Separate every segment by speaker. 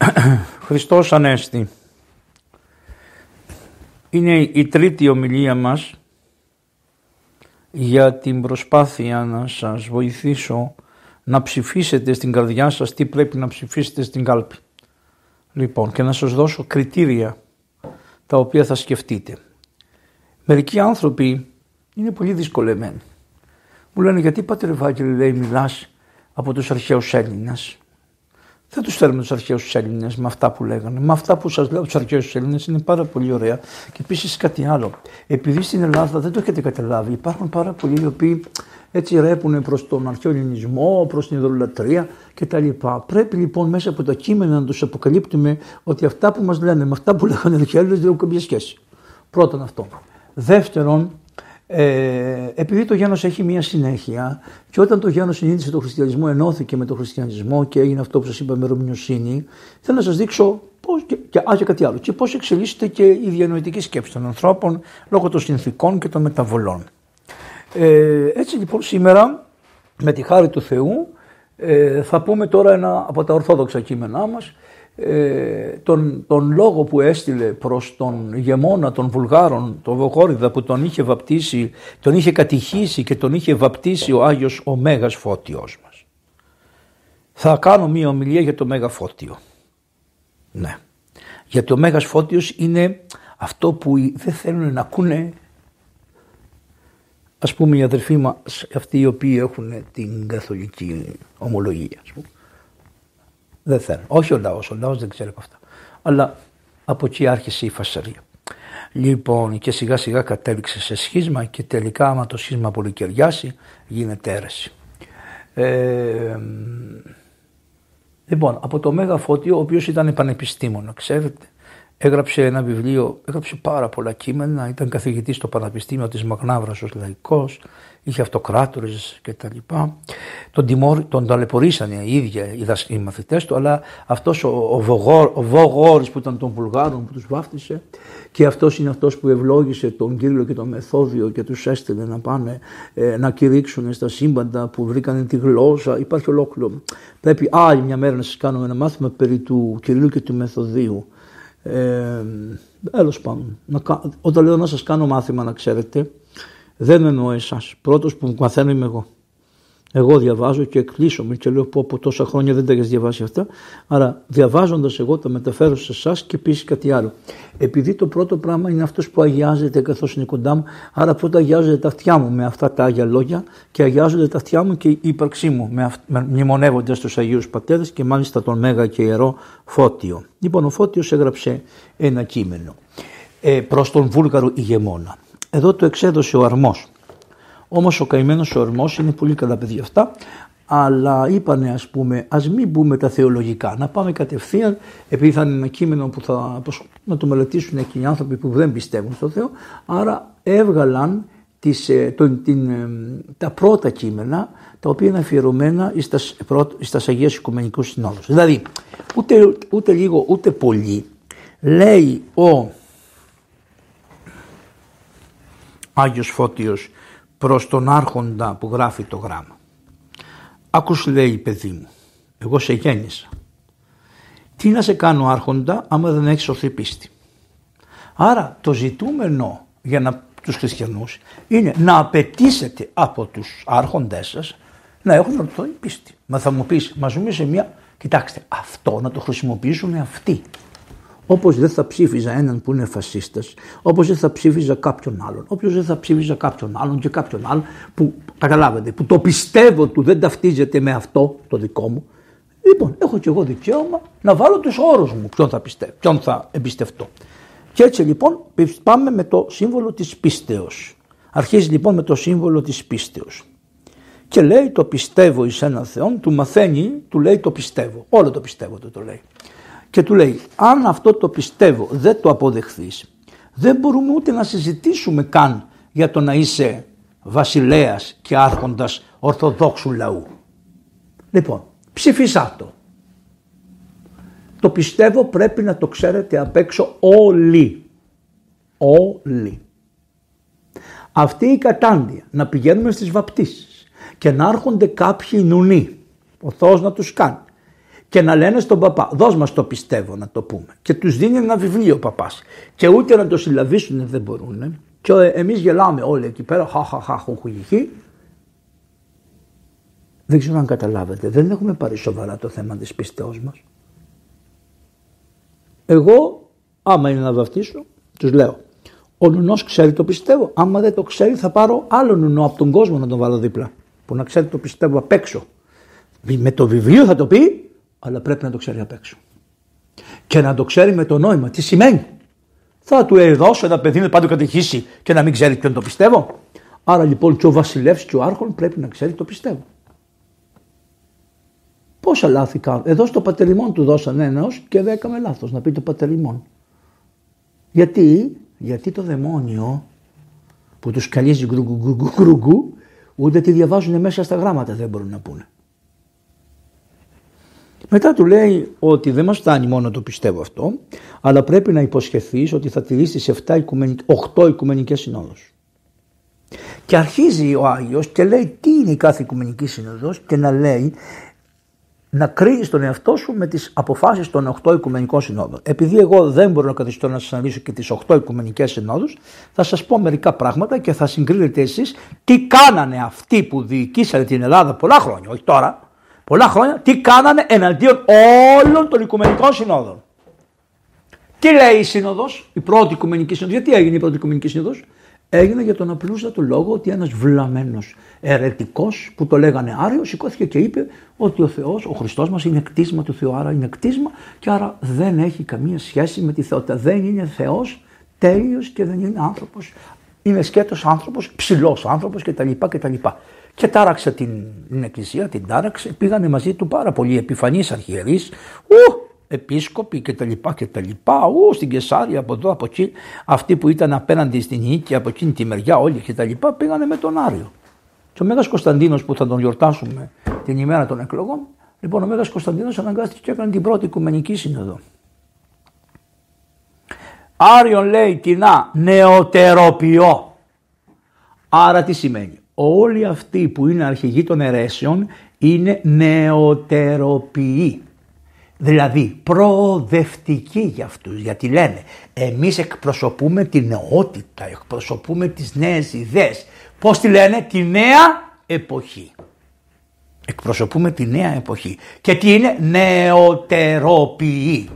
Speaker 1: Χριστός Ανέστη. Είναι η τρίτη ομιλία μας για την προσπάθεια να σας βοηθήσω να ψηφίσετε στην καρδιά σας τι πρέπει να ψηφίσετε στην κάλπη. Λοιπόν και να σας δώσω κριτήρια τα οποία θα σκεφτείτε. Μερικοί άνθρωποι είναι πολύ δυσκολεμένοι. Μου λένε γιατί Πατέρ Ευάγγελε λέει μιλάς από τους αρχαίους Έλληνες; Δεν τους θέλουμε τους αρχαίους Έλληνες με αυτά που λέγανε. Με αυτά που σας λέω τους αρχαίους Έλληνες είναι πάρα πολύ ωραία. Και επίσης κάτι άλλο. Επειδή στην Ελλάδα δεν το έχετε καταλάβει, υπάρχουν πάρα πολλοί οι οποίοι έτσι ρέπουν προς τον αρχαίο ελληνισμό, προς την ειδωλολατρεία κτλ. Πρέπει λοιπόν μέσα από τα κείμενα να τους αποκαλύπτουμε ότι αυτά που μας λένε με αυτά που λέγανε οι αρχαίοι δεν έχουν καμία σχέση. Πρώτον αυτό. Δεύτερον, ε, επειδή το γένος έχει μια συνέχεια και όταν το γένος συνήθισε τον χριστιανισμό ενώθηκε με τον χριστιανισμό και έγινε αυτό που σας είπα με ρομιοσύνη θέλω να σας δείξω πώς και, και, α, και κάτι άλλο και πώς εξελίσσεται και η διανοητική σκέψη των ανθρώπων λόγω των συνθήκων και των μεταβολών. Ε, έτσι λοιπόν σήμερα με τη χάρη του Θεού ε, θα πούμε τώρα ένα από τα ορθόδοξα κείμενά μας ε, τον, τον λόγο που έστειλε προς τον ηγεμόνα των Βουλγάρων, τον Βοχόριδα που τον είχε βαπτίσει, τον είχε κατηχήσει και τον είχε βαπτίσει ο Άγιος ο Μέγας Φώτιος μας. Θα κάνω μία ομιλία για το Μέγα Φώτιο. Ναι. Γιατί ο Μέγας Φώτιος είναι αυτό που δεν θέλουν να ακούνε ας πούμε οι αδερφοί μας αυτοί οι οποίοι έχουν την καθολική ομολογία. Ας πούμε. Δεν θέλουν. Όχι ο λαός, ο λαός δεν ξέρει από αυτά. Αλλά από εκεί άρχισε η φασαρία. Λοιπόν και σιγά σιγά κατέληξε σε σχίσμα και τελικά άμα το σχίσμα πολυκαιριάσει γίνεται αίρεση. Ε, λοιπόν από το Μέγα Φώτιο ο οποίος ήταν πανεπιστήμονος ξέρετε έγραψε ένα βιβλίο, έγραψε πάρα πολλά κείμενα, ήταν καθηγητής στο Πανεπιστήμιο της Μαγνάβρας ως λαϊκός, είχε αυτοκράτορες και τα λοιπά. Τον, τιμόρ, τον ταλαιπωρήσανε οι ίδιοι οι, οι μαθητές του, αλλά αυτός ο, ο, Βογόρ, ο Βογόρης που ήταν των Βουλγάρων που τους βάφτισε και αυτός είναι αυτός που ευλόγησε τον Κύριλο και τον Μεθόδιο και τους έστειλε να πάνε ε, να κηρύξουν στα σύμπαντα που βρήκαν τη γλώσσα. Υπάρχει ολόκληρο. Πρέπει άλλη μια μέρα να σας κάνουμε ένα μάθημα περί του Κυρίλου και του Μεθοδίου. Ε, πάντων, όταν λέω να σας κάνω μάθημα να ξέρετε, δεν εννοώ εσάς. Πρώτος που μαθαίνω είμαι εγώ. Εγώ διαβάζω και εκπλήσω και λέω πω από τόσα χρόνια δεν τα έχεις διαβάσει αυτά. Άρα διαβάζοντας εγώ τα μεταφέρω σε εσάς και επίσης κάτι άλλο. Επειδή το πρώτο πράγμα είναι αυτός που αγιάζεται καθώς είναι κοντά μου, άρα πρώτα αγιάζονται τα αυτιά μου με αυτά τα άγια λόγια και αγιάζονται τα αυτιά μου και η ύπαρξή μου, με, με, μνημονεύοντας τους Αγίους Πατέρες και μάλιστα τον Μέγα και Ιερό Φώτιο. Λοιπόν, ο Φώτιος έγραψε ένα κείμενο ε, προς τον Βούλγαρο ηγεμόνα. Εδώ το εξέδωσε ο Αρμός. Όμως ο καημένος ο Αρμός είναι πολύ καλά παιδιά αυτά, αλλά είπανε ας πούμε ας μην μπούμε τα θεολογικά, να πάμε κατευθείαν επειδή θα είναι ένα κείμενο που θα να το μελετήσουν εκείνοι οι άνθρωποι που δεν πιστεύουν στο Θεό, άρα έβγαλαν τις, ε, την, ε, τα πρώτα κείμενα τα οποία είναι αφιερωμένα στα Αγίες Οικουμενικούς Συνόδους. Δηλαδή ούτε, ούτε λίγο ούτε πολύ λέει ο Άγιος Φώτιος προς τον άρχοντα που γράφει το γράμμα. Άκους λέει παιδί μου, εγώ σε γέννησα. Τι να σε κάνω άρχοντα άμα δεν έχεις ορθή πίστη; Άρα το ζητούμενο για να, τους χριστιανούς είναι να απαιτήσετε από τους άρχοντές σας να έχουν ορθή πίστη. Μα θα μου πεις, μα ζούμε σε μια... Κοιτάξτε, αυτό να το χρησιμοποιήσουν αυτοί. Όπως δεν θα ψήφιζα έναν που είναι φασίστας, όπως δεν θα ψήφιζα κάποιον άλλον, όποιος δεν θα ψήφιζα κάποιον άλλον και κάποιον άλλον που καταλάβετε, που το πιστεύω του δεν ταυτίζεται με αυτό το δικό μου. Λοιπόν, έχω και εγώ δικαίωμα να βάλω τους όρους μου ποιον θα, πιστεύω, ποιον θα εμπιστευτώ. Και έτσι λοιπόν πάμε με το σύμβολο της πίστεως. Αρχίζει λοιπόν με το σύμβολο της πίστεως. Και λέει το πιστεύω εις έναν Θεό, του μαθαίνει, του λέει το πιστεύω. Όλο το πιστεύω του το λέει και του λέει αν αυτό το πιστεύω δεν το αποδεχθείς δεν μπορούμε ούτε να συζητήσουμε καν για το να είσαι βασιλέας και άρχοντας ορθοδόξου λαού. Λοιπόν, ψηφίσά το. Το πιστεύω πρέπει να το ξέρετε απ' έξω όλοι. Όλοι. Αυτή η κατάντια να πηγαίνουμε στις βαπτίσεις και να έρχονται κάποιοι νουνοί, ο Θεός να τους κάνει και να λένε στον παπά, δώσ' μας το πιστεύω να το πούμε. Και τους δίνει ένα βιβλίο ο παπάς. Και ούτε να το συλλαβήσουν δεν μπορούν. Και εμείς γελάμε όλοι εκεί πέρα, χα Δεν ξέρω αν καταλάβετε, δεν έχουμε πάρει σοβαρά το θέμα της πιστεώς μας. Εγώ, άμα είναι να βαφτίσω, τους λέω, ο νουνός ξέρει το πιστεύω. Άμα δεν το ξέρει θα πάρω άλλο νουνό από τον κόσμο να τον βάλω δίπλα. Που να ξέρει το πιστεύω απ' έξω. Με το βιβλίο θα το πει, αλλά πρέπει να το ξέρει απ' έξω. Και να το ξέρει με το νόημα. Τι σημαίνει; Θα του δώσω ένα παιδί να πάει το κατηχήσει και να μην ξέρει ποιον το πιστεύω; Άρα λοιπόν και ο βασιλεύς και ο άρχον πρέπει να ξέρει το πιστεύω. Πόσα λάθη κάνουν. Εδώ στο πατεριμόν του δώσαν ένα και δεν έκαμε λάθος να πει το πατεριμόν. Γιατί, γιατί το δαιμόνιο που τους καλίζει γκρουγκου ούτε τι διαβάζουν μέσα στα γράμματα δεν μπορούν να πούνε. Μετά του λέει ότι δεν μας φτάνει μόνο το πιστεύω αυτό, αλλά πρέπει να υποσχεθείς ότι θα τηρήσεις 7 8 οικουμενικές συνόδους. Και αρχίζει ο Άγιος και λέει τι είναι η κάθε οικουμενική συνοδός και να λέει να κρίνει τον εαυτό σου με τις αποφάσεις των 8 Οικουμενικών Συνόδων. Επειδή εγώ δεν μπορώ να καθιστώ να σας αναλύσω και τις 8 Οικουμενικές Συνόδους, θα σας πω μερικά πράγματα και θα συγκρίνετε εσείς τι κάνανε αυτοί που διοικήσανε την Ελλάδα πολλά χρόνια, όχι τώρα, πολλά χρόνια, τι κάνανε εναντίον όλων των Οικουμενικών Συνόδων. Τι λέει η Σύνοδος, η πρώτη Οικουμενική Σύνοδος, γιατί έγινε η πρώτη Οικουμενική Σύνοδος, έγινε για τον απλούστατο λόγο ότι ένας βλαμμένος ερετικός που το λέγανε Άριο σηκώθηκε και είπε ότι ο Θεός, ο Χριστός μας είναι κτίσμα του Θεού, άρα είναι κτίσμα και άρα δεν έχει καμία σχέση με τη θεότητα. Δεν είναι Θεός τέλειος και δεν είναι άνθρωπος. Είναι σκέτος άνθρωπος, ψηλός άνθρωπος κτλ. κτλ. Και τάραξε την, την εκκλησία, την τάραξε, πήγανε μαζί του πάρα πολλοί επιφανείς αρχιερείς, ου, επίσκοποι και τα λοιπά και τα λοιπά, ου, στην Κεσάρια από εδώ από εκεί, αυτοί που ήταν απέναντι στην νίκη από εκείνη τη μεριά όλοι και τα λοιπά πήγανε με τον Άριο. Και ο Μέγας Κωνσταντίνος που θα τον γιορτάσουμε την ημέρα των εκλογών, λοιπόν ο Μέγας Κωνσταντίνος αναγκάστηκε και έκανε την πρώτη Οικουμενική Σύνοδο. Άριον λέει κοινά νεωτεροποιώ. Άρα τι σημαίνει; Όλοι αυτοί που είναι αρχηγοί των αιρέσεων είναι νεωτεροποιοί δηλαδή προοδευτική για αυτούς γιατί λένε εμείς εκπροσωπούμε τη νεότητα, εκπροσωπούμε τις νέες ιδέες. Πώς τη λένε, τη νέα εποχή. Εκπροσωπούμε τη νέα εποχή. Και τι είναι; Νεωτεροποιή.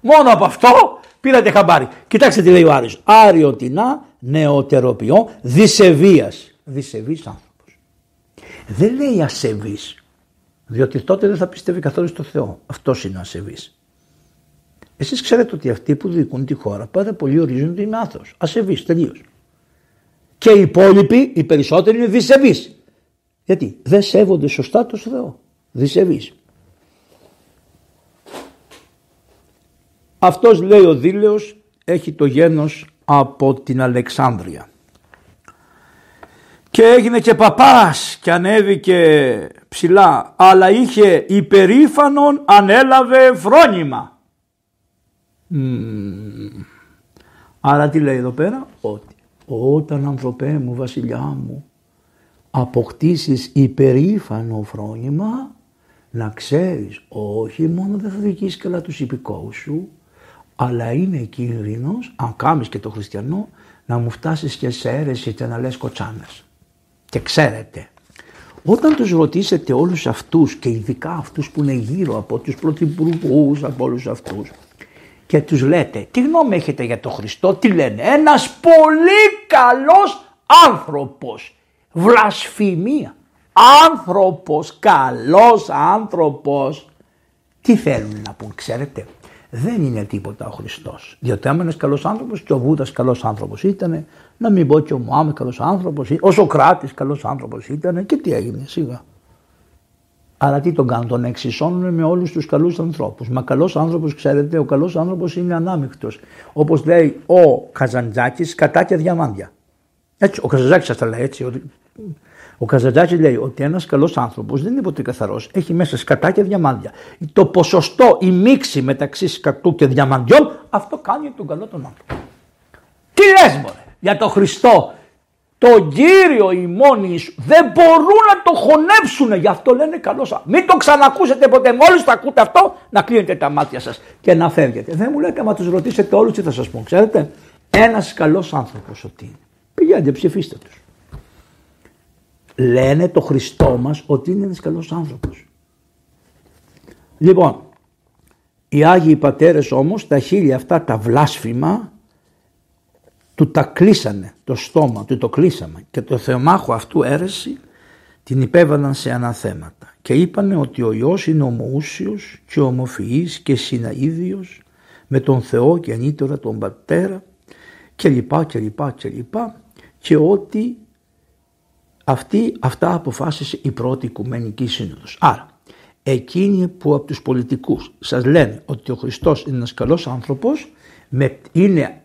Speaker 1: Μόνο από αυτό πήρατε χαμπάρι. Κοιτάξτε τι λέει ο Άρης. Άριο τεινά νεωτεροποιώ δισεβίας. Δισεβής άνθρωπος. Δεν λέει ασεβής. Διότι τότε δεν θα πιστεύει καθόλου στο Θεό. Αυτός είναι ο ασεβή. Εσείς ξέρετε ότι αυτοί που διοικούν τη χώρα πάρα πολύ ορίζουν ότι είναι άθρο. Ασεβή, τελείως. Και οι υπόλοιποι, οι περισσότεροι είναι δισεβεί. Γιατί δεν σέβονται σωστά το Θεό. Δισεβεί. Αυτός λέει ο Δήλεος έχει το γένος από την Αλεξάνδρεια και έγινε και παπάς και ανέβηκε ψηλά αλλά είχε υπερήφανον ανέλαβε φρόνημα. Άρα τι λέει εδώ πέρα; Ότι όταν ανθρωπέ μου βασιλιά μου αποκτήσεις υπερήφανο φρόνημα να ξέρεις όχι μόνο δεν θα δικήσεις καλά τους υπηκόους σου αλλά είναι κίνδυνος αν κάνεις και το χριστιανό να μου φτάσεις και σε αίρεση και να λες κοτσάνες. Και ξέρετε, όταν τους ρωτήσετε όλους αυτούς και ειδικά αυτούς που είναι γύρω από τους πρωθυπουργούς από όλους αυτούς και τους λέτε τι γνώμη έχετε για τον Χριστό, τι λένε, ένας πολύ καλός άνθρωπος, βλασφημία, άνθρωπος, καλός άνθρωπος. Τι θέλουν να πούν, ξέρετε, δεν είναι τίποτα ο Χριστός. Διότι άμα είναι καλός άνθρωπος και ο Βούδας καλός άνθρωπος ήταν, να μην πω και ο Μωάμετ καλός άνθρωπος, ο Σοκράτη καλός άνθρωπος ήταν και τι έγινε σιγά. Αλλά τι τον κάνουν, τον εξισώνουν με όλους τους καλούς ανθρώπους. Μα καλός άνθρωπος, ξέρετε, ο καλός άνθρωπος είναι ανάμεικτος. Όπως λέει ο Καζαντζάκης, κατά και διαμάντια. Έτσι, ο Καζαντζάκης σας τα λέει έτσι. Ότι ο Καζαντζάκης λέει ότι ένας καλός άνθρωπος δεν είναι ποτέ καθαρός. Έχει μέσα σκατά και διαμάντια. Το ποσοστό, η μίξη μεταξύ σκατού και διαμαντιών, αυτό κάνει τον καλό τον άνθρωπο. Τι λες, μωρέ, για τον Χριστό, το Κύριο ημών Ιησού. Δεν μπορούν να το χωνέψουν. Γι' αυτό λένε καλό Μην το ξανακούσετε ποτέ. Μόλις το ακούτε αυτό, να κλείνετε τα μάτια σας και να φεύγετε. Δεν μου λέτε, άμα τους ρωτήσετε όλους, τι θα σας πω. Ξέρετε, ένας καλός άνθρωπος ότι είναι. Πηγαίνετε, ψηφίστε τους. Λένε το Χριστό μας ότι είναι ένας καλός άνθρωπος. Λοιπόν, οι Άγιοι Πατέρες όμως τα χείλη αυτά τα βλάσφημα του τα κλείσανε το στόμα του το κλείσαμε. Και το θεομάχο αυτού αίρεση την υπέβαλαν σε αναθέματα. Και είπανε ότι ο Υιός είναι ομοούσιος και ομοφυής και συναίδιος με τον Θεό και ανήτερα τον Πατέρα και λοιπά και λοιπά και λοιπά. Και ότι αυτή, αυτά αποφάσισε η πρώτη Οικουμενική Σύνοδος. Άρα εκείνοι που από τους πολιτικούς σας λένε ότι ο Χριστός είναι ένας καλός άνθρωπος με, είναι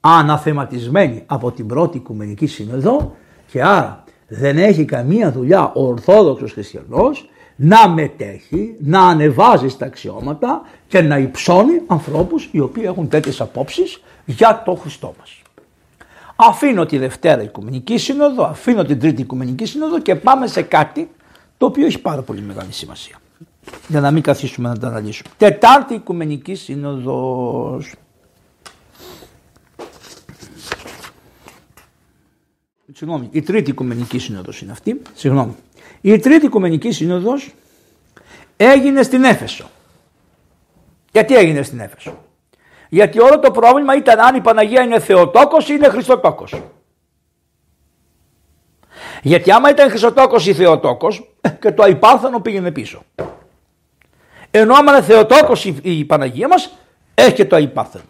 Speaker 1: αναθεματισμένοι από την πρώτη Οικουμενική Σύνοδο και άρα δεν έχει καμία δουλειά ο Ορθόδοξος Χριστιανός να μετέχει, να ανεβάζει στα αξιώματα και να υψώνει ανθρώπους οι οποίοι έχουν τέτοιες απόψεις για το Χριστό μας. Αφήνω τη Δευτέρα Οικουμενική Σύνοδο, αφήνω την Τρίτη Οικουμενική Σύνοδο και πάμε σε κάτι το οποίο έχει πάρα πολύ μεγάλη σημασία. Για να μην καθίσουμε να τα αναλύσουμε. Τετάρτη Οικουμενική Σύνοδος. Συγγνώμη, η τρίτη Οικουμενική Σύνοδος είναι αυτή. Συγγνώμη. Η τρίτη Οικουμενική Σύνοδος έγινε στην Έφεσο. Γιατί έγινε στην Έφεσο; Γιατί όλο το πρόβλημα ήταν αν η Παναγία είναι Θεοτόκος ή είναι Χριστοτόκος. Γιατί άμα ήταν Χριστοτόκος ή Θεοτόκος ε, και το αϊπάρθανο πήγαινε πίσω. Ενώ άμα είναι Θεοτόκος η Παναγία μας έχει και το αϊπάρθανο.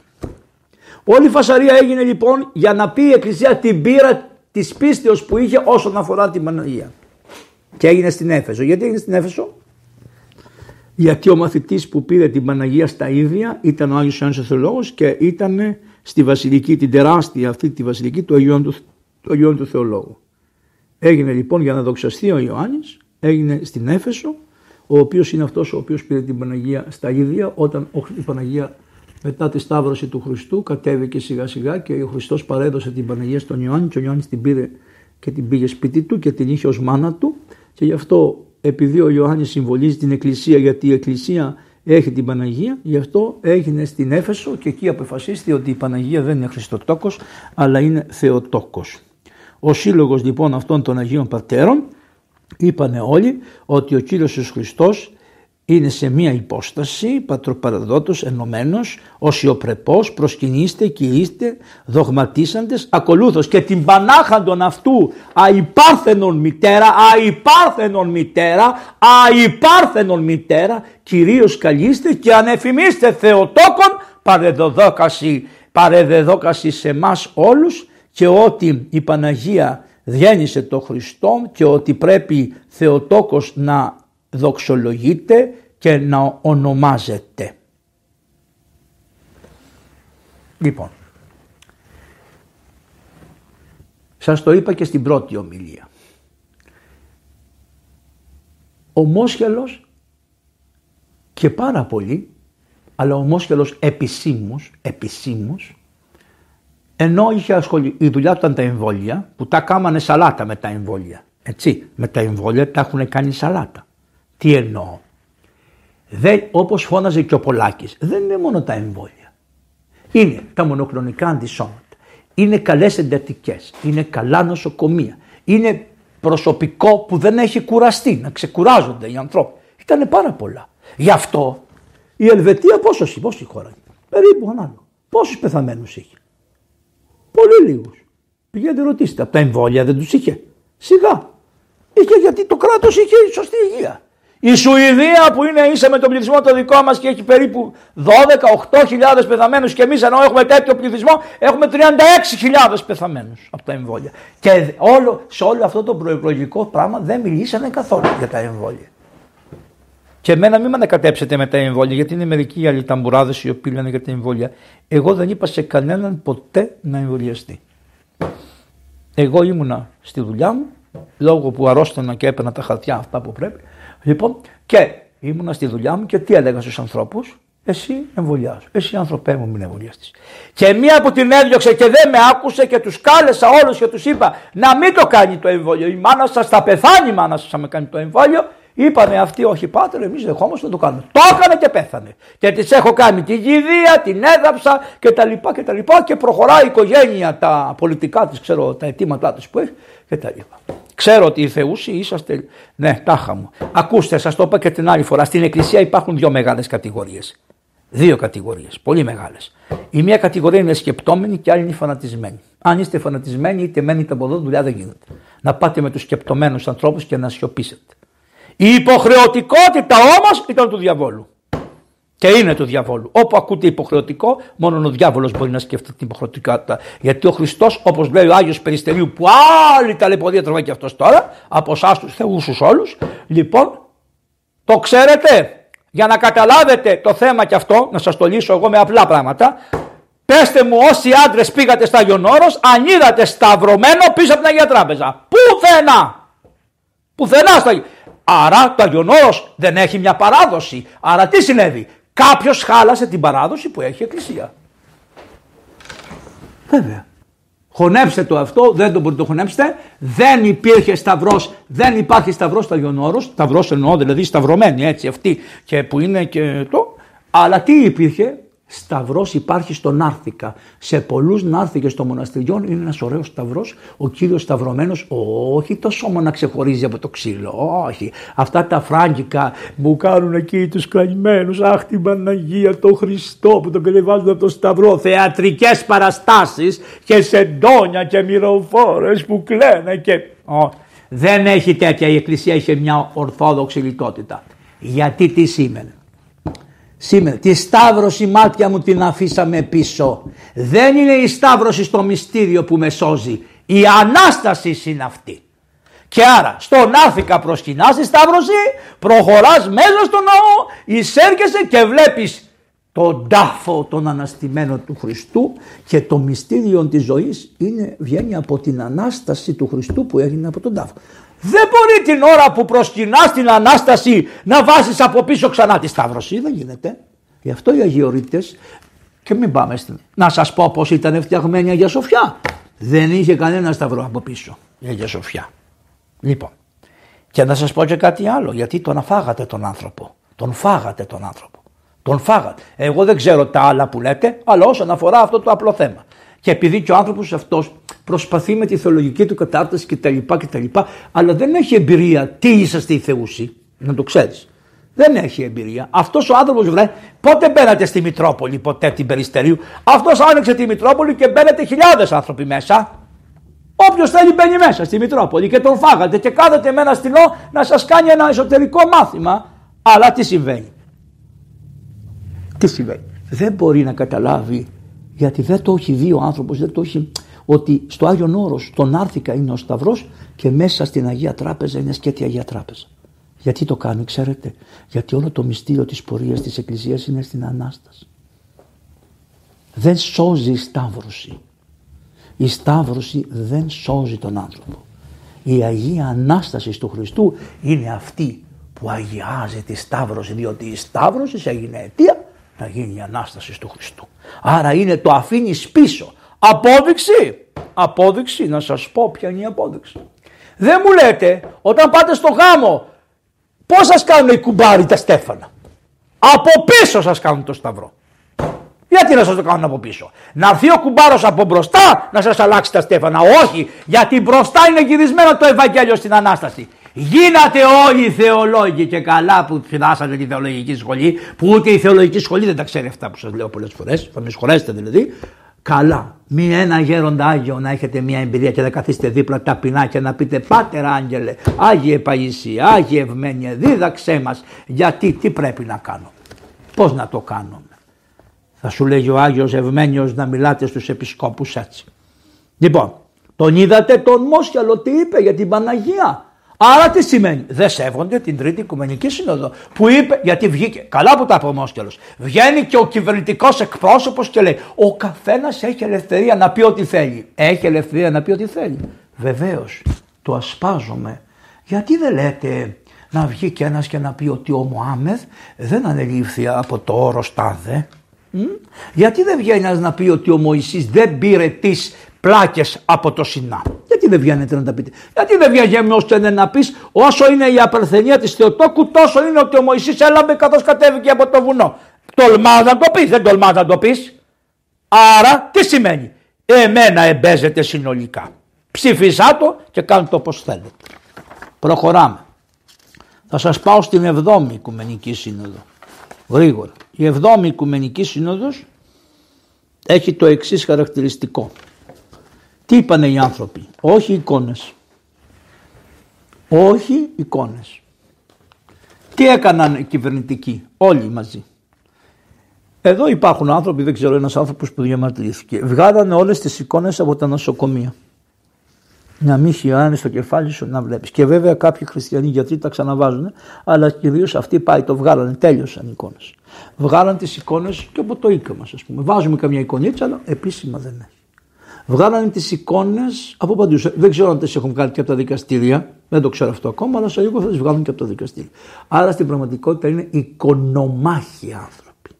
Speaker 1: Όλη η φασαρία έγινε λοιπόν για να πει η Εκκλησία την πείρα της πίστεως που είχε όσον αφορά την Παναγία. Και έγινε στην Έφεσο. Γιατί έγινε στην Έφεσο, γιατί ο μαθητής που πήρε την Παναγία στα ίδια ήταν ο Άγιος Ιωάννης Θεολόγος και ήταν στη βασιλική, την τεράστια αυτή τη βασιλική του Αγιών του, του, Αγιών του Θεολόγου. Έγινε λοιπόν για να δοξαστεί ο Ιωάννης, έγινε στην Έφεσο, ο οποίος είναι αυτός ο οποίος πήρε την Παναγία στα ίδια όταν η Παναγία μετά τη σταύρωση του Χριστού κατέβηκε σιγά σιγά και ο Χριστός παρέδωσε την Παναγία στον Ιωάννη και ο Ιωάννης την πήρε και την πήγε σπίτι του και την είχε ως μάνα του και γι' αυτό επειδή ο Ιωάννης συμβολίζει την Εκκλησία γιατί η Εκκλησία έχει την Παναγία, γι' αυτό έγινε στην Έφεσο και εκεί αποφασίστηκε ότι η Παναγία δεν είναι Χριστοτόκος αλλά είναι Θεοτόκος. Ο σύλλογος λοιπόν αυτών των Αγίων Πατέρων είπανε όλοι ότι ο Κύριος Ιησούς Χριστός είναι σε μία υπόσταση πατροπαραδότος ενωμένος, οσιοπρεπός, προσκυνήστε και είστε δογματίσαντες ακολούθως και την πανάχαντον αυτού αϊπάρθενον μητέρα, αϊπάρθενον μητέρα, αϊπάρθενον μητέρα, κυρίως καλείστε και ανεφημίστε Θεοτόκον παρεδοδόκαση, παρεδεδόκαση σε μας όλους και ότι η Παναγία διένυσε το Χριστό και ότι πρέπει Θεοτόκος να δοξολογείται και να ονομάζεται. Λοιπόν, σας το είπα και στην πρώτη ομιλία. Ο Μόσχελος και πάρα πολύ, αλλά ο Μόσχελος επισήμως, επισήμως, ενώ είχε ασχολεί, η δουλειά του ήταν τα εμβόλια, που τα κάμανε σαλάτα με τα εμβόλια. Έτσι, με τα εμβόλια τα έχουν κάνει σαλάτα. Τι εννοώ; Δεν, όπως φώναζε και ο Πολάκης, δεν είναι μόνο τα εμβόλια. Είναι τα μονοκλονικά αντισώματα. Είναι καλές εντατικές. Είναι καλά νοσοκομεία. Είναι προσωπικό που δεν έχει κουραστεί, να ξεκουράζονται οι ανθρώποι. Ήταν πάρα πολλά. Γι' αυτό η Ελβετία πόσος πόση χώρα Περίπου άλλο. Πόσους πεθαμένους είχε; Πολύ λίγους. Πηγαίνετε ρωτήστε, από τα εμβόλια δεν τους είχε; Σιγά. Είχε γιατί το κράτος είχε σωστή υγεία. Η Σουηδία που είναι ίσα με τον πληθυσμό το δικό μας και έχει περίπου 12-8 χιλιάδες πεθαμένους και εμείς ενώ έχουμε τέτοιο πληθυσμό έχουμε 36 χιλιάδες πεθαμένους από τα εμβόλια. Και όλο, σε όλο αυτό το προεκλογικό πράγμα δεν μιλήσανε καθόλου για τα εμβόλια. Και εμένα μην με ανακατέψετε με τα εμβόλια, γιατί είναι μερικοί άλλοι ταμπουράδες οι οποίοι λένε για τα εμβόλια. Εγώ δεν είπα σε κανέναν ποτέ να εμβολιαστεί. Εγώ ήμουνα στη δουλειά μου, λόγω που αρρώστηνα και έπαιρνα τα χαρτιά αυτά που πρέπει. Λοιπόν, και ήμουνα στη δουλειά μου και τι έλεγα στους ανθρώπους, Εσύ εμβολιάζω. Εσύ ανθρωπέ μου μην εμβολιαστείς. Και μία που την έδιωξε και δεν με άκουσε και τους κάλεσα όλους και τους είπα να μην το κάνει το εμβόλιο. Η μάνα σας θα πεθάνει η μάνα σας με κάνει το εμβόλιο. Είπανε αυτοί, όχι πάτερ, εμείς δεχόμαστε να το κάνουμε. Το έκανε και πέθανε. Και τη έχω κάνει την γηδεία, την έδαψα κτλ. Και, τα λοιπά και προχωράει η οικογένεια τα πολιτικά της, ξέρω τα αιτήματά της που έχει κτλ. Ξέρω ότι οι Θεούσοι είσαστε. Ναι, τάχα μου. Ακούστε, σας το είπα και την άλλη φορά. Στην Εκκλησία υπάρχουν δύο μεγάλες κατηγορίες. Δύο κατηγορίες, πολύ μεγάλες. Η μία κατηγορία είναι σκεπτόμενη και η άλλη είναι φανατισμένη. Αν είστε φανατισμένοι, είτε μένετε από εδώ, δουλειά δεν γίνεται. Να πάτε με τους σκεπτομένου ανθρώπους και να σιωπήσετε. Η υποχρεωτικότητα όμως ήταν του διαβόλου. Και είναι του διαβόλου. Όπου ακούτε υποχρεωτικό, μόνο ο διάβολος μπορεί να σκεφτεί την υποχρεωτικότητα. Γιατί ο Χριστός, όπως λέει ο Άγιος Περιστερίου, που άλλη ταλαιπωρία τραβάει και αυτός τώρα, από εσάς τους θεούς όλους, λοιπόν, το ξέρετε, για να καταλάβετε το θέμα και αυτό, να σας το λύσω εγώ με απλά πράγματα, πέστε μου όσοι άντρες πήγατε στα Όρος, αν είδατε σταυρωμένο πίσω από την Αγία Τράπεζα. Πουθενά. Πουθενά στα Άρα το Αγιον Όρος δεν έχει μια παράδοση. Άρα τι συνέβη; Κάποιος χάλασε την παράδοση που έχει η Εκκλησία. Βέβαια. Χωνέψτε το αυτό, δεν το μπορείτε να το χωνέψετε. Δεν υπήρχε σταυρός, δεν υπάρχει σταυρός στο Αγιον Όρος. Σταυρός εννοώ δηλαδή σταυρωμένη έτσι αυτή και που είναι και το. Αλλά τι υπήρχε, Σταυρός υπάρχει στον Νάρθηκα. Σε πολλούς Νάρθηκε των μοναστηριών είναι ένας ωραίος σταυρός. Ο κύριος Σταυρωμένος, όχι τόσο μόνο να ξεχωρίζει από το ξύλο. Όχι. Αυτά τα φράγκικα που κάνουν εκεί τους κλαγμένου. Αχ, την Παναγία, τον Χριστό που τον κατεβάζουν από το Σταυρό. Θεατρικές παραστάσεις και σεντόνια και μυροφόρες που κλαίνε και. Δεν έχει τέτοια. Η Εκκλησία είχε μια ορθόδοξη λιτότητα. Γιατί τι σήμαινε; Σήμερα τη σταύρωση μάτια μου την αφήσαμε πίσω. Δεν είναι η σταύρωση στο μυστήριο που με σώζει. Η Ανάσταση είναι αυτή. Και άρα στον Άφηκα προσκυνάς τη σταύρωση, προχωράς μέσα στο ναό, εισέρχεσαι και βλέπεις τον τάφο τον αναστημένο του Χριστού και το μυστήριο της ζωής είναι, βγαίνει από την Ανάσταση του Χριστού που έγινε από τον τάφο. Δεν μπορεί την ώρα που προσκυνάς την Ανάσταση να βάζεις από πίσω ξανά τη Σταύρωση. Δεν γίνεται. Γι' αυτό οι Αγιορείτες και μην πάμε στην... Να σας πω πως ήταν φτιαγμένη η Αγία Σοφιά. Δεν είχε κανένα σταυρό από πίσω η Αγία Σοφιά. Λοιπόν, και να σας πω και κάτι άλλο, γιατί τον αφάγατε τον άνθρωπο. Τον φάγατε τον άνθρωπο. Τον φάγατε. Εγώ δεν ξέρω τα άλλα που λέτε, αλλά όσον αφορά αυτό το απλό θέμα. Και επειδή και ο άνθρωπος αυτός προσπαθεί με τη θεολογική του κατάρτιση κτλ. κτλ αλλά δεν έχει εμπειρία τι είσαστε οι Θεούσοι, να το ξέρεις. Δεν έχει εμπειρία. Αυτός ο άνθρωπος βρε, πότε μπαίνατε στη Μητρόπολη, ποτέ την Περιστερίου; Αυτός άνοιξε τη Μητρόπολη και μπαίνετε χιλιάδες άνθρωποι μέσα. Όποιος θέλει μπαίνει μέσα στη Μητρόπολη και τον φάγατε και κάθεται με ένα στυλό να σας κάνει ένα εσωτερικό μάθημα. Αλλά τι συμβαίνει; Τι συμβαίνει; Δεν μπορεί να καταλάβει γιατί δεν το έχει δει ο άνθρωπος, δεν το έχει ότι στο Άγιον Όρος τον Άρθηκα είναι ο Σταυρός και μέσα στην Αγία Τράπεζα είναι σκέτη Αγία Τράπεζα. Γιατί το κάνει ξέρετε, γιατί όλο το μυστήριο της πορείας της Εκκλησίας είναι στην Ανάσταση. Δεν σώζει η Σταύρωση. Η Σταύρωση δεν σώζει τον άνθρωπο. Η Αγία Ανάσταση του Χριστού είναι αυτή που αγιάζει τη Σταύρωση διότι η Σταύρωση έγινε αιτία να γίνει η Ανάσταση του Χριστού. Άρα είναι το αφήνεις πίσω. Απόδειξη. Απόδειξη να σας πω ποια είναι η απόδειξη. Δεν μου λέτε όταν πάτε στο γάμο πώς σας κάνουν οι κουμπάροι τα στέφανα; Από πίσω σας κάνουν το σταυρό. Γιατί να σας το κάνουν από πίσω; Να έρθει ο κουμπάρος από μπροστά να σας αλλάξει τα στέφανα. Όχι, γιατί μπροστά είναι γυρισμένο το Ευαγγέλιο στην Ανάσταση. Γίνατε όλοι οι θεολόγοι και καλά που φυλάσατε τη θεολογική σχολή, που ούτε η θεολογική σχολή δεν τα ξέρει αυτά που σας λέω πολλές φορές, θα με συγχωρέσετε δηλαδή. Καλά, μη ένα γέροντα Άγιο να έχετε μια εμπειρία και να καθίσετε δίπλα ταπεινά και να πείτε Πάτερ Άγγελε, Άγιε Παϊσία, Άγιε Ευμένια, δίδαξέ μας γιατί τι πρέπει να κάνω. Πώς να το κάνουμε. Θα σου λέγει ο Άγιος Ευμένιος να μιλάτε στους επισκόπους έτσι. Λοιπόν, τον είδατε τον Μόσχαλο τι είπε για την Παναγία; Άρα τι σημαίνει, δεν σέβονται την Τρίτη Οικουμενική Σύνοδο που είπε, γιατί βγήκε, καλά που τα είπε ο βγαίνει και ο κυβερνητικός εκπρόσωπος και λέει: Ο καθένας έχει ελευθερία να πει ό,τι θέλει. Έχει ελευθερία να πει ό,τι θέλει. Βεβαίως, το ασπάζομαι. Γιατί δεν λέτε να βγει και ένας και να πει ότι ο Μωάμεθ δεν ανελήφθη από το όρο τάδε. Γιατί δεν βγαίνει ένας να πει ότι ο Μωυσής δεν πήρε τις πλάκες από το Σινά; Γιατί δεν βγαίνετε να τα πείτε; Γιατί δεν βγαίνει ώστε να πεις όσο είναι η απερθενία της Θεοτόκου, τόσο είναι ότι ο Μωυσής έλαβε καθώς κατέβηκε από το βουνό. Τολμάς να το πεις, δεν τολμάς να το πεις. Άρα τι σημαίνει; Εμένα εμπέζεται συνολικά. Ψήφισά το και κάντε το όπως θέλετε. Προχωράμε. Θα σας πάω στην 7η Οικουμενική Σύνοδο. Γρήγορα. Η 7η Οικουμενική Σύνοδος έχει το εξής χαρακτηριστικό. Τι είπανε οι άνθρωποι; Όχι εικόνες. Όχι εικόνες. Τι έκαναν οι κυβερνητικοί; Όλοι μαζί. Εδώ υπάρχουν άνθρωποι, δεν ξέρω, ένας άνθρωπος που διαμαρτυρήθηκε. Βγάλανε όλες τις εικόνες από τα νοσοκομεία να μην χειράνε στο κεφάλι σου να βλέπεις. Και βέβαια κάποιοι χριστιανοί γιατροί τα ξαναβάζουν, αλλά κυρίως αυτοί πάει το βγάλανε, τέλειωσαν οι εικόνες. Βγάλαν τις εικόνες και από το οίκο μας, ας πούμε. Βάζουμε καμιά εικονίτσα, αλλά επίσημα δεν έχει. Βγάλανε τις εικόνες από παντού. Δεν ξέρω αν τις έχουν βγάλει και από τα δικαστήρια, δεν το ξέρω αυτό ακόμα, αλλά σε λίγο θα τις βγάλουν και από τα δικαστήρια. Άρα στην πραγματικότητα είναι οικονομάχοι άνθρωποι.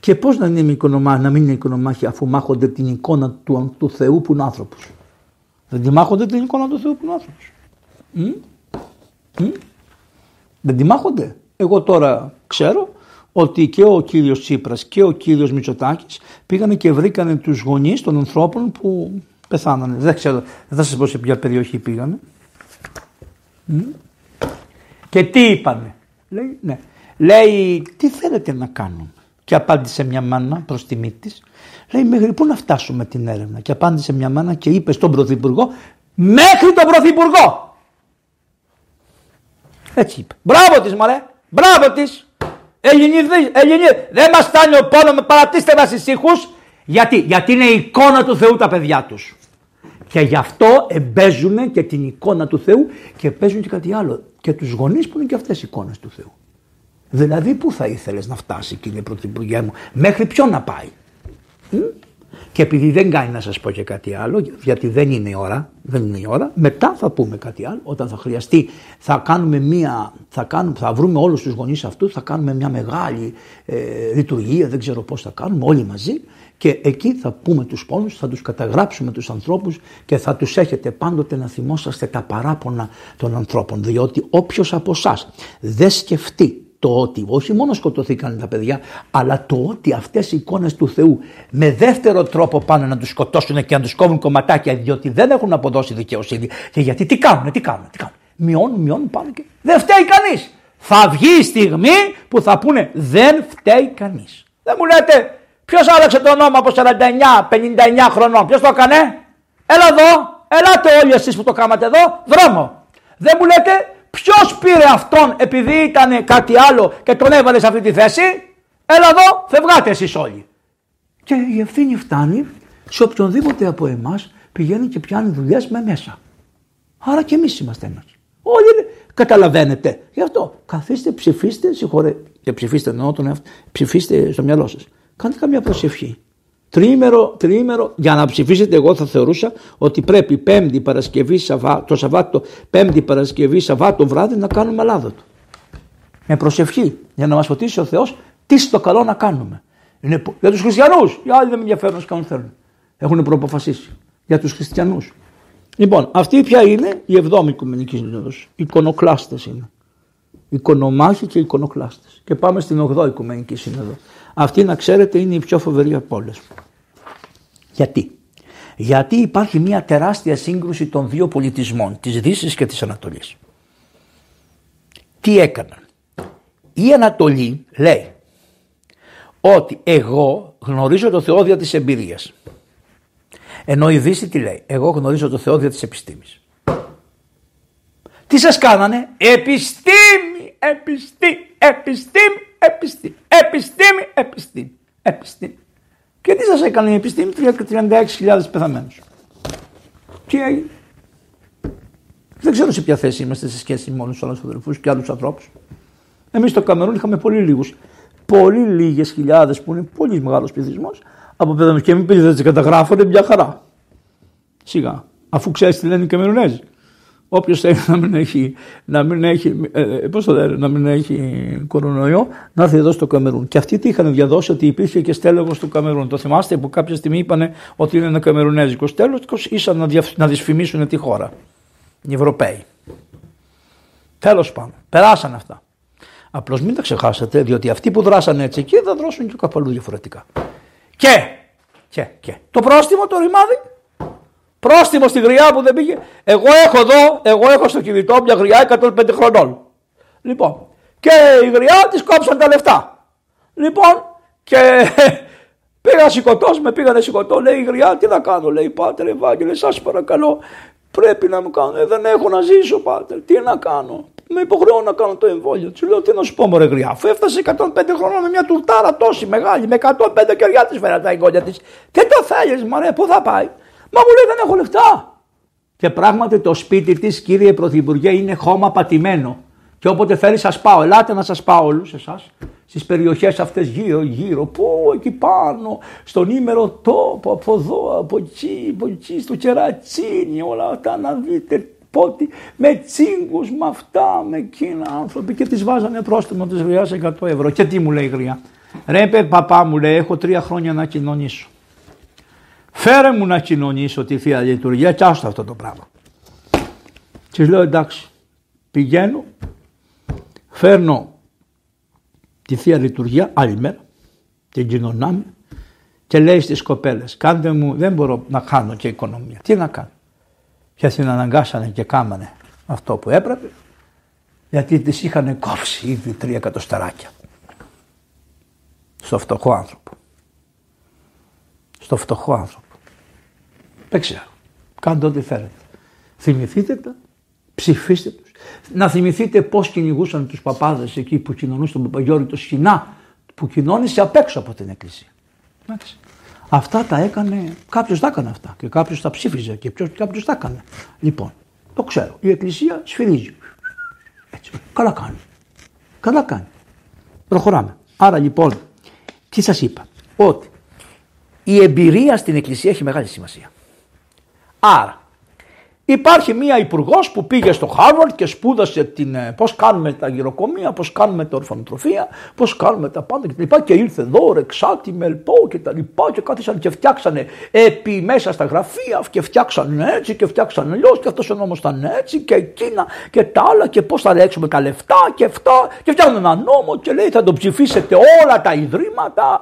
Speaker 1: Και πώς να, είναι να μην είναι οικονομάχοι αφού μάχονται την εικόνα του, του Θεού που είναι άνθρωπος. Δεν τη μάχονται την εικόνα του Θεού που είναι άνθρωπος. Δεν τη μάχονται. Εγώ τώρα ξέρω ότι και ο κύριος Τσίπρας και ο κύριος Μητσοτάκης πήγανε και βρήκανε τους γονείς των ανθρώπων που πεθάνανε. Δεν ξέρω, δεν θα σας πω σε ποια περιοχή πήγανε. Και τι είπανε. Λέει, ναι. Λέει, τι θέλετε να κάνουμε; Και απάντησε μια μάνα προς τιμή της, Λέει μέχρι πού να φτάσουμε την έρευνα; Και απάντησε μια μάνα και είπε στον Πρωθυπουργό μέχρι τον Πρωθυπουργό. Έτσι είπε. Μπράβο της μωρέ. Μπράβο της. Ελληνίδη, Δεν μας φτάνει ο πόνος με παρατήστε μας ησύχου. Γιατί, γιατί είναι η εικόνα του Θεού τα παιδιά τους. Και γι' αυτό εμπέζουν και την εικόνα του Θεού και παίζουν και κάτι άλλο. Και τους γονείς που είναι και αυτές οι εικόνες του Θεού. Δηλαδή, πού θα ήθελες να φτάσει, κύριε Πρωθυπουργέ μου, μέχρι ποιο να πάει; Και επειδή δεν κάνει να σας πω και κάτι άλλο, γιατί δεν είναι η ώρα, δεν είναι η ώρα, μετά θα πούμε κάτι άλλο, όταν θα χρειαστεί, θα κάνουμε μία, θα, κάνουμε, θα βρούμε όλους τους γονείς αυτούς, θα κάνουμε μια μεγάλη ε, λειτουργία, δεν ξέρω πώς θα κάνουμε, όλοι μαζί. Και εκεί θα πούμε τους πόνους, θα τους καταγράψουμε τους ανθρώπους και θα τους έχετε πάντοτε να θυμόσαστε τα παράπονα των ανθρώπων, διότι όποιος από εσάς δεν σκεφτεί το ότι όχι μόνο σκοτωθήκαν τα παιδιά, αλλά το ότι αυτές οι εικόνες του Θεού με δεύτερο τρόπο πάνε να τους σκοτώσουν και να τους κόβουν κομματάκια διότι δεν έχουν αποδώσει δικαιοσύνη. Και γιατί τι κάνουν, τι κάνουν, τι κάνουν. Μειώνουν, μειώνουν, πάνε και δεν φταίει κανείς. Θα βγει η στιγμή που θα πούνε δεν φταίει κανείς. Δεν μου λέτε ποιος άλλαξε το όνομα από 49, 59 χρονών, ποιος το έκανε; Έλα εδώ, ελάτε όλοι εσείς που το κάνατε εδώ, δρόμο. Δεν μου λέτε Ποιος πήρε αυτόν επειδή ήταν κάτι άλλο και τον έβαλες σε αυτή τη θέση; Έλα εδώ, φευγάτε εσείς όλοι. Και η ευθύνη φτάνει σε οποιονδήποτε από εμάς πηγαίνει και πιάνει δουλειές με μέσα. Άρα και εμείς είμαστε ένας. Όλοι καταλαβαίνετε. Γι' αυτό καθίστε, ψηφίστε, συγχωρέ. Και ψηφίστε, εννοώ τον εαυτό, ψηφίστε στο μυαλό σας. Κάντε καμιά προσευχή. Τριήμερο, τριήμερο, για να ψηφίσετε εγώ θα θεωρούσα ότι πρέπει πέμπτη Παρασκευή, Σαββά, το Σαββάτο, πέμπτη Παρασκευή, Σαββάτο βράδυ να κάνουμε λάδωτο. Με προσευχή, για να μας φωτίσει ο Θεός τι στο καλό να κάνουμε. Είναι για τους χριστιανούς, οι άλλοι δεν με ενδιαφέρουν να κάνουν θέλουν. Έχουν προποφασίσει. Για τους χριστιανούς. Λοιπόν, αυτή πια είναι η εβδόμη Οικουμενική Σύνοδος. Εικονοκλάστες είναι. Οικονομάχοι και εικονοκλάστες. Και πάμε στην 8η Οικουμενική Σύνοδο. Αυτή να ξέρετε είναι η πιο φοβερή από όλες. Γιατί; Γιατί υπάρχει μια τεράστια σύγκρουση των δύο πολιτισμών, της Δύσης και της Ανατολής. Τι έκαναν; Η Ανατολή λέει ότι εγώ γνωρίζω το Θεό δια της εμπειρίας. Ενώ η Δύση τι λέει; Εγώ γνωρίζω το Θεό δια της επιστήμης. Τι σας κάνανε; Επιστήμη, επιστήμη, επιστήμη, επιστήμη, επιστήμη, επιστήμη, επιστήμη. Και τι σας έκανε η επιστήμη 36.000 πεθαμένους. Τι έγινε. Δεν ξέρω σε ποια θέση είμαστε σε σχέση με όλους τους άλλους αδελφούς και άλλους ανθρώπους. Εμείς στο Καμερούν είχαμε πολύ λίγους. Πολύ λίγες χιλιάδες που είναι πολύ μεγάλος πληθυσμός από πεθαμένους. Και μην πείτε δεν καταγράφονται μια χαρά. Σιγά. Αφού ξέρεις τι λένε οι Καμερουνέζοι. Όποιος θέλει να μην έχει, να μην έχει, ε, πώς το λένε, να μην έχει κορονοϊό, να έρθει εδώ στο Καμερούν. Και αυτοί τι είχαν διαδώσει ότι υπήρχε και στέλεχο του Καμερούν. Το θυμάστε που κάποια στιγμή είπαν ότι είναι ένα Καμερουνέζικος στέλεχο, ήσαν να, δια, να δυσφημίσουν τη χώρα. Οι Ευρωπαίοι. Τέλος πάντων, περάσαν αυτά. Απλώς μην τα ξεχάσετε, διότι αυτοί που δράσαν έτσι εκεί θα δρώσουν και καπαλού διαφορετικά. Και, και, και. Το πρόστιμο το ρημάδι Πρόστιμο στη γριά που δεν πήγε. Εγώ έχω εδώ, εγώ έχω στο κινητό μια γριά 105 χρονών. Λοιπόν, και η γριά της κόψαν τα λεφτά. Λοιπόν, και πήγα σηκωτό, με πήγανε σηκωτό, λέει η γριά, τι να κάνω, λέει Πάτερ Ευάγγελε, σας παρακαλώ, πρέπει να μου κάνω, ε, δεν έχω να ζήσω, Πάτερ, τι να κάνω. Με υποχρεώνω να κάνω το εμβόλιο. Τους λέω τι να σου πω, Μωρέ Γριά, αφού έφτασε 105 χρόνια με μια τουρτάρα τόση μεγάλη, με 105 κεριά της φέρα τα εγγόνια της. Τι το θέλεις, Μωρέ, πού θα πάει. Μα μου λέει δεν έχω λεφτά. Και πράγματι το σπίτι της κύριε Πρωθυπουργέ είναι χώμα πατημένο. Και όποτε θέλει σας πάω, ελάτε να σας πάω όλους εσάς στις περιοχές αυτές γύρω γύρω, πού εκεί πάνω, στον ήμερο τόπο, από εδώ, από εκεί, από εκεί, στο κερατσίνι, όλα αυτά να δείτε πότι, με τσίγκους, με αυτά, με εκείνα άνθρωποι και τις βάζανε πρόστιμο της γριάς 100 ευρώ. Και τι μου λέει η γριά. Ρε παπά μου λέει έχω τρία χρόνια να κοινωνήσω. Φέρε μου να κοινωνήσω τη Θεία Λειτουργία και άστα αυτό το πράγμα. Και λέω εντάξει, πηγαίνω, φέρνω τη Θεία Λειτουργία άλλη μέρα, την κοινωνάμε και λέει στις κοπέλες, κάντε μου, δεν μπορώ να κάνω και οικονομία. Τι να κάνω. Και την αναγκάσανε και κάμανε αυτό που έπρεπε, γιατί τις είχαν κόψει ήδη τρία εκατοσταράκια στο φτωχό άνθρωπο στο φτωχό άνθρωπο. Δεν ξέρω. Κάντε ό,τι θέλετε. Θυμηθείτε τα, ψηφίστε τους. Να θυμηθείτε πώς κυνηγούσαν τους παπάδες εκεί που κοινωνούσαν τον Παπαγιώρη το σκηνά που κοινώνησε απ' έξω από την εκκλησία. Εντάξει. Αυτά τα έκανε, κάποιος τα έκανε αυτά και κάποιος τα ψήφιζε και κάποιος τα έκανε. Λοιπόν, το ξέρω. Η εκκλησία σφυρίζει. Έτσι. Καλά κάνει. Καλά κάνει. Προχωράμε. Άρα λοιπόν, τι σας είπα; Ότι η εμπειρία στην εκκλησία έχει μεγάλη σημασία. Άρα Υπάρχει μία υπουργός που πήγε στο Χάρβαρντ και σπούδασε την, ε, πώς κάνουμε τα γυροκομεία, πώς κάνουμε τα ορφανοτροφία, πώς κάνουμε τα πάντα κτλ. Και, και ήρθε εδώ ρεξάτη, μελπό και τα λοιπά και κάθισαν και φτιάξανε επί μέσα στα γραφεία και φτιάξανε έτσι και φτιάξανε αλλιώς και αυτός ο νόμος ήταν έτσι και εκείνα και τα άλλα και πώς θα λέξουμε τα λεφτά και αυτά και φτιάχνουν ένα νόμο και λέει θα το ψηφίσετε όλα τα ιδρύματα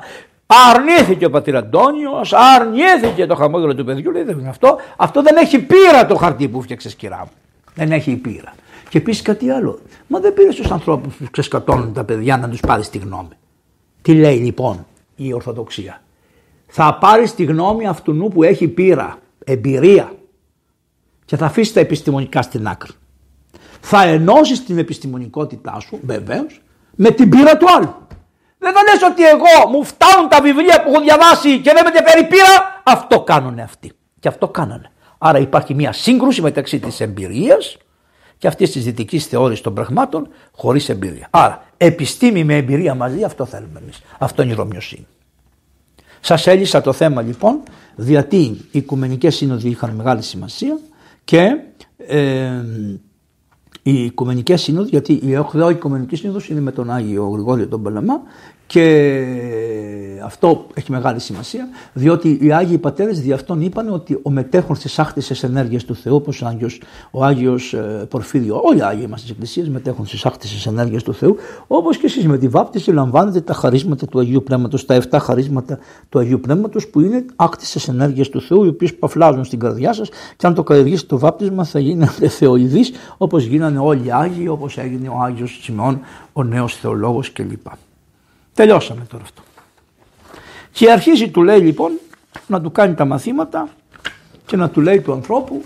Speaker 1: Αρνήθηκε ο πατήρ Αντώνιος, αρνήθηκε το χαμόγελο του παιδιού. Λέει δεν είναι αυτό. Αυτό δεν έχει πείρα το χαρτί που φτιάξε κυρά μου. Δεν έχει πείρα. Και επίσης κάτι άλλο. Μα δεν πήρε στους ανθρώπους που ξεσκατώνουν τα παιδιά να τους πάρει τη γνώμη. Τι λέει λοιπόν η Ορθοδοξία; Θα πάρεις τη γνώμη αυτού που έχει πείρα, εμπειρία και θα αφήσεις τα επιστημονικά στην άκρη. Θα ενώσεις την επιστημονικότητά σου βεβαίως με την πείρα του άλλου. Δεν θα λες ότι εγώ μου φτάνουν τα βιβλία που έχω διαβάσει και δεν με ενδιαφέρει πείρα. Αυτό κάνουν αυτοί. Και αυτό κάνανε. Άρα υπάρχει μια σύγκρουση μεταξύ της εμπειρίας και αυτής της δυτικής θεώρησης των πραγμάτων χωρίς εμπειρία. Άρα, επιστήμη με εμπειρία μαζί, αυτό θέλουμε εμείς. Αυτό είναι η Ρωμιοσύνη. Σας έλυσα το θέμα λοιπόν, γιατί οι Οικουμενικές Σύνοδοι είχαν μεγάλη σημασία και ε, η Οικουμενική Σύνοδο, γιατί η 8η Οικουμενική Σύνοδο είναι με τον Άγιο Γρηγόριο τον Παλαμά και αυτό έχει μεγάλη σημασία, διότι οι Άγιοι Πατέρες δι' αυτόν είπαν ότι ο μετέχων στις άκτησες ενέργειες του Θεού, όπως ο Άγιος, ο Άγιος ε, Πορφύριο, όλοι οι Άγιοι μας στις εκκλησίες μετέχουν στις άκτησες ενέργειες του Θεού, όπως και εσείς με τη βάπτιση λαμβάνετε τα χαρίσματα του Αγίου Πνεύματος, τα 7 χαρίσματα του Αγίου Πνεύματος που είναι άκτησες ενέργειες του Θεού, οι οποίες παφλάζουν στην καρδιά σας και αν το καλλιεργήσει το βάπτισμα θα γίνετε θεοειδείς όπως γίνανε όλοι οι Άγιοι, όπως έγινε ο Άγιος Σιμών, ο νέος θεολόγος κλπ. Τελειώσαμε τώρα αυτό. Και αρχίζει του λέει λοιπόν να του κάνει τα μαθήματα και να του λέει του ανθρώπου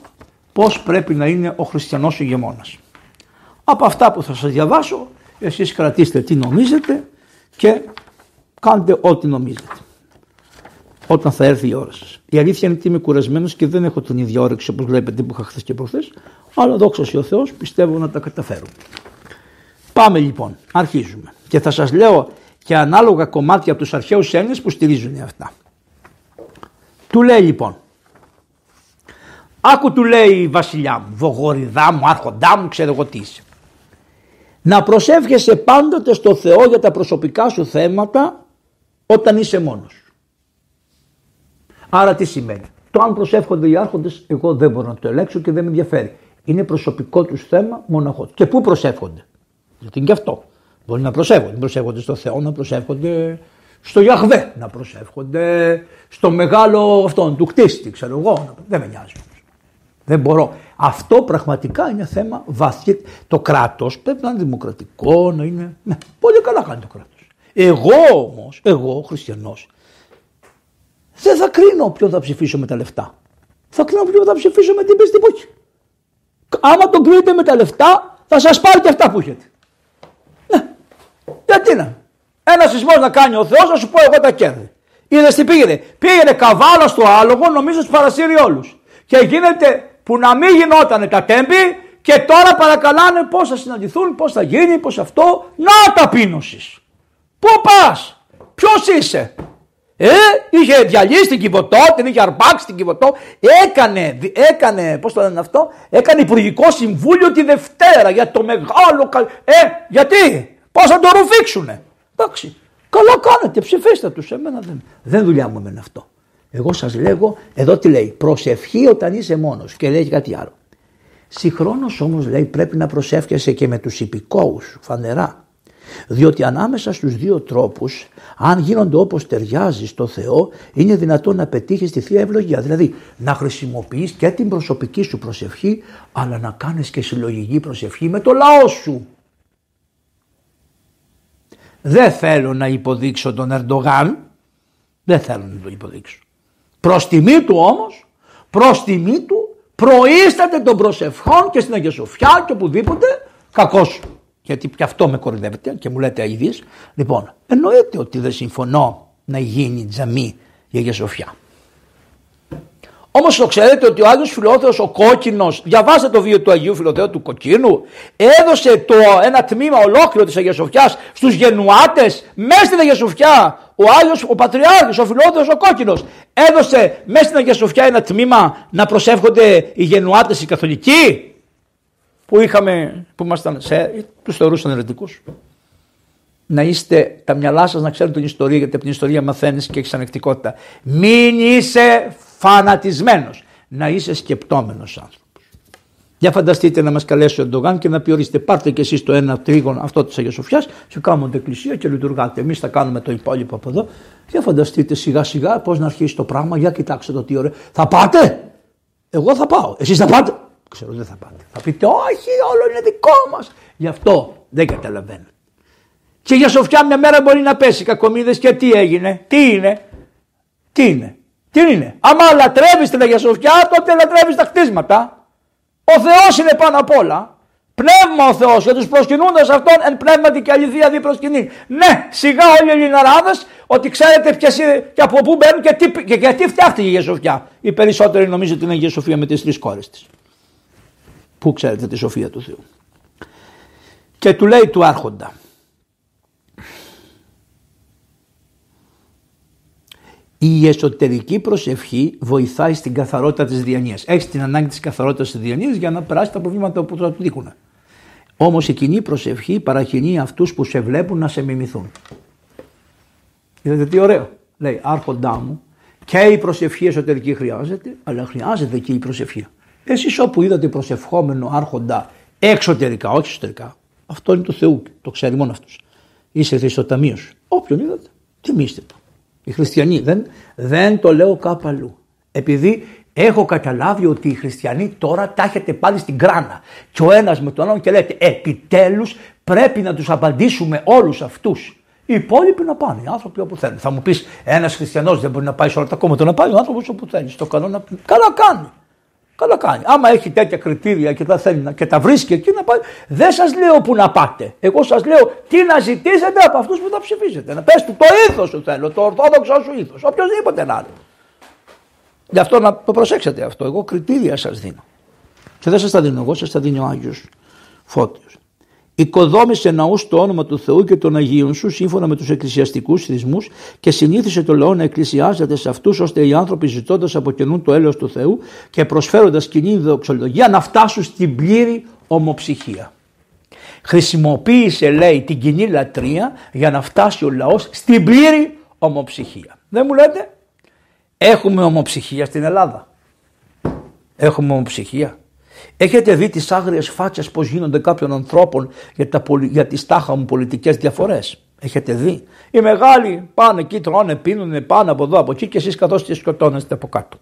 Speaker 1: πώς πρέπει να είναι ο χριστιανός ηγεμόνας. Από αυτά που θα σας διαβάσω εσείς κρατήστε τι νομίζετε και κάντε ό,τι νομίζετε. Όταν θα έρθει η ώρα σας. Η αλήθεια είναι ότι είμαι κουρασμένος και δεν έχω την ίδια όρεξη όπως βλέπετε που είχα χθες και προχθές, αλλά δόξα ο Θεός πιστεύω να τα καταφέρω. Πάμε λοιπόν, αρχίζουμε. Και θα σας λέω και ανάλογα κομμάτια από τους αρχαίους Έλληνες που στηρίζουν αυτά. Του λέει λοιπόν, Άκου του λέει η βασιλιά μου, βογοριδά μου, άρχοντά μου, ξέρω εγώ τι είσαι. Να προσεύχεσαι πάντοτε στο Θεό για τα προσωπικά σου θέματα όταν είσαι μόνος. Άρα τι σημαίνει; Το αν προσεύχονται οι άρχοντες εγώ δεν μπορώ να το ελέγξω και δεν με ενδιαφέρει. Είναι προσωπικό τους θέμα μοναχός. Και πού προσεύχονται; Γιατί είναι και αυτό. Μπορεί να προσεύχονται. Προσεύχονται στο Θεό, να προσεύχονται στο Γιαχβέ, να προσεύχονται στο μεγάλο αυτόν του κτίστη, ξέρω εγώ. Δεν με νοιάζει. Δεν μπορώ. Αυτό πραγματικά είναι θέμα βαθύ. Το κράτος πρέπει να είναι δημοκρατικό, να είναι. Ναι, πολύ καλά κάνει το κράτος. Εγώ όμως, εγώ χριστιανός, δεν θα κρίνω ποιον θα ψηφίσω με τα λεφτά. Θα κρίνω ποιον θα ψηφίσω με την πίστη που έχει. Άμα τον κρίνετε με τα λεφτά, θα σας πάρει και αυτά που έχετε. Ναι. Γιατί να; Ένας σεισμός να κάνει ο Θεός, να σου πω εγώ τα κέρδη. Είδες τι πήγαινε; Πήγαινε καβάλα στο άλογο, νομίζω τους παρασύρει όλους. Και γίνεται που να μην γινόταν τα τέμπη και τώρα παρακαλάνε πώς θα συναντηθούν, πώς θα γίνει, πώς αυτό. Να ταπείνωση. Πού πας, ποιος είσαι; Ε, είχε διαλύσει την Κιβωτό, την είχε αρπάξει την Κιβωτό, έκανε, έκανε, πώς το λένε αυτό, έκανε υπουργικό συμβούλιο τη Δευτέρα για το μεγάλο, ε, γιατί, πώς θα το ρουφήξουνε. Εντάξει, καλά κάνετε, ψηφίστε τους, εμένα δεν, δεν δουλειά μου εμένα αυτό. Εγώ σας λέγω, εδώ τι λέει, προσευχή όταν είσαι μόνος και λέει κάτι άλλο. Συγχρόνως όμως λέει πρέπει να προσεύχεσαι και με τους υπηκόους φανερά. Διότι ανάμεσα στους δύο τρόπους, αν γίνονται όπως ταιριάζει στο Θεό, είναι δυνατόν να πετύχεις τη Θεία Ευλογία. Δηλαδή να χρησιμοποιείς και την προσωπική σου προσευχή, αλλά να κάνεις και συλλογική προσευχή με το λαό σου. Δεν θέλω να υποδείξω τον Ερντογάν, δεν θέλω να το υποδείξω. Προς τιμή του όμως, προς τιμή του, προείσταται των προσευχών και στην Αγία Σοφιά και οπουδήποτε κακός γιατί και αυτό με κορυδεύετε και μου λέτε αηδείς. Λοιπόν, εννοείται ότι δεν συμφωνώ να γίνει τζαμί για Αγία Σοφιά. Όμως το ξέρετε ότι ο Άγιος Φιλόθεος ο κόκκινος, διαβάστε το βίο του Αγίου Φιλοθέου του Κοκκίνου, έδωσε το ένα τμήμα ολόκληρο της Αγίας Σοφιάς στους γενουάτες μέσα στην Αγία Σοφιά. Ο Άγιος, ο Πατριάρχης, ο Φιλόθεος ο κόκκινος έδωσε μέσα στην Αγία Σοφιά ένα τμήμα να προσεύχονται οι γενουάτες οι καθολικοί που είχαμε, που ήμασταν σε, τους θεωρούσαν ερετικούς. Να είστε τα μυαλά σας να ξέρουν την ιστορία, γιατί από την ιστορία μαθαίνεις και έχεις ανεκτικότητα. Μην είσαι φανατισμένος, να είσαι σκεπτόμενος άνθρωπος. Για φανταστείτε να μας καλέσει ο Εντογάν και να πει ορίστε πάρτε και εσείς το ένα τρίγωνο αυτό της Αγίας Σοφιάς και κάνουμε εκκλησία και λειτουργάτε. Εμείς θα κάνουμε το υπόλοιπο από εδώ. Για φανταστείτε σιγά σιγά πώς να αρχίσει το πράγμα. Για κοιτάξτε το τι ωραία. Θα πάτε; Εγώ θα πάω. Εσείς θα πάτε; Ξέρω δεν θα πάτε. Θα πείτε όχι όλο είναι δικό μας. Γι' αυτό δεν καταλαβαίνω. Και για σοφιά μια μέρα μπορεί να πέσει κακομίδες και τι έγινε; Τι είναι; Τι είναι; Τι είναι; Άμα λατρεύεις την Αγία Σοφιά τότε λατρεύεις τα κτίσματα. Ο Θεός είναι πάνω απ' όλα. Πνεύμα ο Θεός για τους προσκυνούντες αυτόν εν πνεύματι και αληθεία δι προσκυνεί. Ναι, σιγά όλοι οι Ελληναράδες ότι ξέρετε ποιες είναι και από πού μπαίνουν και, τι, και γιατί φτιάχτηκε η Αγία Σοφιά. Οι περισσότεροι νομίζουν ότι είναι η Αγία Σοφία με τις τρεις κόρες της. Πού ξέρετε τη σοφία του Θεού. Και του λέει του άρχοντα. Η εσωτερική προσευχή βοηθάει στην καθαρότητα της διανοίας. Έχει την ανάγκη της καθαρότητας της διανοίας για να περάσει τα προβλήματα που θα του δείχνουν. Όμως η κοινή προσευχή παραχυνεί αυτούς που σε βλέπουν να σε μιμηθούν. Είδατε τι ωραίο. Λέει άρχοντά μου και η προσευχή εσωτερική χρειάζεται αλλά χρειάζεται και η προσευχή. Εσείς όπου είδατε προσευχόμενο άρχοντα εξωτερικά, όχι εσωτερικά, αυτό είναι του Θεού, το ξέρει μόνο αυτός. Είσαι στο ταμείο σου. Όποιον είδατε, τιμήστε το. Οι χριστιανοί δεν, δεν το λέω κάπου αλλού. Επειδή έχω καταλάβει ότι οι χριστιανοί τώρα τα έχετε πάλι στην κράνα. Και ο ένας με τον άλλον και λέτε επιτέλους πρέπει να τους απαντήσουμε όλους αυτούς. Οι υπόλοιποι να πάνε, οι άνθρωποι όπου θέλουν. Θα μου πεις: Ένας χριστιανός δεν μπορεί να πάει σε όλα τα κόμματα, να πάει ο άνθρωπος όπου θέλει. Στο κανόνα. Καλά κάνει. Καλά κάνει. Άμα έχει τέτοια κριτήρια και τα θέλει να, και τα βρίσκει εκεί να πάει, δεν σας λέω που να πάτε. Εγώ σας λέω τι να ζητήσετε από αυτούς που θα ψηφίσετε. Να πες του το ήθος σου θέλω, το ορθόδοξο σου ήθος. Οποιοδήποτε να είναι. Γι' αυτό να το προσέξετε αυτό. Εγώ κριτήρια σας δίνω. Και δεν σας τα δίνω εγώ, σας τα δίνει ο Άγιος Φώτιος. Οικοδόμησε ναούς στο όνομα του Θεού και των Αγίων σου σύμφωνα με τους εκκλησιαστικούς θυσμού και συνήθισε το λαό να εκκλησιάζεται σε αυτούς ώστε οι άνθρωποι ζητώντας από καινούν το έλεος του Θεού και προσφέροντας κοινή δοξολογία να φτάσουν στην πλήρη ομοψυχία. Χρησιμοποίησε λέει την κοινή λατρεία για να φτάσει ο λαός στην πλήρη ομοψυχία. Δεν μου λέτε; Έχουμε ομοψυχία στην Ελλάδα. Έχουμε ομοψυχία. Έχετε δει τις άγριες φάτσες πως γίνονται κάποιων ανθρώπων για, τα, για τις τάχα μου πολιτικές διαφορές; Έχετε δει; Οι μεγάλοι πάνε εκεί, τρώνε, πίνουνε, πάνε από εδώ, από εκεί και εσείς καθώς τις σκοτώνεστε από κάτω.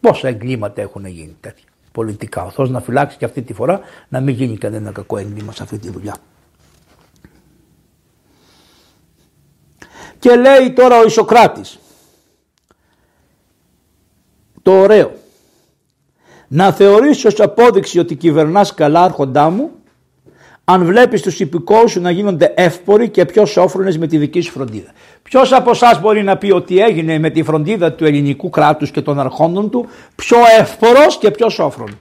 Speaker 1: Πόσα εγκλήματα έχουν γίνει τέτοια πολιτικά; Ο Θεός να φυλάξει και αυτή τη φορά να μην γίνει κανένα κακό έγκλημα σε αυτή τη δουλειά. Και λέει τώρα ο Ισοκράτης, το ωραίο, να θεωρήσεις ως απόδειξη ότι κυβερνάς καλά άρχοντά μου αν βλέπεις τους υπηκόους σου να γίνονται εύποροι και πιο σόφρονες με τη δική σου φροντίδα. Ποιος από εσάς μπορεί να πει ότι έγινε με τη φροντίδα του ελληνικού κράτους και των αρχόντων του πιο εύπορος και πιο σόφρον;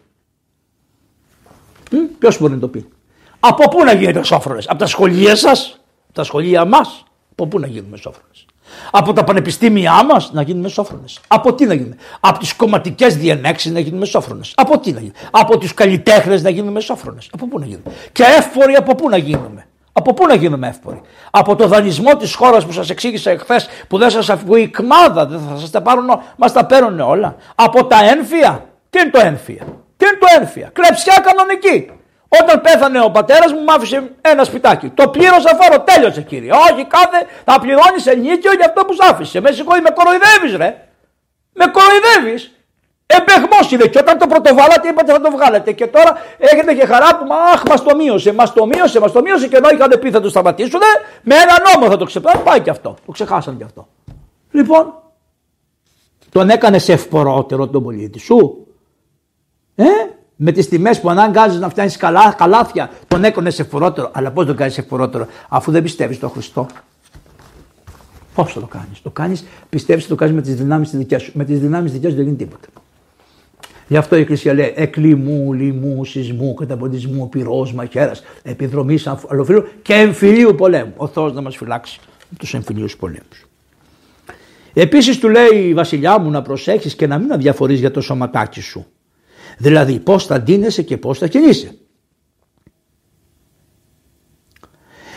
Speaker 1: Ποιος μπορεί να το πει; Από πού να γίνετε σόφρονες, από τα σχολεία σας, τα σχολεία μας, από πού να γίνουμε σόφρονες; Από τα πανεπιστήμια μας να γίνουμε σόφρονες. Από τι να γίνουμε. Από τις κομματικές διενέξεις να γίνουμε σόφρονες. Από τι να γίνουμε. Από τους καλλιτέχνες να γίνουμε σόφρονες. Από πού να γίνουμε. Και εύποροι από πού να γίνουμε. Από πού να γίνουμε εύποροι. Από το δανεισμό της χώρας που σας εξήγησα εχθές που δεν σας αφηγεί η κμάδα, δεν θα σας τα πάρουν, μας τα παίρνουν όλα. Από τα ένφια. Τι είναι το ένφια; Τι είναι το ένφια; Κλεψιά κανονική. Όταν πέθανε ο πατέρας μου, μου άφησε ένα σπιτάκι. Το πλήρωσα φόρο, τέλειωσε κύριε. Όχι, κάθε θα πληρώνεις ενίκιο για αυτό που σου άφησε. Με συγχωρεί, με κοροϊδεύεις, ρε. Με κοροϊδεύεις. Εμπεχμό είναι. Και όταν το πρωτοβάλατε, είπατε θα το βγάλετε. Και τώρα έχετε και χαρά που, αχ, μας το μείωσε, μας το μείωσε, μας το μείωσε. Και ενώ είχαν πει θα το σταματήσουν, με ένα νόμο θα το ξεπεράσουν. Πάει και αυτό. Το ξεχάσαν και αυτό. Λοιπόν, τον έκανες ευπορότερο τον πολίτη σου. Ε, με τις τιμές που αναγκάζει να φτιάξει καλά, καλάθια, τον έκανε σε φορότερο. Αλλά πώς τον κάνεις σε φορότερο, αφού δεν πιστεύεις στον Χριστό. Πώς θα το κάνεις; Το κάνεις, πιστεύεις ότι το κάνεις με τις δυνάμεις δικέ σου. Με τις δυνάμεις δικέ σου δεν γίνει τίποτα. Γι' αυτό η Εκκλησία λέει εκλιμού, λιμού, σεισμού, καταποντισμού, πυρός, μαχαίρας, επιδρομής, αλλοφύλου και εμφυλίου πολέμου. Ο Θεός να μας φυλάξει τους εμφυλίους πολέμους. Επίσης του λέει η βασιλιά μου να προσέχεις και να μην αδιαφορείς για το σωματάκι σου. Δηλαδή πώς θα ντύνεσαι και πώς θα κινείσαι.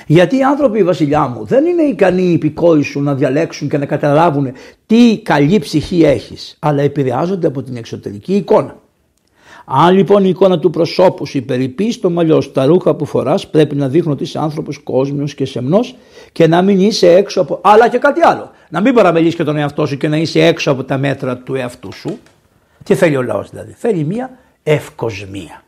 Speaker 1: Γιατί οι άνθρωποι, βασιλιά μου, δεν είναι ικανοί οι υπηκόοι σου να διαλέξουν και να καταλάβουν τι καλή ψυχή έχεις, αλλά επηρεάζονται από την εξωτερική εικόνα. Αν λοιπόν η εικόνα του προσώπου σου υπερηπεί στο μαλλιό τα ρούχα που φοράς πρέπει να δείχνουν ότι είσαι άνθρωπος κόσμιος και σεμνός και να μην είσαι έξω από... Αλλά και κάτι άλλο. Να μην παραμελείς και τον εαυτό σου και να είσαι έξω από τα μέτρα του εαυτού σου. Τι θέλει ο λαός δηλαδή; Θέλει μια ευκοσμία.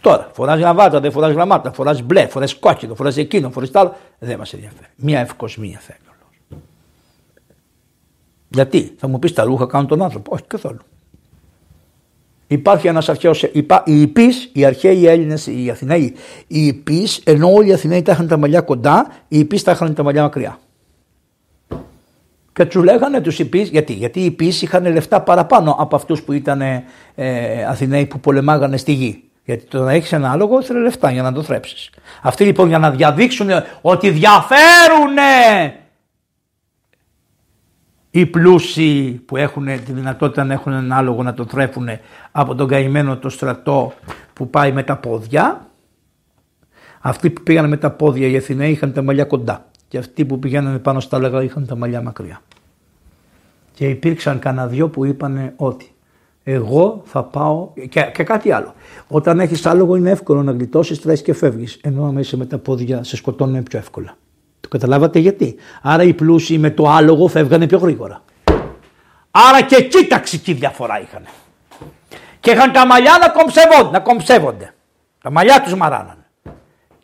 Speaker 1: Τώρα, φοράς γραβάτα, δεν φοράς γραμμάτα, φοράς μπλε, φορά κόκκινο, φορά εκείνο, φορά τ' άλλο. Δεν μας ενδιαφέρει. Μια ευκοσμία θέλει ο λαός. Γιατί, θα μου πεις τα ρούχα κάνουν τον άνθρωπο; Όχι καθόλου. Υπάρχει ένας αρχαίος. Οι υπείς, οι αρχαίοι Έλληνες, οι Αθηναίοι, οι υπείς, ενώ όλοι οι Αθηναίοι τα είχαν τα μαλλιά κοντά, οι υπείς τα είχαν τα μαλλιά μακριά. Και τους λέγανε τους υπείς, γιατί, γιατί οι υπείς είχαν λεφτά παραπάνω από αυτούς που ήταν ε, Αθηναίοι που πολεμάγανε στη γη. Γιατί το να έχεις ένα άλογο ήθελε λεφτά για να το θρέψεις. Αυτοί λοιπόν για να διαδείξουν ότι διαφέρουν οι πλούσιοι που έχουν τη δυνατότητα να έχουν ένα άλογο να το θρέφουν από τον καημένο το στρατό που πάει με τα πόδια. Αυτοί που πήγαν με τα πόδια οι Αθηναίοι είχαν τα μαλλιά κοντά και αυτοί που πηγαίνανε πάνω στα λέγα είχαν τα μαλλιά μακριά. Και υπήρξαν κανένα δυο που είπαν ότι εγώ θα πάω και, και κάτι άλλο. Όταν έχεις άλογο είναι εύκολο να γλιτώσεις, τρέχει και φεύγεις. Ενώ άμα είσαι με τα πόδια σε σκοτώνουν πιο εύκολα. Το καταλάβατε γιατί; Άρα οι πλούσιοι με το άλογο φεύγανε πιο γρήγορα. Άρα και εκεί ταξική διαφορά είχαν. Και είχαν τα μαλλιά να κομψεύονται. Να κομψεύονται. Τα μαλλιά τους μαράναν.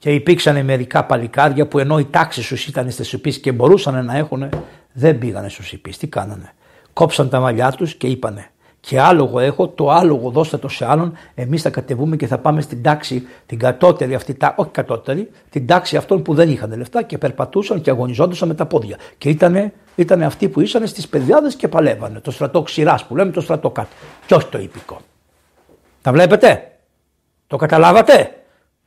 Speaker 1: Και υπήρξαν μερικά παλικάρια που ενώ η τάξη σου ήταν στις υπείς και μπορούσαν να έχουν, δεν πήγανε στους υπείς. Τι κάνανε; Κόψαν τα μαλλιά τους και είπανε και άλογο έχω, το άλογο δώστε το σε άλλον, εμείς θα κατεβούμε και θα πάμε στην τάξη, την κατώτερη αυτή, όχι κατώτερη, την τάξη αυτών που δεν είχαν λεφτά και περπατούσαν και αγωνιζόντουσαν με τα πόδια. Και ήταν ήτανε αυτοί που ήσαν στις παιδιάδε και παλεύανε. Το στρατό ξηράς που λέμε το στρατό κάτω. Και όχι το υπηκό. Τα βλέπετε, το καταλάβατε;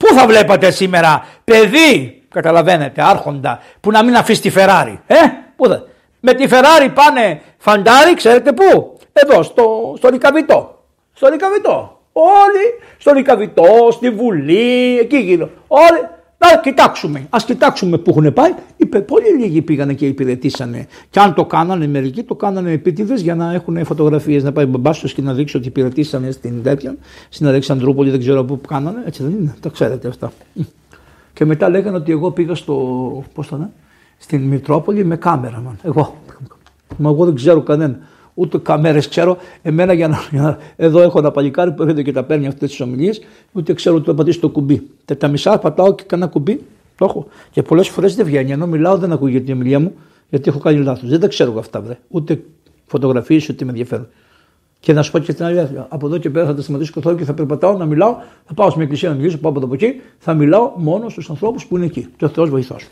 Speaker 1: Πού θα βλέπατε σήμερα παιδί, καταλαβαίνετε, άρχοντα, που να μην αφήσει τη Φεράρι. Ε, πού θα... Με τη Φεράρι πάνε φαντάρι, ξέρετε πού; Εδώ, στο, στο Ρικαβιτό. Στο Ρικαβιτό. Όλοι στο Ρικαβιτό, στη Βουλή, εκεί γύρω. Όλοι να κοιτάξουμε. Α κοιτάξουμε που έχουν πάει. Είπε, πολύ λίγοι πήγανε και υπηρετήσανε. Και αν το κάνανε, μερικοί το κάνανε επίτηδες για να έχουν φωτογραφίες. Να πάει μπαμπάς και να δείξει ότι υπηρετήσανε στην τέτοια, στην Αλεξανδρούπολη, δεν ξέρω πού κάνανε. Έτσι δεν είναι. Τα ξέρετε αυτά. Και μετά λέγανε ότι εγώ πήγα στο. Πώς το λένε, στην Μητρόπολη με κάμερα. Εγώ. Μα εγώ δεν ξέρω κανένα ούτε καμέρες ξέρω. Εμένα για να, για να, εδώ έχω ένα παλικάρι που έρχεται και τα παίρνει αυτές τις ομιλίες, ούτε ξέρω ότι θα πατήσει το κουμπί. Τε, τα μισά πατάω και κανένα κουμπί. Το έχω. Και πολλές φορές δεν βγαίνει. Ενώ μιλάω δεν ακούγεται την ομιλία μου, γιατί έχω κάνει λάθος. Δεν τα ξέρω εγώ αυτά, βρε. Ούτε φωτογραφίες, ούτε με ενδιαφέρον. Και να σου πω και την αλήθεια. Από εδώ και πέρα θα τα σταματήσω καθόλου και θα περπατάω να μιλάω. Θα πάω στην εκκλησία να μιλήσω, πάω από εδώ εκεί. Θα μιλάω μόνο στους ανθρώπους που είναι εκεί. Και ο Θεός βοηθός.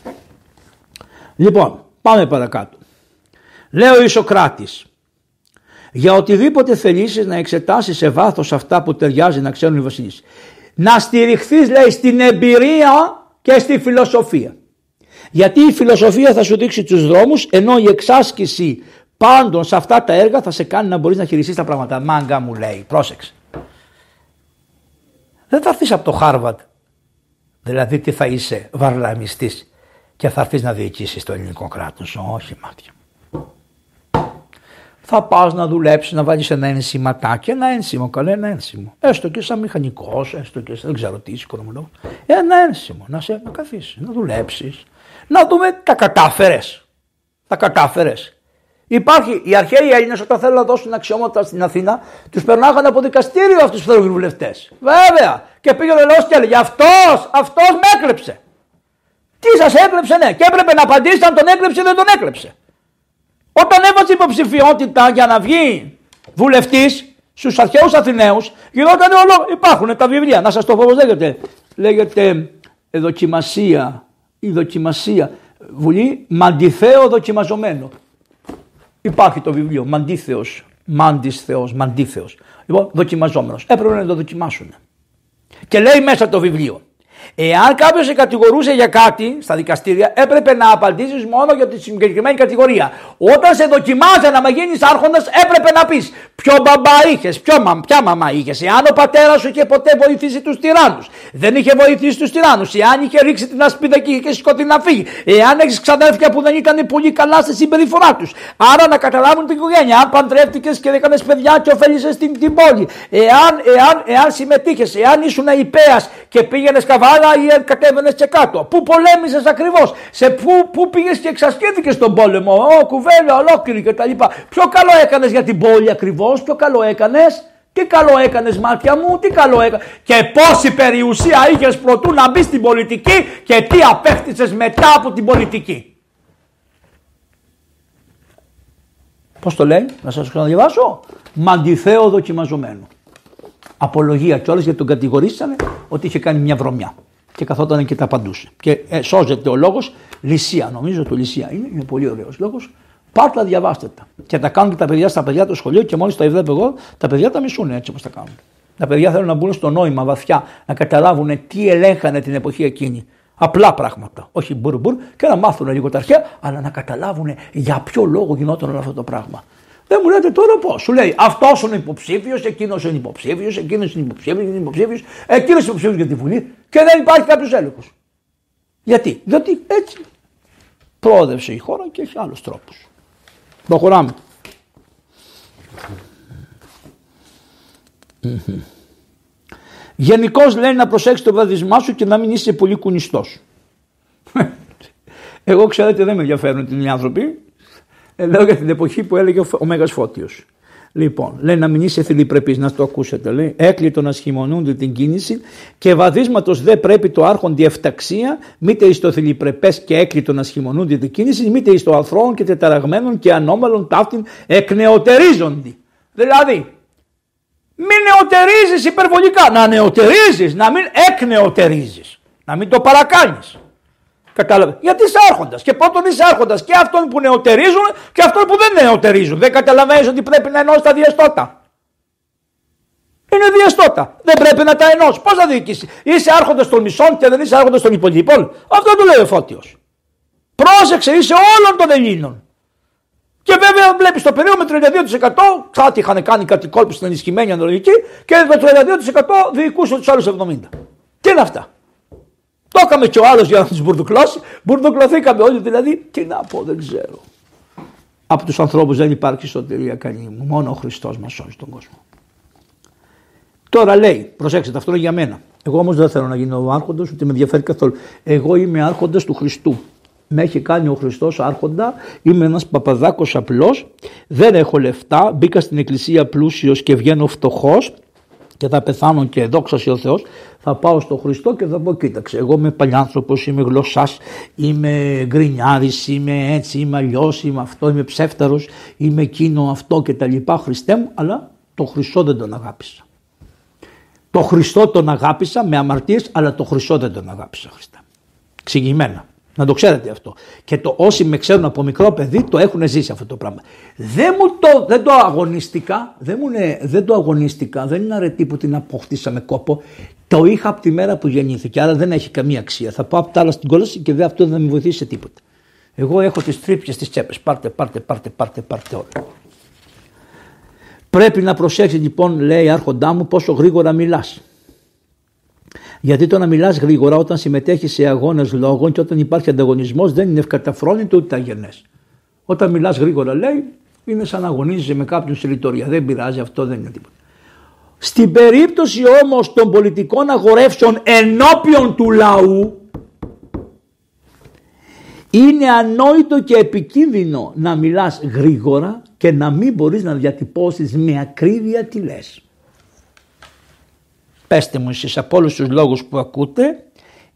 Speaker 1: Λοιπόν, πάμε παρακάτω. Λέω ο Ισοκράτης, για οτιδήποτε θελήσεις να εξετάσεις σε βάθος αυτά που ταιριάζει να ξέρουν οι βασιλείς. Να στηριχθείς, λέει, στην εμπειρία και στη φιλοσοφία. Γιατί η φιλοσοφία θα σου δείξει τους δρόμους, ενώ η εξάσκηση πάντων σε αυτά τα έργα θα σε κάνει να μπορείς να χειριστείς τα πράγματα. Μάγκα μου λέει, πρόσεξε. Δεν θα έρθεις από το Χάρβατ, δηλαδή τι θα είσαι, βαρλαμιστής, και θα έρθεις να διοικήσεις το ελληνικό κράτος. Όχι, μάτια θα πας να δουλέψεις, να βάλεις ένα ενσηματάκι, ένα ένσημο, καλό ένα ένσημο. Έστω και σαν μηχανικός, έστω και σαν δεν ξέρω τι, οικονομολόγος. Ένα ένσημο, να σε να καθίσεις, να δουλέψεις. Να δούμε τα κατάφερες. Τα κατάφερες. Υπάρχει, οι αρχαίοι Έλληνες όταν θέλουν να δώσουν αξιώματα στην Αθήνα, τους περνάγανε από δικαστήριο αυτού τους βουλευτές. Βέβαια. Και πήγαινε ο λαός και έλεγε Αυτός, αυτός με έκλεψε. Τι σας έκλεψε, ναι. Και έπρεπε να απαντήσει αν τον έκλεψε ή δεν τον έκλεψε. Όταν έβαζε υποψηφιότητα για να βγει βουλευτής στους αρχαίους Αθηναίους, γινόταν όλο. Υπάρχουν τα βιβλία. Να σας το πω πώς λέγεται. Λέγεται δοκιμασία. Η δοκιμασία. Βουλή Μαντιθέο δοκιμαζομένο. Υπάρχει το βιβλίο Μαντίθεο. Μάντης Θεός, Μαντίθεος. Λοιπόν, δοκιμαζόμενος. Έπρεπε να το δοκιμάσουν. Και λέει μέσα το βιβλίο. Εάν κάποιος σε κατηγορούσε για κάτι στα δικαστήρια, έπρεπε να απαντήσεις μόνο για τη συγκεκριμένη κατηγορία. Όταν σε δοκιμάζανε να γίνεις άρχοντας, έπρεπε να πεις ποιο μπαμπά είχες, ποια μαμά είχες, εάν ο πατέρας σου είχε ποτέ βοηθήσει τους τυράννους. Δεν είχε βοηθήσει τους τυράννους, εάν είχε ρίξει την ασπίδα και είχε σηκωθεί να φύγει, εάν έχεις ξαδέρφια που δεν ήταν πολύ καλά στη συμπεριφορά τους. Άρα να καταλάβουν την οικογένεια, αν παντρεύτηκες και έκανες παιδιά και ωφέλησες την, την πόλη, εάν, εάν, εάν συμμετείχες, εάν ήσουν υπέας και πήγαινες καβάλα ή κατέβαινε και κάτω. Πού πολέμησες ακριβώς, σε πού, πού πήγες και εξασκήθηκε στον πόλεμο, ο, κουβέλα ολόκληρη κτλ. Ποιο καλό έκανες για την πόλη ακριβώς, ποιο καλό έκανες; Τι καλό έκανες, μάτια μου, τι καλό έκανες; Και πόση περιουσία είχες προτού να μπεις στην πολιτική και τι απέκτησες μετά από την πολιτική; Πώς το λέει, να σας ξαναδιαβάσω. Μαντιθέο δοκιμαζομένο. Απολογία κιόλας γιατί τον κατηγορήσανε ότι είχε κάνει μια βρωμιά και καθόταν και τα απαντούσε. Και ε, σώζεται ο λόγος Λυσία, νομίζω το Λυσία είναι, είναι πολύ ωραίος λόγος. Πάρτε τα, διαβάστε τα. Και τα κάνουν και τα παιδιά στα παιδιά του σχολείου και μόλις τα βλέπω εγώ, τα παιδιά τα μισούν έτσι όπως τα κάνουν. Τα παιδιά θέλουν να μπουν στο νόημα βαθιά, να καταλάβουν τι ελέγχανε την εποχή εκείνη. Απλά πράγματα. Όχι μπουρ και να μάθουν λίγο τα αρχαία, αλλά να καταλάβουν για ποιο λόγο γινόταν όλο αυτό το πράγμα. Δεν μου λέτε τώρα πώς; Σου λέει αυτός είναι υποψήφιος, εκείνος είναι υποψήφιος, εκείνος είναι υποψήφιος, είναι υποψήφιος, εκείνος είναι υποψήφιος για τη Βουλή και δεν υπάρχει κάποιος έλεγχος. Γιατί, διότι έτσι πρόοδευσε η χώρα και έχει άλλους τρόπους. Προχωράμε. Γενικώς λέει να προσέξεις το βαδισμά σου και να μην είσαι πολύ κουνιστός. Εγώ ξέρετε δεν με ενδιαφέρουν οι άνθρωποι. Ε, λέω για την εποχή που έλεγε ο Μέγας Φώτιος. Λοιπόν, λέει να μην είσαι θηλυπρεπής, να το ακούσετε. Λέει, έκλειτο να σχημονούνται την κίνηση και βαδίσματος δεν πρέπει το άρχοντι εφταξία, μήτε εις το θηλυπρεπές και έκλειτο να σχημονούνται την κίνηση, μήτε εις το αθρώων και τεταραγμένων και ανώμαλων ταύτην εκνεωτερίζονται. Δηλαδή, μην νεωτερίζει υπερβολικά, να νεωτερίζει, να μην εκνεωτερίζει, να μην το παρακάνεις. Κατάλαβε. Γιατί είσαι άρχοντας. Και πρώτον είσαι άρχοντας και αυτόν που νεοτερίζουν και αυτόν που δεν νεοτερίζουν. Δεν καταλαβαίνεις ότι πρέπει να ενώσει τα διαστότα. Είναι διαστότα. Δεν πρέπει να τα ενώσει. Πώς θα διοικήσεις. Είσαι άρχοντας των μισών και δεν είσαι άρχοντας των υπολείπων. Αυτό το λέει ο Φώτιος. Πρόσεξε, είσαι όλων των Ελλήνων. Και βέβαια βλέπεις το περίοδο με 32% κάτι είχαν κάνει κάτι κόλπη στην ενισχυμένη αναλογική και με 32% διοικούσε τους άλλους 70%. Τι είναι αυτά. Το έκαμε και ο άλλος για να τους μπουρδουκλώσει. Μπουρδουκλωθήκαμε όλοι δηλαδή. Τι να πω, δεν ξέρω. Από τους ανθρώπους δεν υπάρχει σωτηρία καλή μου. Μόνο ο Χριστός μας σώζει τον κόσμο. Τώρα λέει, προσέξτε, αυτό είναι για μένα. Εγώ όμως δεν θέλω να γίνω ο άρχοντας, ούτε με ενδιαφέρει καθόλου. Εγώ είμαι άρχοντας του Χριστού. Με έχει κάνει ο Χριστός άρχοντα, είμαι ένας παπαδάκος απλός, δεν έχω λεφτά, μπήκα στην εκκλησία πλούσιος και βγαίνω φτωχός και θα πεθάνω και δόξα ο Θεός, θα πάω στο Χριστό και θα πω κοίταξε εγώ είμαι παλιάνθρωπος, είμαι γλωσσάς, είμαι γκρινιάρης, είμαι έτσι, είμαι αλλιώς, είμαι αυτό, είμαι ψεύταρος, είμαι εκείνο αυτό και τα λοιπά Χριστέ μου, αλλά το Χριστό δεν τον αγάπησα. Το Χριστό τον αγάπησα με αμαρτίες, αλλά το Χριστό δεν τον αγάπησα Χριστέ. Ξηγημένα. Να το ξέρετε αυτό. Και το όσοι με ξέρουν από μικρό παιδί το έχουν ζήσει αυτό το πράγμα. Δεν μου το, δεν το αγωνιστικά, δεν, μου είναι, δεν το αγωνιστικά, δεν είναι αρετή που την αποκτήσα με κόπο. Το είχα από τη μέρα που γεννήθηκε, άρα δεν έχει καμία αξία. Θα πάω από τα άλλα στην κόλαση και βέβαια αυτό δεν θα με βοηθήσει σε τίποτα. Εγώ έχω τις τρύπιες στι τσέπες. Πάρτε, πάρτε, πάρτε, πάρτε, πάρτε όλα. Πρέπει να προσέξεις λοιπόν, λέει άρχοντά μου, πόσο γρήγορα μιλάς. Γιατί το να μιλάς γρήγορα όταν συμμετέχεις σε αγώνες λόγων και όταν υπάρχει ανταγωνισμός δεν είναι ευκαταφρόνητο ούτε αγενέ. Όταν μιλάς γρήγορα, λέει, είναι σαν να αγωνίζεσαι με κάποιον σε λειτουργία. Δεν πειράζει, αυτό δεν είναι τίποτα. Στην περίπτωση όμως των πολιτικών αγορεύσεων ενώπιον του λαού είναι ανόητο και επικίνδυνο να μιλάς γρήγορα και να μην μπορείς να διατυπώσεις με ακρίβεια τι λες. Πέστε μου εσείς από όλους τους λόγους που ακούτε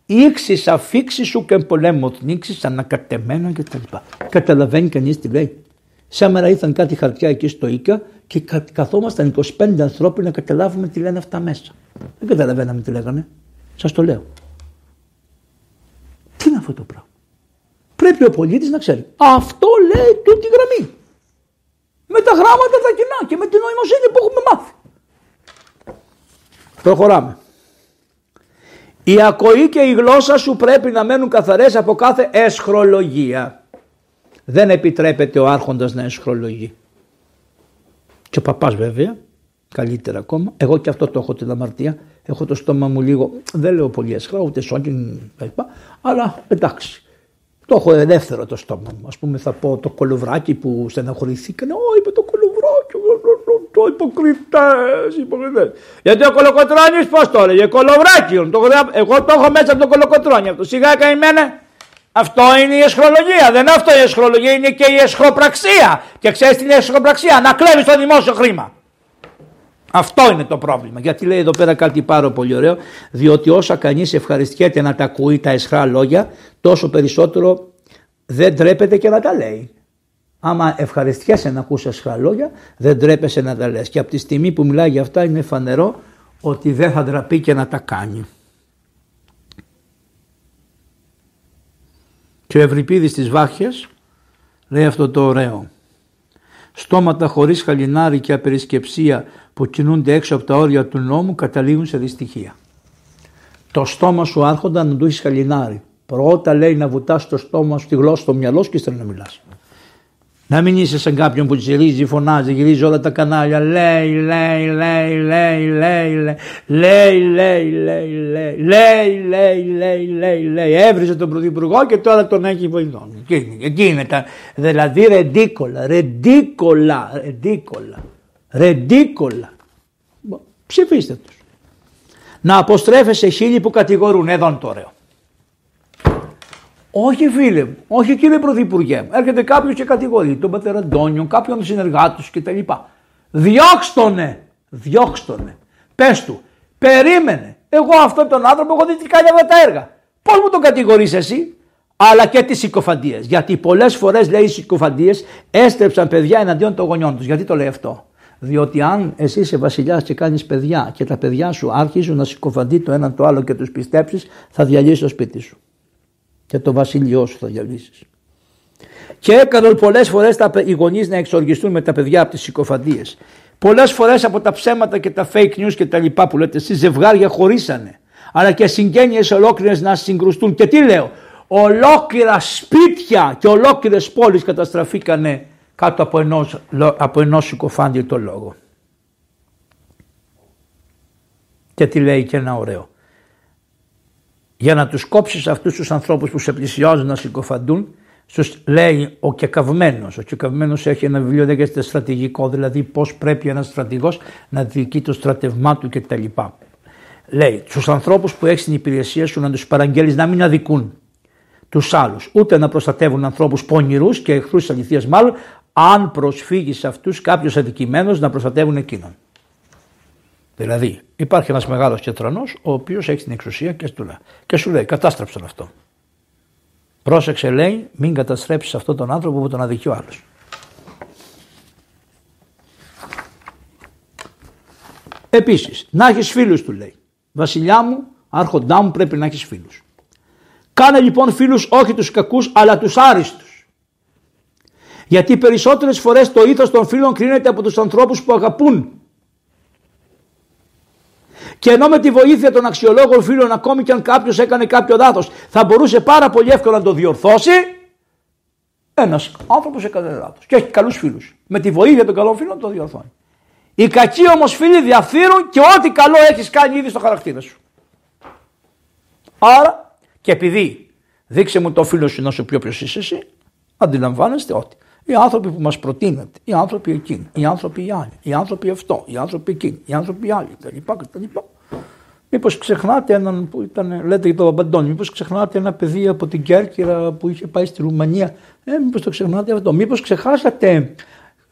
Speaker 1: ήξεις αφήξεις σου και πολέμο νίξεις ανακατεμένο και τα λοιπά. Καταλαβαίνει κανείς τι λέει. Σήμερα ήρθαν κάτι χαρτιά εκεί στο Ίκα και καθόμασταν 25 ανθρώποι να καταλάβουμε τι λένε αυτά μέσα. Δεν καταλαβαίναμε τι λέγανε. Σας το λέω. Τι είναι αυτό το πράγμα; Πρέπει ο πολίτης να ξέρει. Αυτό λέει τούτη γραμμή. Με τα γράμματα τα κοινά και με την νοημοσύνη που έχουμε μάθει. Προχωράμε. Η ακοή και η γλώσσα σου πρέπει να μένουν καθαρές από κάθε εσχρολογία. Δεν επιτρέπεται ο άρχοντας να εσχρολογεί. Και ο παπάς βέβαια, καλύτερα ακόμα. Εγώ και αυτό το έχω την αμαρτία. Έχω το στόμα μου λίγο, δεν λέω πολύ έσχρα, ούτε σόκιν, αλλά εντάξει. Το έχω ελεύθερο το στόμα μου. Α πούμε, θα πω το κολοβράκι που στεναχωρηθήκανε. Ω, είπε το κολοβράκι, το υποκριτές, υποκριτές. Γιατί ο κολοκοτρόνης πώς το έλεγε, κολοβράκι. εγώ το έχω μέσα από το κολοκοτρόνι αυτό. Σιγά καημένε. Αυτό είναι η εσχρολογία. Δεν είναι αυτό η εσχρολογία, είναι και η εσχροπραξία. Και ξέρεις την εσχροπραξία, να κλέβεις το δημόσιο χρήμα. Αυτό είναι το πρόβλημα. Γιατί λέει εδώ πέρα κάτι πάρα πολύ ωραίο, διότι όσα κανείς ευχαριστιέται να τα ακούει τα εσχρά λόγια, τόσο περισσότερο δεν τρέπεται και να τα λέει. Άμα ευχαριστιέσαι να ακούσει εσχρά λόγια, δεν τρέπεσαι να τα λες. Και από τη στιγμή που μιλάει για αυτά είναι φανερό ότι δεν θα ντραπεί και να τα κάνει. Και ο Ευρυπίδης στις Βάχιες λέει αυτό το ωραίο. Στόματα χωρίς χαλινάρι και απερισκεψία που κινούνται έξω από τα όρια του νόμου καταλήγουν σε δυστυχία. Το στόμα σου άρχοντα να του έχεις χαλινάρι. Πρώτα λέει να βουτάς το στόμα σου, τη γλώσσα στο μυαλό σου και ύστερα να μιλάς. Να μην είσαι σαν κάποιον που τσιρίζει, φωνάζει, γυρίζει όλα τα κανάλια. Λέει, λέει, λέει, λέει, λέει, λέει, λέει, λέει, λέει, λέει, λέει, λέει, λέει, λέει, λέει. Έβριζε τον Πρωθυπουργό και τώρα τον έχει βοηθών. Εκεί είναι τα. Δηλαδή ρεντίκολα, ρεντίκολα, ρεντίκολα, ρεντίκολα. Ψηφίστε τους. Να αποστρέφεσαι χίλιοι που κατηγορούν. Εδώ είναι το ωραίο. Όχι φίλε μου, όχι κύριε Πρωθυπουργέ μου. Έρχεται κάποιος και κατηγορεί τον πατέρα Αντώνιο, κάποιον συνεργάτη κτλ. Διώξτονε, διώξτονε. Πες του, περίμενε. Εγώ αυτόν τον άνθρωπο έχω δει τι κάνει αυτά τα έργα. Πώς μου τον κατηγορείς εσύ, αλλά και τις συκοφαντίες. Γιατί πολλές φορές λέει οι συκοφαντίες έστρεψαν παιδιά εναντίον των γονιών τους. Γιατί το λέει αυτό; Διότι αν εσύ είσαι βασιλιάς και κάνεις παιδιά και τα παιδιά σου άρχισουν να συκοφαντεί το ένα το άλλο και τους πιστέψεις, θα διαλύσεις το σπίτι σου και το βασίλειό σου θα διαλύσεις. Και έκαναν πολλές φορές οι γονείς να εξοργιστούν με τα παιδιά από τις συκοφαντίες. Πολλές φορές από τα ψέματα και τα fake news και τα λοιπά που λέτε εσείς ζευγάρια χωρίσανε. Αλλά και συγγένειες ολόκληρες να συγκρουστούν. Και τι λέω, ολόκληρα σπίτια και ολόκληρες πόλεις καταστραφήκανε κάτω από ενός, από ενός συκοφάντητο λόγο. Και τι λέει και ένα ωραίο. Για να τους κόψεις αυτούς τους ανθρώπους που σε πλησιάζουν να συκοφαντούν, στους λέει ο κεκαυμένος. Ο κεκαυμένος έχει ένα βιβλίο λέγεται στρατηγικό, δηλαδή πώς πρέπει ένας στρατηγός να διοικεί το στρατευμά του κτλ. Λέει στους ανθρώπους που έχεις την υπηρεσία σου να τους παραγγέλεις να μην αδικούν τους άλλους, ούτε να προστατεύουν ανθρώπους πονηρούς και εχθρούς αληθείας μάλλον, αν προσφύγεις σε αυτούς κάποιος αδικημένος να προστατεύουν εκείνον. Δηλαδή υπάρχει ένας μεγάλος κετρανός ο οποίος έχει την εξουσία και, του λέει, και σου λέει κατάστρεψε τον αυτό. Πρόσεξε λέει μην καταστρέψεις αυτόν τον άνθρωπο που τον αδικεί ο άλλος. Επίσης να έχεις φίλους του λέει. Βασιλιά μου, άρχοντά μου πρέπει να έχεις φίλους. Κάνε λοιπόν φίλους όχι τους κακούς αλλά τους άριστους. Γιατί περισσότερες φορές το ήθος των φίλων κρίνεται από τους ανθρώπους που αγαπούν και ενώ με τη βοήθεια των αξιολόγων φίλων, ακόμη και αν κάποιος έκανε κάποιο λάθος, θα μπορούσε πάρα πολύ εύκολα να το διορθώσει. Ένας άνθρωπος έκανε λάθος και έχει καλούς φίλους. Με τη βοήθεια των καλών φίλων το διορθώνει. Οι κακοί όμως φίλοι διαφύρουν και ό,τι καλό έχεις κάνει ήδη στο χαρακτήρα σου. Άρα και επειδή δείξε μου το φίλο σου να σου πει όποιος είσαι εσύ, αντιλαμβάνεστε ότι οι άνθρωποι που μας προτείνετε, οι άνθρωποι εκείνοι, οι άνθρωποι οι άλλοι, οι άνθρωποι αυτό, οι άνθρωποι εκείνοι, οι άνθρωποι οι άλλοι κτλ. Μήπως ξεχνάτε έναν που ήταν, λέτε για τον Παπαντώνη, μήπως ξεχνάτε ένα παιδί από την Κέρκυρα που είχε πάει στη Ρουμανία. Ε, μήπως το ξεχνάτε αυτό. Μήπως ξεχάσατε.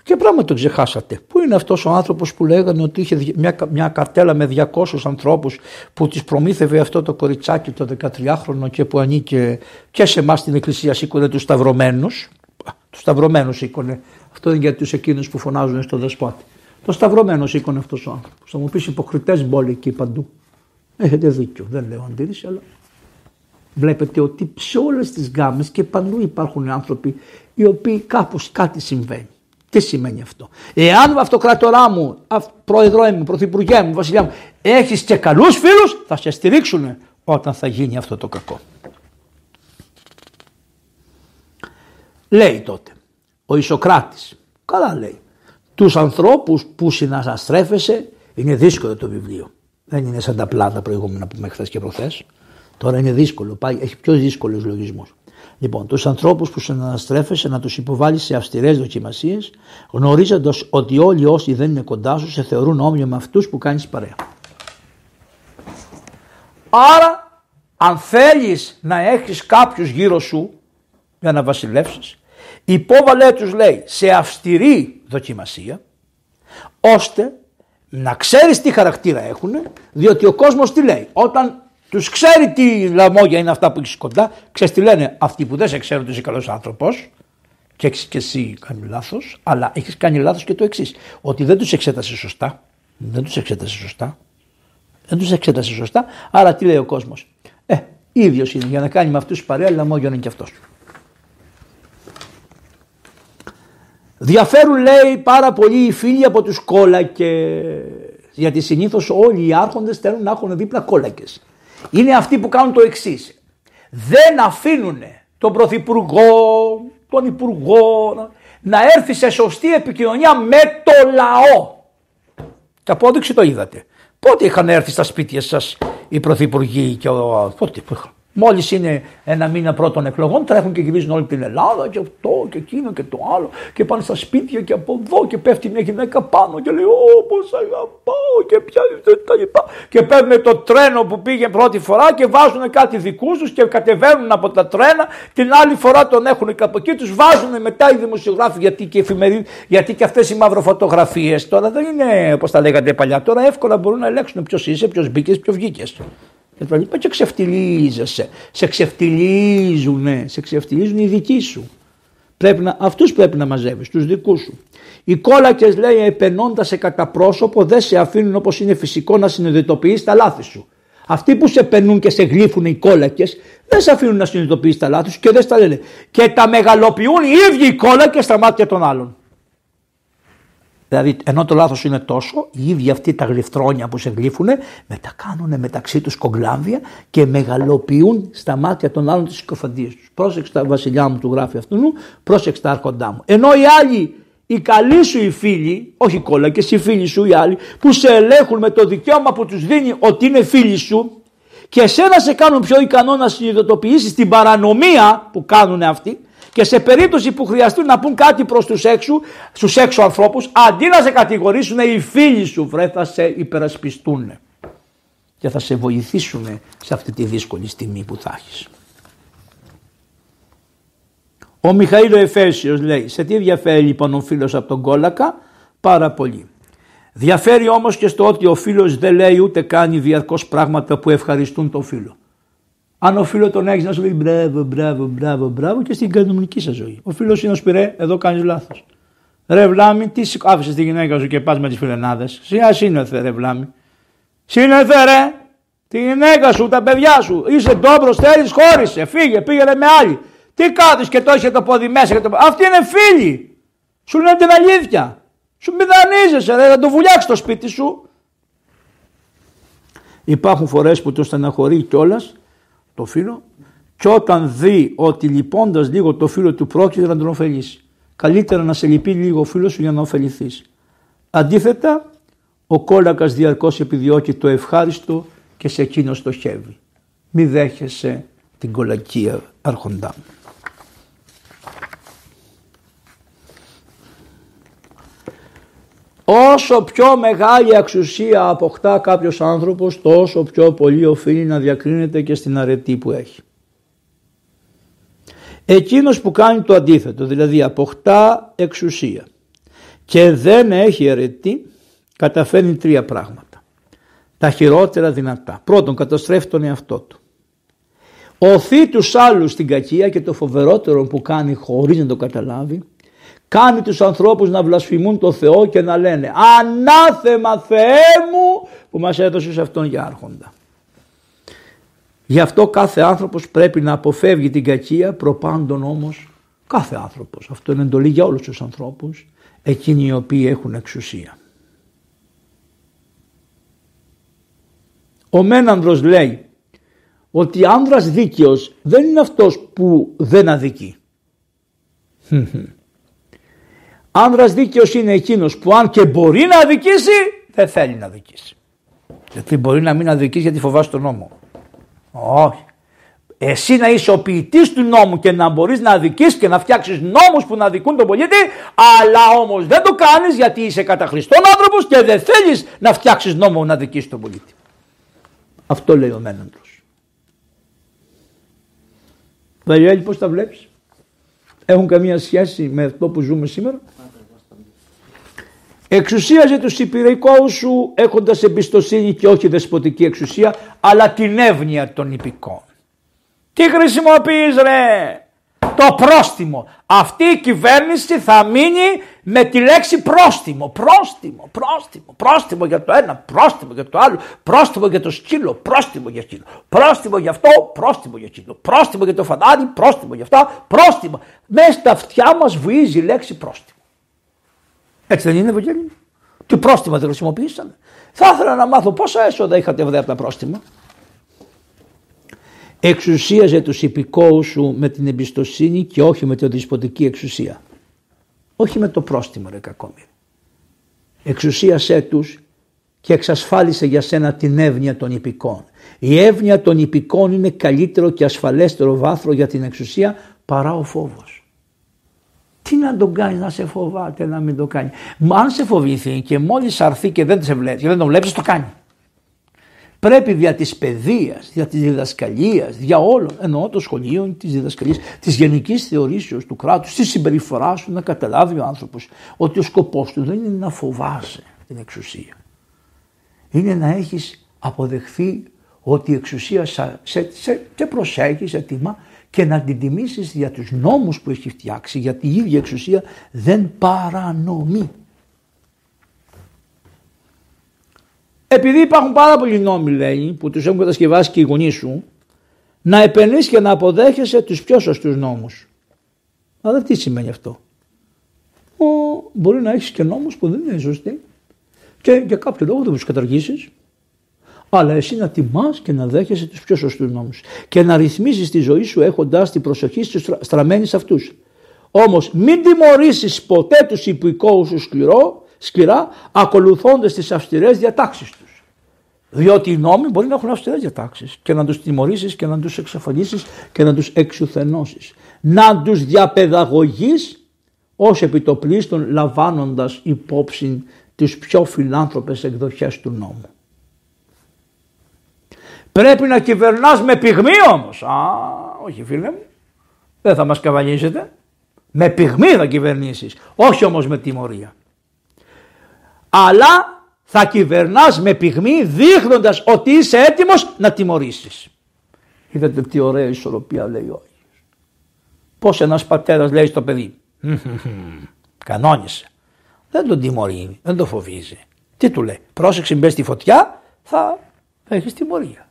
Speaker 1: Και πράγμα το ξεχάσατε. Πού είναι αυτός ο άνθρωπος που λέγανε ότι είχε μια, μια καρτέλα με 200 ανθρώπους που της προμήθευε αυτό το κοριτσάκι το 13χρονο και που ανήκε και σε εμάς στην Εκκλησία σήκωνε τους σταυρωμένους; Του σταυρωμένου σήκωνε. Αυτό είναι για τους εκείνους που φωνάζουν στο δεσπότη. Το σταυρωμένος σήκωνε αυτός ο άνθρωπος. Θα μου πεις υποκριτές μπόλικοι παντού. Έχετε δίκιο, δεν λέω αντίρρηση, αλλά βλέπετε ότι σε όλες τις γάμες και παντού υπάρχουν άνθρωποι οι οποίοι κάπως κάτι συμβαίνει. Τι σημαίνει αυτό. Εάν αυτοκράτορά μου, πρόεδρό μου, πρωθυπουργέ μου, βασιλιά μου, έχεις και καλούς φίλους, θα σε στηρίξουν όταν θα γίνει αυτό το κακό. Λέει τότε ο Ισοκράτης, καλά λέει, τους ανθρώπους που συναστρέφεσαι είναι δύσκολο το βιβλίο. Δεν είναι σαν τα πλάτα προηγούμενα που μέχρι χθες και προχθές. Τώρα είναι δύσκολο, πάει, έχει πιο δύσκολους λογισμούς. Λοιπόν, τους ανθρώπους που συναστρέφεσαι να τους υποβάλεις σε αυστηρές δοκιμασίες, γνωρίζοντας ότι όλοι όσοι δεν είναι κοντά σου σε θεωρούν όμοιο με αυτούς που κάνεις παρέα. Άρα, αν θέλεις να έχεις κάποιους γύρω σου για να βασιλεύσεις, υπόβαλε τους λέει σε αυστηρή δοκιμασία ώστε να ξέρεις τι χαρακτήρα έχουν διότι ο κόσμος τι λέει. Όταν τους ξέρει τι λαμόγια είναι αυτά που έχεις κοντά ξέρεις τι λένε αυτοί που δεν σε ξέρουν ότι είσαι καλός άνθρωπος και έχεις και εσύ κάνει λάθος αλλά έχεις κάνει λάθος και το εξής. ότι δεν τους εξέτασες σωστά δεν τους εξέτασες σωστά δεν τους εξέτασες σωστά άρα τι λέει ο κόσμος. Ε ίδιος είναι για να κάνει με αυτούς παρέα λαμόγια είναι και αυτός Διαφέρουν λέει πάρα πολύ οι φίλοι από τους κόλακες. Γιατί συνήθως όλοι οι άρχοντες θέλουν να έχουν δίπλα κόλακες. Είναι αυτοί που κάνουν το εξής. Δεν αφήνουν τον πρωθυπουργό, τον υπουργό να έρθει σε σωστή επικοινωνία με το λαό. Και απόδειξη το είδατε. Πότε είχαν έρθει στα σπίτια σας οι πρωθυπουργοί και ο... Πότε, Μόλις είναι ένα μήνα πρώτων εκλογών, τρέχουν και γυρίζουν όλη την Ελλάδα και αυτό και εκείνο και το άλλο. Και πάνε στα σπίτια και από εδώ και πέφτει μια γυναίκα πάνω και λέει Όπω αγαπάω και πια τα λοιπά. Και παίρνουν το τρένο που πήγε πρώτη φορά και βάζουν κάτι δικούς τους και κατεβαίνουν από τα τρένα. Την άλλη φορά τον έχουν και από εκεί, τους βάζουν μετά οι δημοσιογράφοι γιατί και, εφημερί, γιατί και αυτές οι μαυροφωτογραφίες τώρα δεν είναι όπως τα λέγατε παλιά. Τώρα εύκολα μπορούν να ελέγξουν ποιος είσαι, ποιος μπήκες, ποιος βγήκες και τα λοιπά και ξεφτιλίζεσαι. Σε ξεφτιλίζουν, σε ξεφτιλίζουν οι δικοί σου. Πρέπει να, αυτούς πρέπει να μαζεύεις, τους δικούς σου. Οι κόλακες λέει επενώντας σε κατά πρόσωπο δεν σε αφήνουν όπως είναι φυσικό να συνειδητοποιείς τα λάθη σου. Αυτοί που σε πενούν και σε γλύφουν οι κόλακες δεν σε αφήνουν να συνειδητοποιείς τα λάθη σου και δεν στα λένε. Και τα μεγαλοποιούν οι ίδιοι οι κόλακες στα μάτια των άλλων. Δηλαδή, ενώ το λάθος είναι τόσο, οι ίδιοι αυτοί τα γλυφθρόνια που σε γλύφουν, μετακάνουν μεταξύ τους κογκλάμβια και μεγαλοποιούν στα μάτια των άλλων τις συκοφαντίες τους. Πρόσεξε τα βασιλιά μου του γράφει αυτού, πρόσεξε τα άρχοντά μου. Ενώ οι άλλοι, οι καλοί σου οι φίλοι, όχι κόλλα και οι φίλοι σου οι άλλοι, που σε ελέγχουν με το δικαίωμα που τους δίνει ότι είναι φίλοι σου, και εσένα σε κάνουν πιο ικανό να συνειδητοποιήσεις την παρανομία που κάνουν αυτοί, και σε περίπτωση που χρειαστούν να πούν κάτι προς τους έξω, στους έξω ανθρώπους, αντί να σε κατηγορήσουν οι φίλοι σου βρε θα σε υπερασπιστούν και θα σε βοηθήσουν σε αυτή τη δύσκολη στιγμή που θα έχεις. Ο Μιχαήλ Εφέσιος λέει, σε τι διαφέρει λοιπόν ο φίλος από τον κόλακα, πάρα πολύ. Διαφέρει όμως και στο ότι ο φίλος δεν λέει ούτε κάνει διαρκώς πράγματα που ευχαριστούν τον φίλο. Αν ο φίλος τον έχεις να σου πει μπράβο, μπράβο, μπράβο, μπράβο και στην κανονική σας ζωή. Ο φίλος είναι ο εδώ κάνεις λάθος. Ρε βλάμι, τι άφησες τη γυναίκα σου και πας με τις φιλενάδες. Σιγά σύνεθε, ρε βλάμι. Σύνεθε, ρε. Τη γυναίκα σου, τα παιδιά σου. Είσαι ντόμπρο, θέλεις, χώρισε, φύγε, πήγαινε με άλλη. Τι κάθεις και το έχει το πόδι μέσα. Και το... Αυτοί είναι φίλοι. Σου λένε την αλήθεια. Σου μηδανίζεσαι, ρε, θα το βουλιάξεις το σπίτι σου. Υπάρχουν φορές που το στεναχωρεί κιόλας το φίλο και όταν δει ότι λυπώντας λίγο το φίλο του πρόκειται να τον ωφελήσει. Καλύτερα να σε λυπεί λίγο ο φίλος σου για να ωφεληθείς. Αντίθετα, ο κόλακας διαρκώς επιδιώκει το ευχάριστο και σε εκείνο στοχεύει. Μη δέχεσαι την κολακία αρχοντά Όσο πιο μεγάλη εξουσία αποκτά κάποιος άνθρωπος, τόσο πιο πολύ οφείλει να διακρίνεται και στην αρετή που έχει. Εκείνος που κάνει το αντίθετο, δηλαδή αποκτά εξουσία και δεν έχει αρετή, καταφέρνει τρία πράγματα. Τα χειρότερα δυνατά. Πρώτον, καταστρέφει τον εαυτό του. Οθεί τους άλλους στην κακία και το φοβερότερο που κάνει χωρίς να το καταλάβει, κάνει τους ανθρώπους να βλασφημούν το Θεό και να λένε «Ανάθεμα Θεέ μου που μας έδωσες σε Αυτόν για άρχοντα». Γι' αυτό κάθε άνθρωπος πρέπει να αποφεύγει την κακία προπάντων όμως κάθε άνθρωπος. Αυτό είναι εντολή για όλους τους ανθρώπους εκείνοι οι οποίοι έχουν εξουσία. Ο Μένανδρος λέει ότι άνδρας δίκαιος δεν είναι αυτός που δεν αδικεί. Άνδρας δίκαιος είναι εκείνος που αν και μπορεί να αδικήσει δεν θέλει να αδικήσει. Γιατί μπορεί να μην αδικήσει γιατί φοβάσαι τον νόμο. Όχι. Εσύ να είσαι ο ποιητής του νόμου και να μπορείς να αδικήσεις και να φτιάξεις νόμους που να αδικούν τον πολίτη, αλλά όμως δεν το κάνεις γιατί είσαι καταχρηστών άνθρωπος και δεν θέλεις να φτιάξεις νόμο να αδικήσεις τον πολίτη. Αυτό λέει ο Μέναντρος. Βαγιέλη, πώς τα βλέπεις, έχουν καμία σχέση με αυτό που ζούμε σήμερα; Εξουσίαζε τους υπηρεκόους σου έχοντας εμπιστοσύνη και όχι δεσποτική εξουσία αλλά την εύνοια των υπηκών. Τι χρησιμοποιείς ρε το πρόστιμο. Αυτή η κυβέρνηση θα μείνει με τη λέξη πρόστιμο, πρόστιμο, πρόστιμο, πρόστιμο για το ένα, πρόστιμο για το άλλο, πρόστιμο για το σκύλο, πρόστιμο για σκύλο, πρόστιμο για αυτό, πρόστιμο για σκύλο, πρόστιμο για το φαντάρι, πρόστιμο για αυτά, πρόστιμο. Μέσα στα αυτιά μας βουίζει η λέξη πρόστιμο. Έτσι δεν είναι, Ευαγγέλιο; Τι πρόστιμα δεν χρησιμοποιήσαμε; Θα ήθελα να μάθω πόσα έσοδα είχατε βρει από τα πρόστιμα. Εξουσίαζε τους υπηκόους σου με την εμπιστοσύνη και όχι με την δυσποτική εξουσία. Όχι με το πρόστιμο ρε κακόμοιρε. Εξουσίασέ τους και εξασφάλισε για σένα την εύνοια των υπηκών. Η εύνοια των υπηκών είναι καλύτερο και ασφαλέστερο βάθρο για την εξουσία παρά ο φόβος. Τι να τον κάνει να σε φοβάται να μην το κάνει. Μα αν σε φοβηθεί και μόλις αρθεί και δεν σε βλέπει και δεν τον βλέπεις το κάνει. Πρέπει δια της παιδείας, δια της διδασκαλίας, δια όλων, εννοώ το σχολείο, της διδασκαλίας, της γενικής θεωρήσεως του κράτους, της συμπεριφοράς σου να καταλάβει ο άνθρωπος ότι ο σκοπός του δεν είναι να φοβάσαι την εξουσία. Είναι να έχεις αποδεχθεί ότι η εξουσία σε, σε, σε, σε προσέχει, σε τιμά και να την τιμήσεις για τους νόμους που έχει φτιάξει, γιατί η ίδια εξουσία δεν παρανομεί. Επειδή υπάρχουν πάρα πολλοί νόμοι λέει που τους έχουν κατασκευάσει και οι γονείς σου να επενείς και να αποδέχεσαι τους πιο σωστούς νόμους. Αλλά τι σημαίνει αυτό. Ο, μπορεί να έχεις και νόμους που δεν είναι σωστοί και για κάποιο λόγο δεν τους καταργήσεις. Αλλά εσύ να τιμάς και να δέχεσαι τους πιο σωστούς νόμους και να ρυθμίζεις τη ζωή σου έχοντα την προσοχή στους στραμμένης σε αυτούς. Όμως μην τιμωρήσεις ποτέ τους υπηκόους σου σκληρό, σκληρά ακολουθώντας τις αυστηρές διατάξεις τους. Διότι οι νόμοι μπορεί να έχουν αυστηρές διατάξεις και να τους τιμωρήσεις και να τους εξαφανίσεις και να τους εξουθενώσεις. Να τους διαπαιδαγωγείς ως επιτοπλίστων λαμβάνοντας υπόψη τις πιο φιλάνθρωπες εκδοχές του νόμου. Πρέπει να κυβερνάς με πυγμή όμως. Α, όχι φίλε μου. Δεν θα μας καβαλίζετε. Με πυγμή θα κυβερνήσεις. Όχι όμως με τιμωρία. Αλλά θα κυβερνάς με πυγμή δείχνοντας ότι είσαι έτοιμος να τιμωρήσεις. Είδατε τι ωραία ισορροπία λέει ο Άγιος. Πώς ένας πατέρας λέει στο παιδί. Κανόνισε. Δεν τον τιμωρεί, δεν τον φοβίζει. Τι του λέει, πρόσεξε μπες στη φωτιά, θα έχεις τιμωρία.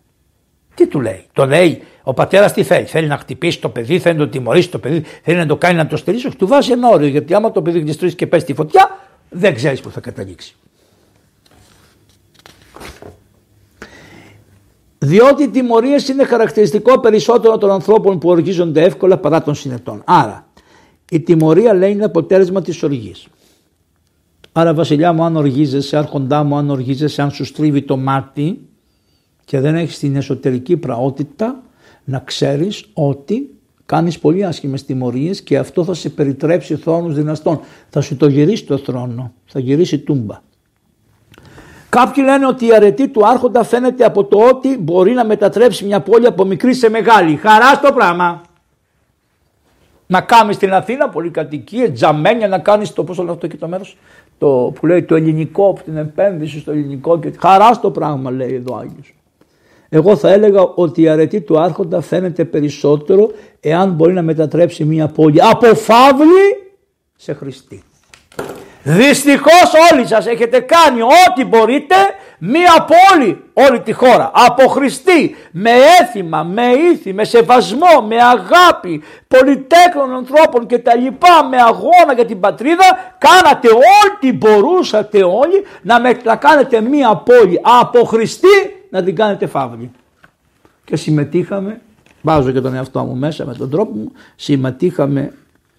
Speaker 1: Τι του λέει, το λέει ο πατέρας τι θέλει, θέλει να χτυπήσει το παιδί, θέλει να το τιμωρήσει το παιδί, θέλει να το κάνει να το στηρίσει, του βάζει ένα όριο. Γιατί άμα το παιδί γλιστρήσει και πέσει στη φωτιά, δεν ξέρεις που θα καταλήξει. Διότι οι τιμωρίες είναι χαρακτηριστικό περισσότερο των ανθρώπων που οργίζονται εύκολα παρά των συνετών. Άρα, η τιμωρία λέει είναι αποτέλεσμα της οργής. Άρα βασιλιά μου αν οργίζεσαι, άρχοντά μου αν οργίζεσαι, αν σου στρίβει το μάτι και δεν έχεις την εσωτερική πραότητα να ξέρεις ότι κάνεις πολύ άσχημες τιμωρίες και αυτό θα σε περιτρέψει θρόνους δυναστών. Θα σου το γυρίσει το θρόνο, θα γυρίσει τούμπα. Κάποιοι λένε ότι η αρετή του άρχοντα φαίνεται από το ότι μπορεί να μετατρέψει μια πόλη από μικρή σε μεγάλη. Χαρά στο πράγμα. Να κάνεις στην Αθήνα πολυκατοικίε, τζαμένια, να κάνεις το πώς το αυτό και το μέρος το, που λέει το ελληνικό, την επένδυση στο ελληνικό και χαρά στο πράγμα λέει εδώ Άγιος. Εγώ θα έλεγα ότι η αρετή του άρχοντα φαίνεται περισσότερο εάν μπορεί να μετατρέψει μια πόλη από φαύλη σε χρηστή. Δυστυχώς όλοι σας έχετε κάνει ό,τι μπορείτε μία πόλη όλη τη χώρα από Χριστή με έθιμα, με ήθη, με σεβασμό, με αγάπη πολυτέκνων ανθρώπων και τα λοιπά με αγώνα για την πατρίδα κάνατε ό,τι μπορούσατε όλοι να, με, να κάνετε μία πόλη από Χριστή να την κάνετε φαύλη. Και συμμετείχαμε, βάζω και τον εαυτό μου μέσα με τον τρόπο μου, συμμετείχαμε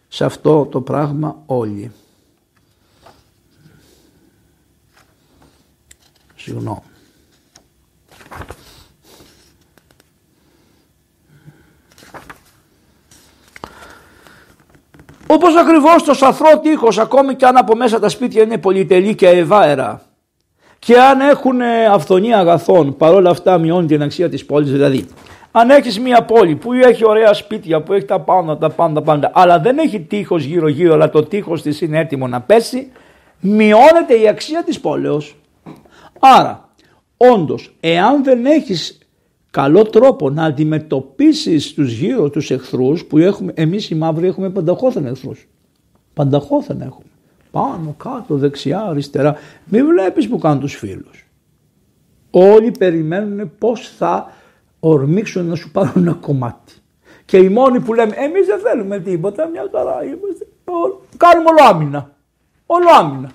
Speaker 1: σε αυτό το πράγμα όλοι. Συγγνώμη. Όπως ακριβώς το σαθρό τείχος ακόμη και αν από μέσα τα σπίτια είναι πολυτελή και ευάερα και αν έχουν αυθονία αγαθών παρόλα αυτά μειώνει την αξία της πόλης δηλαδή. Αν έχεις μια πόλη που έχει ωραία σπίτια που έχει τα πάντα τα πάντα πάντα αλλά δεν έχει τείχος γύρω γύρω αλλά το τείχος της είναι έτοιμο να πέσει μειώνεται η αξία της πόλεως. Άρα, όντως, εάν δεν έχεις καλό τρόπο να αντιμετωπίσεις τους γύρω τους εχθρούς που έχουμε, εμείς οι μαύροι έχουμε πανταχώθεν εχθρούς. Πανταχώθεν έχουμε. Πάνω, κάτω, δεξιά, αριστερά. Μην βλέπεις που κάνουν τους φίλους. Όλοι περιμένουν πώς θα ορμήξουν να σου πάρουν ένα κομμάτι. Και οι μόνοι που λέμε εμείς δεν θέλουμε τίποτα, μια χαρά είμαστε. Κάνουμε όλο άμυνα. Όλο άμυνα.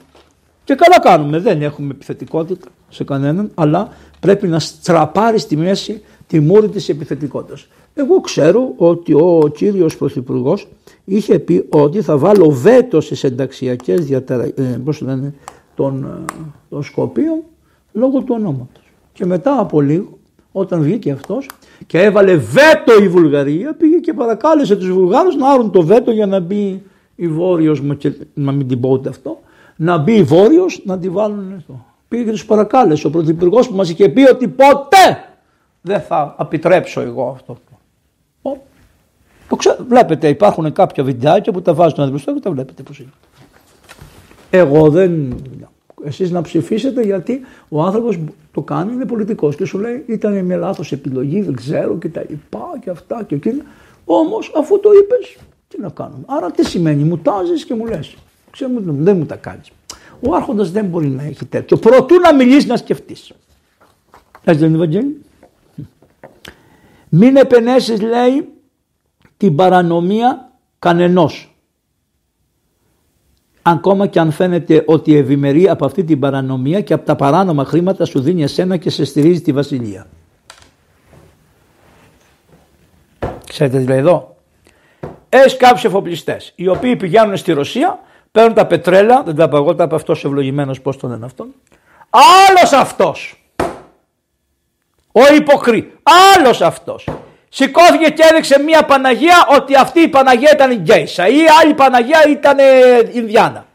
Speaker 1: Και καλά κάνουμε, δεν έχουμε επιθετικότητα σε κανέναν, αλλά πρέπει να στραπάρει στη μέση τη μούρη της επιθετικότητας. Εγώ ξέρω ότι ο κύριος Πρωθυπουργός είχε πει ότι θα βάλω βέτο στις ενταξιακές διαταρα... ε, λένε, των, ε, των Σκοπίων λόγω του ονόματος. Και μετά από λίγο όταν βγήκε αυτός και έβαλε βέτο η Βουλγαρία πήγε και παρακάλεσε τους Βουλγάρους να άρουν το βέτο για να μπει η Βόρειος, να μην την πω ούτε αυτό, να μπει η Βόρειος να τη βάλουν εδώ. Πήγε και τους παρακάλεσε ο Πρωθυπουργός που μας είχε πει ότι ποτέ δεν θα επιτρέψω εγώ αυτό. Το ξέ... Βλέπετε, υπάρχουν κάποια βιντεάκια που τα βάζουν να και τα βλέπετε πώς είναι. Εγώ δεν. Εσείς να ψηφίσετε γιατί ο άνθρωπος το κάνει, είναι πολιτικός και σου λέει ήταν μια λάθος επιλογή, δεν ξέρω και τα λοιπά και αυτά και εκείνα. Όμως αφού το είπες, τι να κάνουμε. Άρα τι σημαίνει, μου τάζεις και μου λες. Ξέρω, δεν μου τα κάνεις. Ο άρχοντας δεν μπορεί να έχει τέτοιο. Προτού να μιλήσεις να σκεφτείς. Έτσι δεν είναι Ευαγγέλιο. Μην επενέσεις λέει την παρανομία κανενός. ακόμα και αν φαίνεται ότι η ευημερεί από αυτή την παρανομία και από τα παράνομα χρήματα σου δίνει εσένα και σε στηρίζει τη βασιλεία. Ξέρετε τι λέει εδώ; Έχει κάποιου εφοπλιστές οι οποίοι πηγαίνουν στη Ρωσία, παίρνουν τα πετρέλα, δεν τα παγώ, τα είπε αυτός ευλογημένος, πώς τον λένε αυτόν. Άλλος αυτός. Ο υποκρή. Άλλος αυτός. Σηκώθηκε και έδειξε μια Παναγία ότι αυτή η Παναγία ήταν η Γκέισα ή η άλλη Παναγία ήταν Ινδιάνα.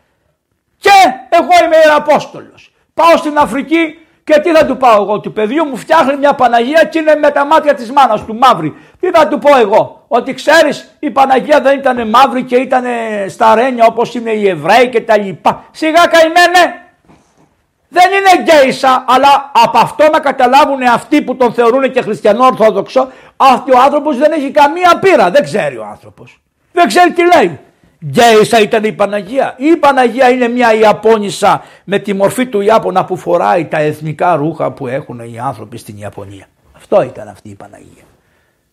Speaker 1: Και εγώ είμαι Ιεραπόστολος. Πάω στην Αφρική και τι θα του πάω εγώ, του παιδιού μου φτιάχνει μια Παναγία και είναι με τα μάτια της μάνας του μαύρη. Τι θα του πω εγώ, ότι ξέρεις η Παναγία δεν ήταν μαύρη και ήταν στα ρένια όπως είναι οι Εβραίοι και τα λοιπά. Σιγά καημένε, δεν είναι γκέισα, αλλά από αυτό να καταλάβουν αυτοί που τον θεωρούν και χριστιανό ορθόδοξο, ότι ο άνθρωπος δεν έχει καμία πείρα. Δεν ξέρει ο άνθρωπος. Δεν ξέρει τι λέει. Γκέισα ήταν η Παναγία. Ή η Παναγία είναι μια Ιαπώνισσα με τη μορφή του Ιάπωνα που φοράει τα εθνικά ρούχα που έχουν οι άνθρωποι στην Ιαπωνία. Αυτό ήταν αυτή η Παναγία.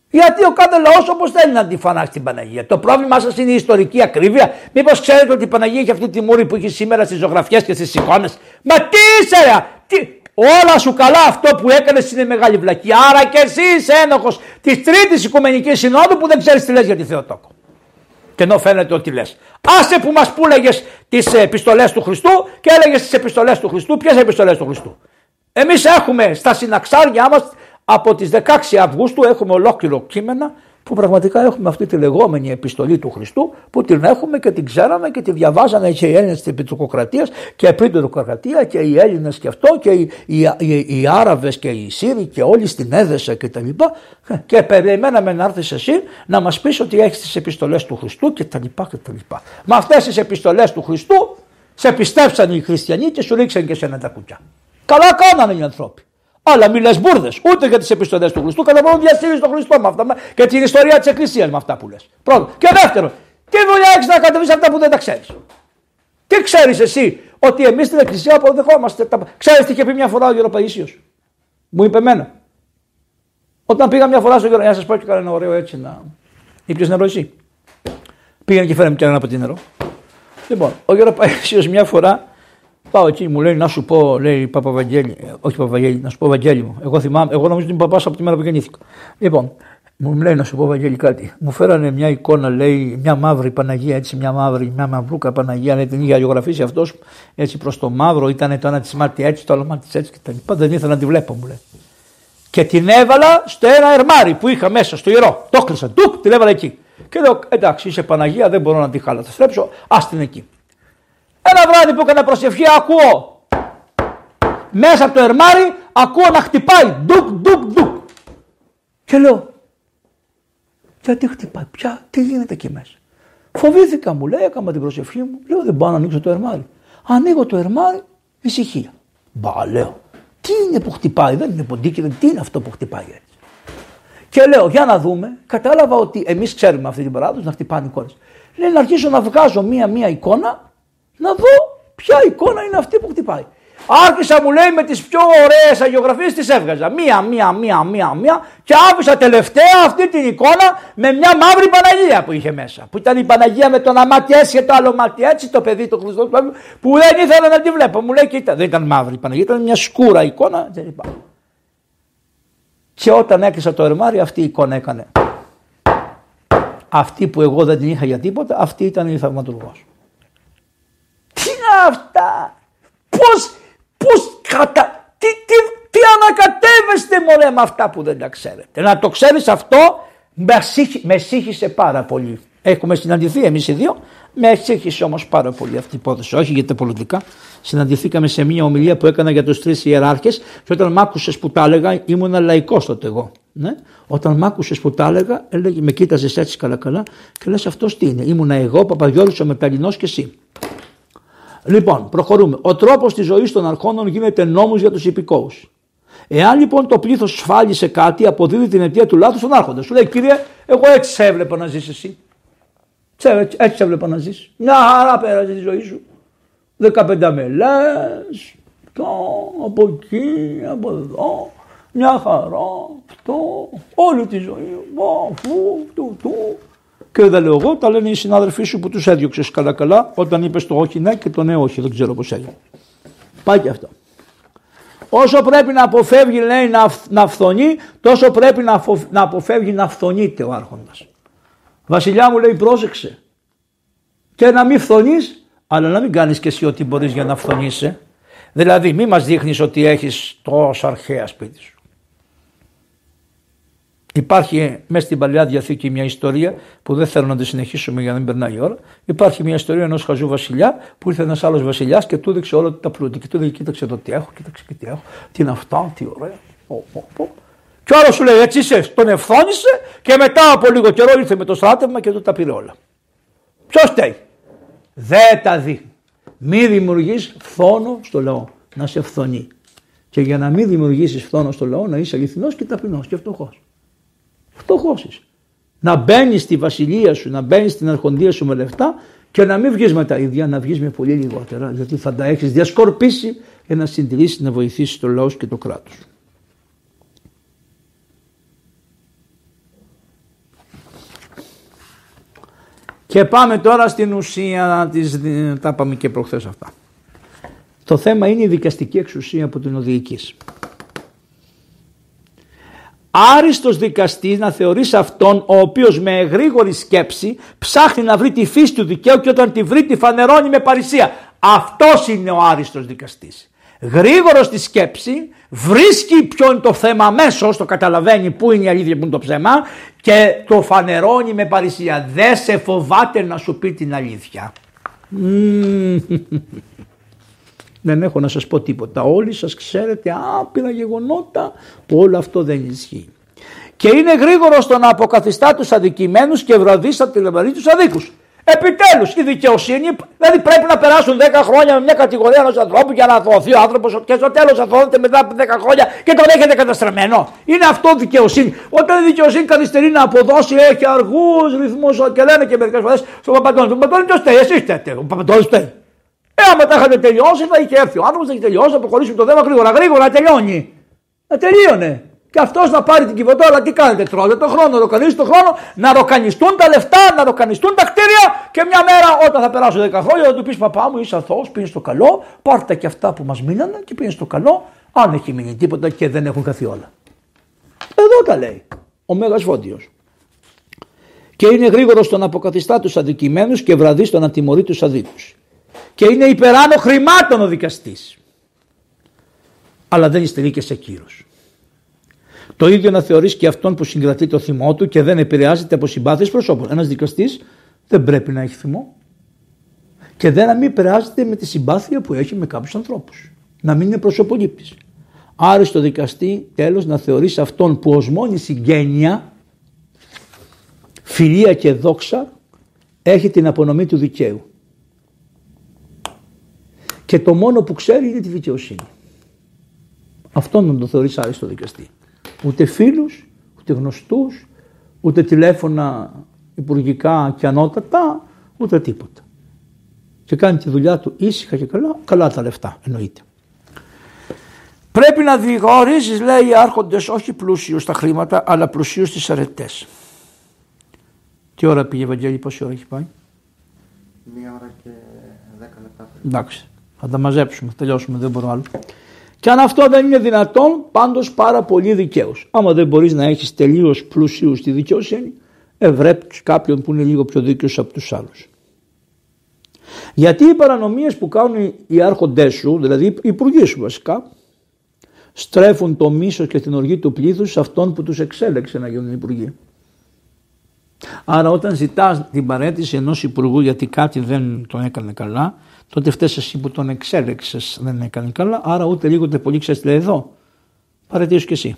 Speaker 1: Γιατί ο κάθε λαός όπως θέλει να τη φανάξει την Παναγία. Το πρόβλημά σας είναι η ιστορική ακρίβεια. Μήπως ξέρετε ότι η Παναγία έχει αυτή τη μούρη που έχει σήμερα στις ζωγραφιές και στις εικόνες; Μα τι είσαι, τι... Όλα σου καλά αυτό που έκανες είναι μεγάλη βλακή. Άρα και εσύ είσαι ένοχος της Τρίτης Οικουμενικής Συνόδου που δεν ξέρεις τι λες για τη Θεοτόκο. Και ενώ φαίνεται ότι λες. Άσε που μας πούλεγε τις επιστολές του Χριστού και έλεγες τις επιστολές του Χριστού. Ποιες επιστολές του Χριστού; Εμείς έχουμε στα συναξάρια μας από τις 16 Αυγούστου έχουμε ολόκληρο κείμενα που πραγματικά έχουμε αυτή τη λεγόμενη επιστολή του Χριστού που την έχουμε και την ξέραμε και τη διαβάζανε και οι Έλληνες της Επιτροκρατίας και πριν την Επιτροκρατία και οι Έλληνες και αυτό και οι, οι, οι, οι Άραβες και οι Σύριοι και όλοι στην Έδεσα και τα λοιπά και περιμέναμε να έρθεις εσύ να μας πεις ότι έχεις τις επιστολές του Χριστού και τα λοιπά και τα λοιπά. Με αυτές τις επιστολές του Χριστού σε πιστέψαν οι χριστιανοί και σου ρίξαν και σε τα κουκιά. Καλά κάνανε οι ανθρώποι. Αλλά μη λες μπουρδες. Ούτε για τις επιστολές του Χριστού. Κατά μόνο διαστήρει τον Χριστό με αυτά και την ιστορία της Εκκλησίας με αυτά που λες. Πρώτο. Και δεύτερο, τι δουλειά έχεις να κατεβείς αυτά που δεν τα ξέρεις; Τι ξέρεις εσύ ότι εμείς στην Εκκλησία αποδεχόμαστε. Τα... Ξέρεις τι είχε πει μια φορά ο Γεροπαίσιο. Μου είπε εμένα. Όταν πήγα μια φορά στο Γερο, να σας πω και κανένα ωραίο έτσι να. Ήπιο νερό εσύ; Πήγαινε και φέρε μου και ένα από την νερό. Λοιπόν, ο Γεροπαίσιο μια φορά Πάω εκεί, μου λέει να σου πω, λέει Παπαβαγγέλη, όχι Παπαβαγγέλη, να σου πω Βαγγέλη μου. Εγώ θυμάμαι, εγώ νομίζω ότι είμαι παπά από τη μέρα που γεννήθηκα. Λοιπόν, μου λέει να σου πω Βαγγέλη κάτι. Μου φέρανε μια εικόνα, λέει, μια μαύρη Παναγία, έτσι, μια μαύρη, μια μαυρούκα Παναγία, λέει, την είχε αλλιογραφήσει αυτός έτσι προς το μαύρο, ήταν το ένα της μάτι έτσι, το άλλο μάτι έτσι και τα λοιπά. Δεν ήθελα να τη βλέπω, μου λέει. Και την έβαλα στο ένα ερμάρι που είχα μέσα, στο ιερό. Το έκλεισα, τουκ, την έβαλα εκεί. Και λέω, εντάξει, είσαι Παναγία, δεν μπορώ να τη χαλαστρέψω, ας την εκεί. Ένα βράδυ που έκανα προσευχή ακούω. Μέσα από το ερμάρι ακούω να χτυπάει. Ντουκ ντουκ ντουκ. Και λέω γιατί χτυπάει; Πια τι γίνεται εκεί μέσα; Φοβήθηκα μου λέει έκανα την προσευχή μου. Λέω δεν πάω να ανοίξω το ερμάρι ανοίγω το ερμάρι ησυχία. Μπα λέω τι είναι που χτυπάει; Δεν είναι ποντίκι τι είναι αυτό που χτυπάει έτσι; Και λέω για να δούμε κατάλαβα ότι εμείς ξέρουμε αυτή την παράδοση να χτυπάνε εικόνες. Λέει να αρχίσω να βγάζω μία-μία εικόνα να δω ποια εικόνα είναι αυτή που χτυπάει. Άρχισα μου λέει με τις πιο ωραίες αγιογραφίες τις έβγαζα. Μία, μία, μία, μία, μία και άφησα τελευταία αυτή την εικόνα με μια μαύρη Παναγία που είχε μέσα. Που ήταν η Παναγία με το ένα μάτι έτσι και το άλλο μάτι έτσι, το παιδί του Χριστού που δεν ήθελα να τη βλέπω. Μου λέει κοίτα, δεν ήταν μαύρη η Παναγία, ήταν μια σκούρα εικόνα. Δεν Και όταν έκλεισα το ερμάρι αυτή η εικόνα έκανε. Αυτή που εγώ δεν την είχα για τίποτα, αυτή ήταν η θαυματουργός αυτά; Πώς, πώς κατα... Τι, τι, τι ανακατεύεστε μωρέ με αυτά που δεν τα ξέρετε; Να το ξέρεις αυτό με, με σύγχυσε πάρα πολύ. Έχουμε συναντηθεί εμείς οι δύο. Με σύγχυσε όμως πάρα πολύ αυτή η υπόθεση. Όχι για τα πολιτικά. Συναντηθήκαμε σε μια ομιλία που έκανα για τους τρεις ιεράρχες και όταν μ' άκουσες που τα έλεγα, ήμουν λαϊκός τότε εγώ. Ναι. Όταν μ' άκουσες που τα έλεγα, έλεγε, με κοίταζες έτσι καλά-καλά και λες αυτός τι είναι; Ήμουνα εγώ, Παπαγιώλη, ο Μεταλλινό και εσύ. Λοιπόν, προχωρούμε. Ο τρόπος της ζωής των αρχόνων γίνεται νόμος για τους υπηκόους. Εάν λοιπόν το πλήθος σφάλισε κάτι, αποδίδει την αιτία του λάθους στον άρχοντα. Σου λέει, κύριε, εγώ έτσι σε έβλεπα να ζεις εσύ. Έτσι σε έβλεπα να ζεις. Μια χαρά πέρασε τη ζωή σου. 15 μελές, από εκεί, από εδώ. Μια χαρά, αυτό, όλη τη ζωή. Αφού, του, του. Και δεν λέω εγώ, τα λένε οι συνάδελφοί σου που τους έδιωξες καλά-καλά όταν είπες το όχι ναι και το ναι όχι. Δεν ξέρω πώς έγινε. Πάει και αυτό. Όσο πρέπει να αποφεύγει λέει να, να φθονεί, τόσο πρέπει να, να αποφεύγει να φθονείται ο άρχοντας. Βασιλιά μου λέει πρόσεξε και να μην φθονείς αλλά να μην κάνεις και εσύ ό,τι μπορείς για να φθονείσαι. Δηλαδή μη μας δείχνεις ότι έχεις τόσο αρχαία σπίτι σου. Υπάρχει μέσα στην παλιά διαθήκη μια ιστορία που δεν θέλω να τη συνεχίσουμε για να μην περνάει η ώρα. Υπάρχει μια ιστορία ενός χαζού βασιλιά που ήρθε ένας άλλος βασιλιάς και του έδειξε όλα τα πλούτη. Και του έδειξε, κοίταξε το τι έχω, κοίταξε και τι έχω, τι είναι αυτά, τι ωραία. Και άλλος σου λέει, έτσι είσαι, τον ευθόνησε και μετά από λίγο καιρό ήρθε με το στράτευμα και του τα πήρε όλα. Ποιος φταίει; Δεν τα δει. Μη δημιουργείς φθόνο στο λαό, να σε φθονεί. Και για να μην δημιουργήσεις φθόνο στο λαό, να είσαι αληθινός και ταπεινός και φτωχός. Φτωχό είσαι. Να μπαίνεις στη βασιλεία σου, να μπαίνεις στην αρχοντία σου με λεφτά και να μην βγεις με τα ίδια, να βγεις με πολύ λιγότερα, γιατί θα τα έχεις διασκορπίσει για να συντηρήσεις, να βοηθήσεις το λαός και το κράτος. Και πάμε τώρα στην ουσία, της, τα είπαμε και προχθές αυτά. Το θέμα είναι η δικαστική εξουσία που την οδηγείς. Άριστος δικαστής να θεωρείς αυτόν ο οποίος με γρήγορη σκέψη ψάχνει να βρει τη φύση του δικαίου και όταν τη βρει τη φανερώνει με παρησία. Αυτός είναι ο άριστος δικαστής. Γρήγορος στη σκέψη, βρίσκει ποιο είναι το θέμα αμέσως, το καταλαβαίνει πού είναι η αλήθεια, πού είναι το ψέμα και το φανερώνει με παρησία. Δεν σε φοβάται να σου πει την αλήθεια. Δεν έχω να σας πω τίποτα. Όλοι σας ξέρετε άπειρα γεγονότα που όλο αυτό δεν ισχύει. Και είναι γρήγορο στο να αποκαθιστά τους αδικημένους και βραδείς από τη λεβαρή τους αδίκους. Επιτέλους η δικαιοσύνη, δηλαδή πρέπει να περάσουν 10 χρόνια με μια κατηγορία ενός ανθρώπου για να αθωωωθεί ο άνθρωπος και στο τέλος αθωώνεται μετά από 10 χρόνια και τον έχετε καταστραμμένο. Είναι αυτό δικαιοσύνη. Όταν η δικαιοσύνη καθυστερεί να αποδώσει, έχει αργούς ρυθμούς και λένε και μερικές φορές στον Παπαντώνη. Τον Παπαντώνη ποιος φταίει, εσείς φταίτε. Ο Παπαντώνης φταίει. Ε, άμα τα είχατε τελειώσει, θα είχε έρθει ο άνθρωπος, θα έχει τελειώσει, θα προχωρήσουμε το θέμα γρήγορα, γρήγορα, να τελειώνει. Να τελείωνε. Και αυτός να πάρει την κυβωτόλα, τι κάνετε, τρώτε το χρόνο, ροκανίζει το χρόνο, να ροκανιστούν τα λεφτά, να ροκανιστούν τα κτίρια και μια μέρα όταν θα περάσουν 10 χρόνια θα του πεις Παπά μου, είσαι αθώος, πήγε στο καλό, πάρτε και αυτά που μας μείνανε και πήγε στο καλό, αν έχει μείνει τίποτα και δεν έχουν χαθεί όλα. Εδώ τα λέει ο Μέγας Φόντιος. Και είναι γρήγορος στο να αποκαθιστά τους αδικημένου και βραδύ στο να τιμωρεί τους αδίκους. Και είναι υπεράνω χρημάτων ο δικαστής. Αλλά δεν υστερεί και σε κύρος. Το ίδιο να θεωρείς και αυτόν που συγκρατεί το θυμό του και δεν επηρεάζεται από συμπάθειες προσώπων. Ένας δικαστής δεν πρέπει να έχει θυμό. Και δεν να μην επηρεάζεται με τη συμπάθεια που έχει με κάποιους ανθρώπους. Να μην είναι προσωπολήπτης. Άριστο δικαστή, τέλος, να θεωρείς αυτόν που ως μόνη συγγένεια, φιλία και δόξα, έχει την απονομή του δικαίου. Και το μόνο που ξέρει είναι τη δικαιοσύνη. Αυτόν να το θεωρείς άριστο δικαστή ούτε φίλους, ούτε γνωστούς, ούτε τηλέφωνα υπουργικά και ανώτατα, ούτε τίποτα. Και κάνει τη δουλειά του ήσυχα και καλά, καλά τα λεφτά εννοείται. Πρέπει να διηγορίζεις λέει οι άρχοντες όχι πλούσιους στα χρήματα αλλά πλουσίους στις αρετές. Τι ώρα πήγε Ευαγγέλη, πόση ώρα έχει πάει;
Speaker 2: Μία ώρα και δέκα λεπτά.
Speaker 1: Εντάξει, θα τα μαζέψουμε, θα τελειώσουμε, δεν μπορώ άλλο. Και αν αυτό δεν είναι δυνατόν, πάντως πάρα πολύ δικαίως. Άμα δεν μπορείς να έχεις τελείως πλουσίου στη δικαιοσύνη, ευρέπει κάποιον που είναι λίγο πιο δίκαιος από τους άλλους. Γιατί οι παρανομίες που κάνουν οι άρχοντές σου, δηλαδή οι υπουργοί σου βασικά, στρέφουν το μίσος και την οργή του πλήθους σε αυτόν που τους εξέλεξε να γίνουν υπουργοί. Άρα όταν ζητάς την παρέτηση ενός υπουργού γιατί κάτι δεν τον έκανε καλά, τότε φταίει εσύ που τον εξέλεξες δεν έκανε καλά, άρα ούτε λίγο ούτε πολύ ξέρεις εδώ. Παρετήσου κι εσύ.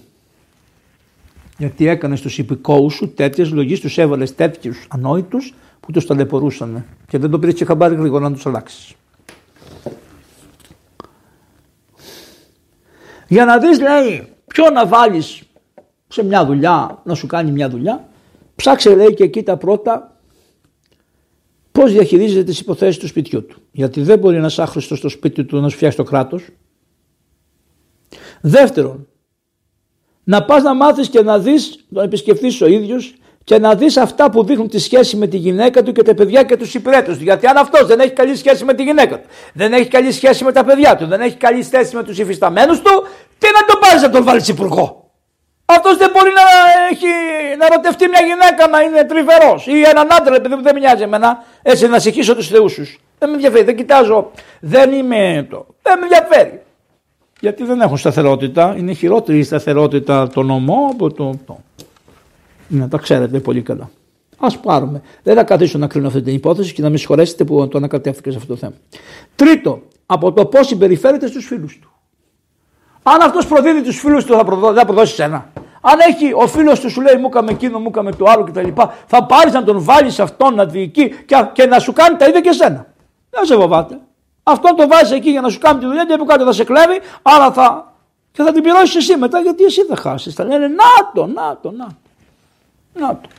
Speaker 1: Γιατί έκανες τους υπηκόους σου τέτοιες λογίε, τους έβαλες τέτοιους ανόητους που τους ταλαιπωρούσαν και δεν το πήρες και χαμπάρι γρήγορα να τους αλλάξεις. Για να δεις λέει ποιο να βάλεις σε μια δουλειά, να σου κάνει μια δουλειά, ψάξε λέει και εκεί τα πρώτα πώς διαχειρίζεται τις υποθέσεις του σπιτιού του. Γιατί δεν μπορεί ένας άχρηστος στο σπίτι του να σου φτιάξει το κράτος. Δεύτερον, να πας να μάθεις και να δεις, να επισκεφθείς ο ίδιος και να δεις αυτά που δείχνουν τη σχέση με τη γυναίκα του και τα παιδιά και τους υπηρέτες του. Γιατί αν αυτός δεν έχει καλή σχέση με τη γυναίκα του, δεν έχει καλή σχέση με τα παιδιά του, δεν έχει καλή σχέση με τους υφισταμένους του, τι να τον πάρεις να τον βάλει υπουργό; Αυτός δεν μπορεί να, έχει, να ρωτευτεί μια γυναίκα να είναι τριβερό ή έναν άντρα, επειδή δεν με νοιάζει εμένα, έτσι να συγχύσω τους θεούς σου. Δεν με ενδιαφέρει, δεν κοιτάζω, δεν είμαι το. Δεν με ενδιαφέρει. Γιατί δεν έχουν σταθερότητα, είναι χειρότερη η σταθερότητα το νομό από το. το. Να τα ξέρετε πολύ καλά. Α πάρουμε. Δεν θα καθίσω να κρίνω αυτή την υπόθεση και να με συγχωρέσετε που το ανακατεύτηκα σε αυτό το θέμα. Τρίτο, από το πώς συμπεριφέρεται στους φίλους του. Αν αυτός προδίδει τους φίλους του, θα προδώσει, θα προδώσει ένα. Αν έχει ο φίλος του σου λέει μου έκαμε εκείνο, μου έκαμε το άλλο κτλ. Θα πάρεις να τον βάλεις αυτόν να διοικεί και, και να σου κάνει τα ίδια και σένα. Δεν σε φοβάται. Αυτό το βάζεις εκεί για να σου κάνει τη δουλειά και από κάτω θα σε κλέβει, άρα θα. και θα την πληρώσεις εσύ μετά γιατί εσύ θα χάσεις. Θα λένε να το, να το, να το. Να το.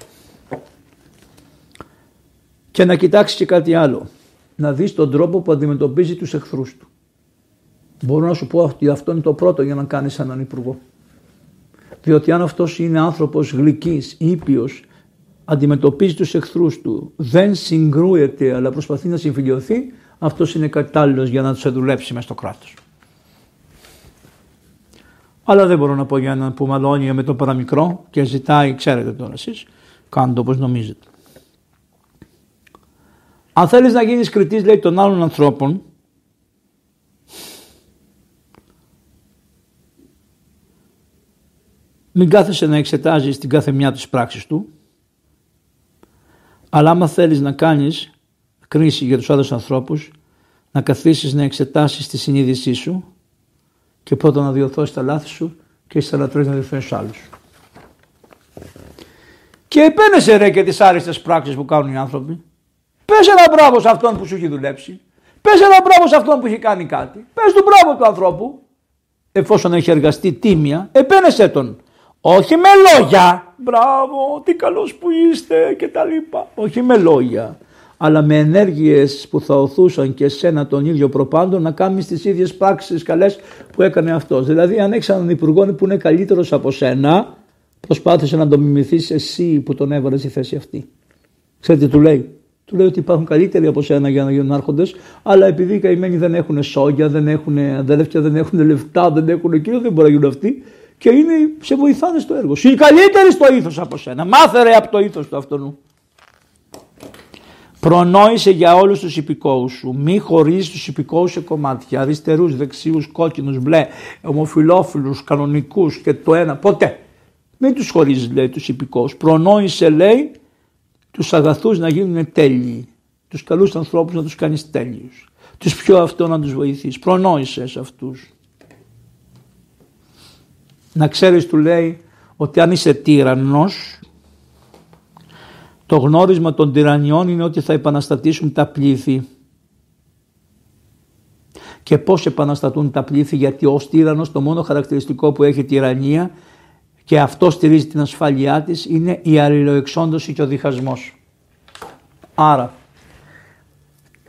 Speaker 1: Και να κοιτάξεις και κάτι άλλο. Να δεις τον τρόπο που αντιμετωπίζει τους εχθρούς του. Μπορώ να σου πω ότι αυτό είναι το πρώτο για να κάνεις έναν υπουργό. Διότι αν αυτός είναι άνθρωπος γλυκής, ήπιος, αντιμετωπίζει τους εχθρούς του, δεν συγκρούεται αλλά προσπαθεί να συμφιλειωθεί, αυτός είναι κατάλληλος για να του δουλέψει μέσα στο κράτος. Αλλά δεν μπορώ να πω για έναν που μαλώνει με το παραμικρό και ζητάει, ξέρετε τώρα εσείς, κάντε όπως νομίζετε. Αν θέλεις να γίνεις κριτής, λέει των άλλων ανθρώπων, μην κάθεσαι να εξετάζεις την κάθε μια της πράξης του, αλλά άμα θέλεις να κάνεις κρίση για τους άλλους ανθρώπους, να καθίσεις να εξετάσεις τη συνείδησή σου και πρώτα να διορθώσεις τα λάθη σου και ύστερα τρεις να διορθώσεις άλλους. Και επένεσαι ρε και τις άριστες πράξεις που κάνουν οι άνθρωποι. Πες ένα μπράβο σε αυτόν που σου έχει δουλέψει. Πες ένα μπράβο σε αυτόν που έχει κάνει κάτι. Πες του μπράβο του ανθρώπου. Εφόσον έχει εργαστεί τίμια, επένεσαι τον. Όχι με λόγια. Μπράβο, τι καλός που είστε και τα λοιπά. Όχι με λόγια αλλά με ενέργειες που θα οθούσαν και εσένα τον ίδιο προπάντο να κάνεις τις ίδιες πράξεις καλές που έκανε αυτός. Δηλαδή αν έχεις έναν υπουργό που είναι καλύτερος από σένα, προσπάθησε να τον μιμηθείς εσύ που τον έβαλες στη θέση αυτή. Ξέρετε τι του λέει; Του λέει ότι υπάρχουν καλύτεροι από σένα για να γίνουν άρχοντες, αλλά επειδή οι καημένοι δεν έχουν σόγια, δεν έχουν αδέλφια, δεν έχουν λεφτά, δεν έχουν εκείνο, δεν μπορεί να γίνουν αυτοί και είναι, σε βοηθάνε στο έργο. Σου οι καλύτεροι στο ήθος από σένα. Μάθε από το ήθος του αυτού. Προνόησε για όλους τους υπηκόους σου. Μη χωρίζει τους υπηκόους σε κομμάτια. Αριστερούς, δεξιού, κόκκινους, μπλε, ομοφυλόφιλους, κανονικούς και το ένα. Ποτέ. Μην τους χωρίζει, λέει, τους υπηκόους. Προνόησε, λέει, τους αγαθούς να γίνουν τέλειοι. Τους καλούς ανθρώπους να τους κάνεις τέλειους. Τους πιο αυτό να τους βοηθήσει. Προνόησες σε αυτούς. Να ξέρεις, του λέει, ότι αν είσαι τύραννος το γνώρισμα των τυραννιών είναι ότι θα επαναστατήσουν τα πλήθη. Και πώς επαναστατούν τα πλήθη γιατί ως τύραννος το μόνο χαρακτηριστικό που έχει τυραννία και αυτό στηρίζει την ασφάλειά της είναι η αλληλοεξόντωση και ο διχασμός. Άρα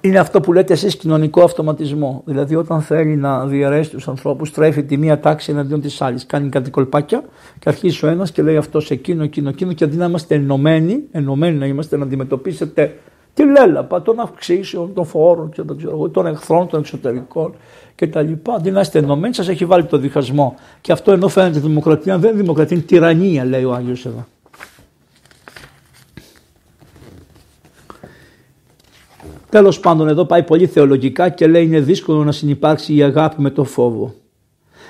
Speaker 1: είναι αυτό που λέτε εσείς κοινωνικό αυτοματισμό. Δηλαδή όταν θέλει να διαρρέσει τους ανθρώπους τρέφει τη μία τάξη εναντίον της άλλης. Κάνει κάτι κολπάκια και αρχίζει ο ένας και λέει αυτός σε εκείνο, εκείνο, εκείνο και αντί να είμαστε ενωμένοι, ενωμένοι να είμαστε να αντιμετωπίσετε τη λέλαπα των αυξήσεων, των φόρων και των, των εχθρών των εξωτερικών κτλ. Αντί να είστε ενωμένοι σας έχει βάλει το διχασμό. Και αυτό ενώ φαίνεται δημοκρατία δεν είναι δημοκρατία, είναι τυραννία λέει ο Άγιος εδώ. Τέλος πάντων εδώ πάει πολύ θεολογικά και λέει είναι δύσκολο να συνεπάρξει η αγάπη με το φόβο.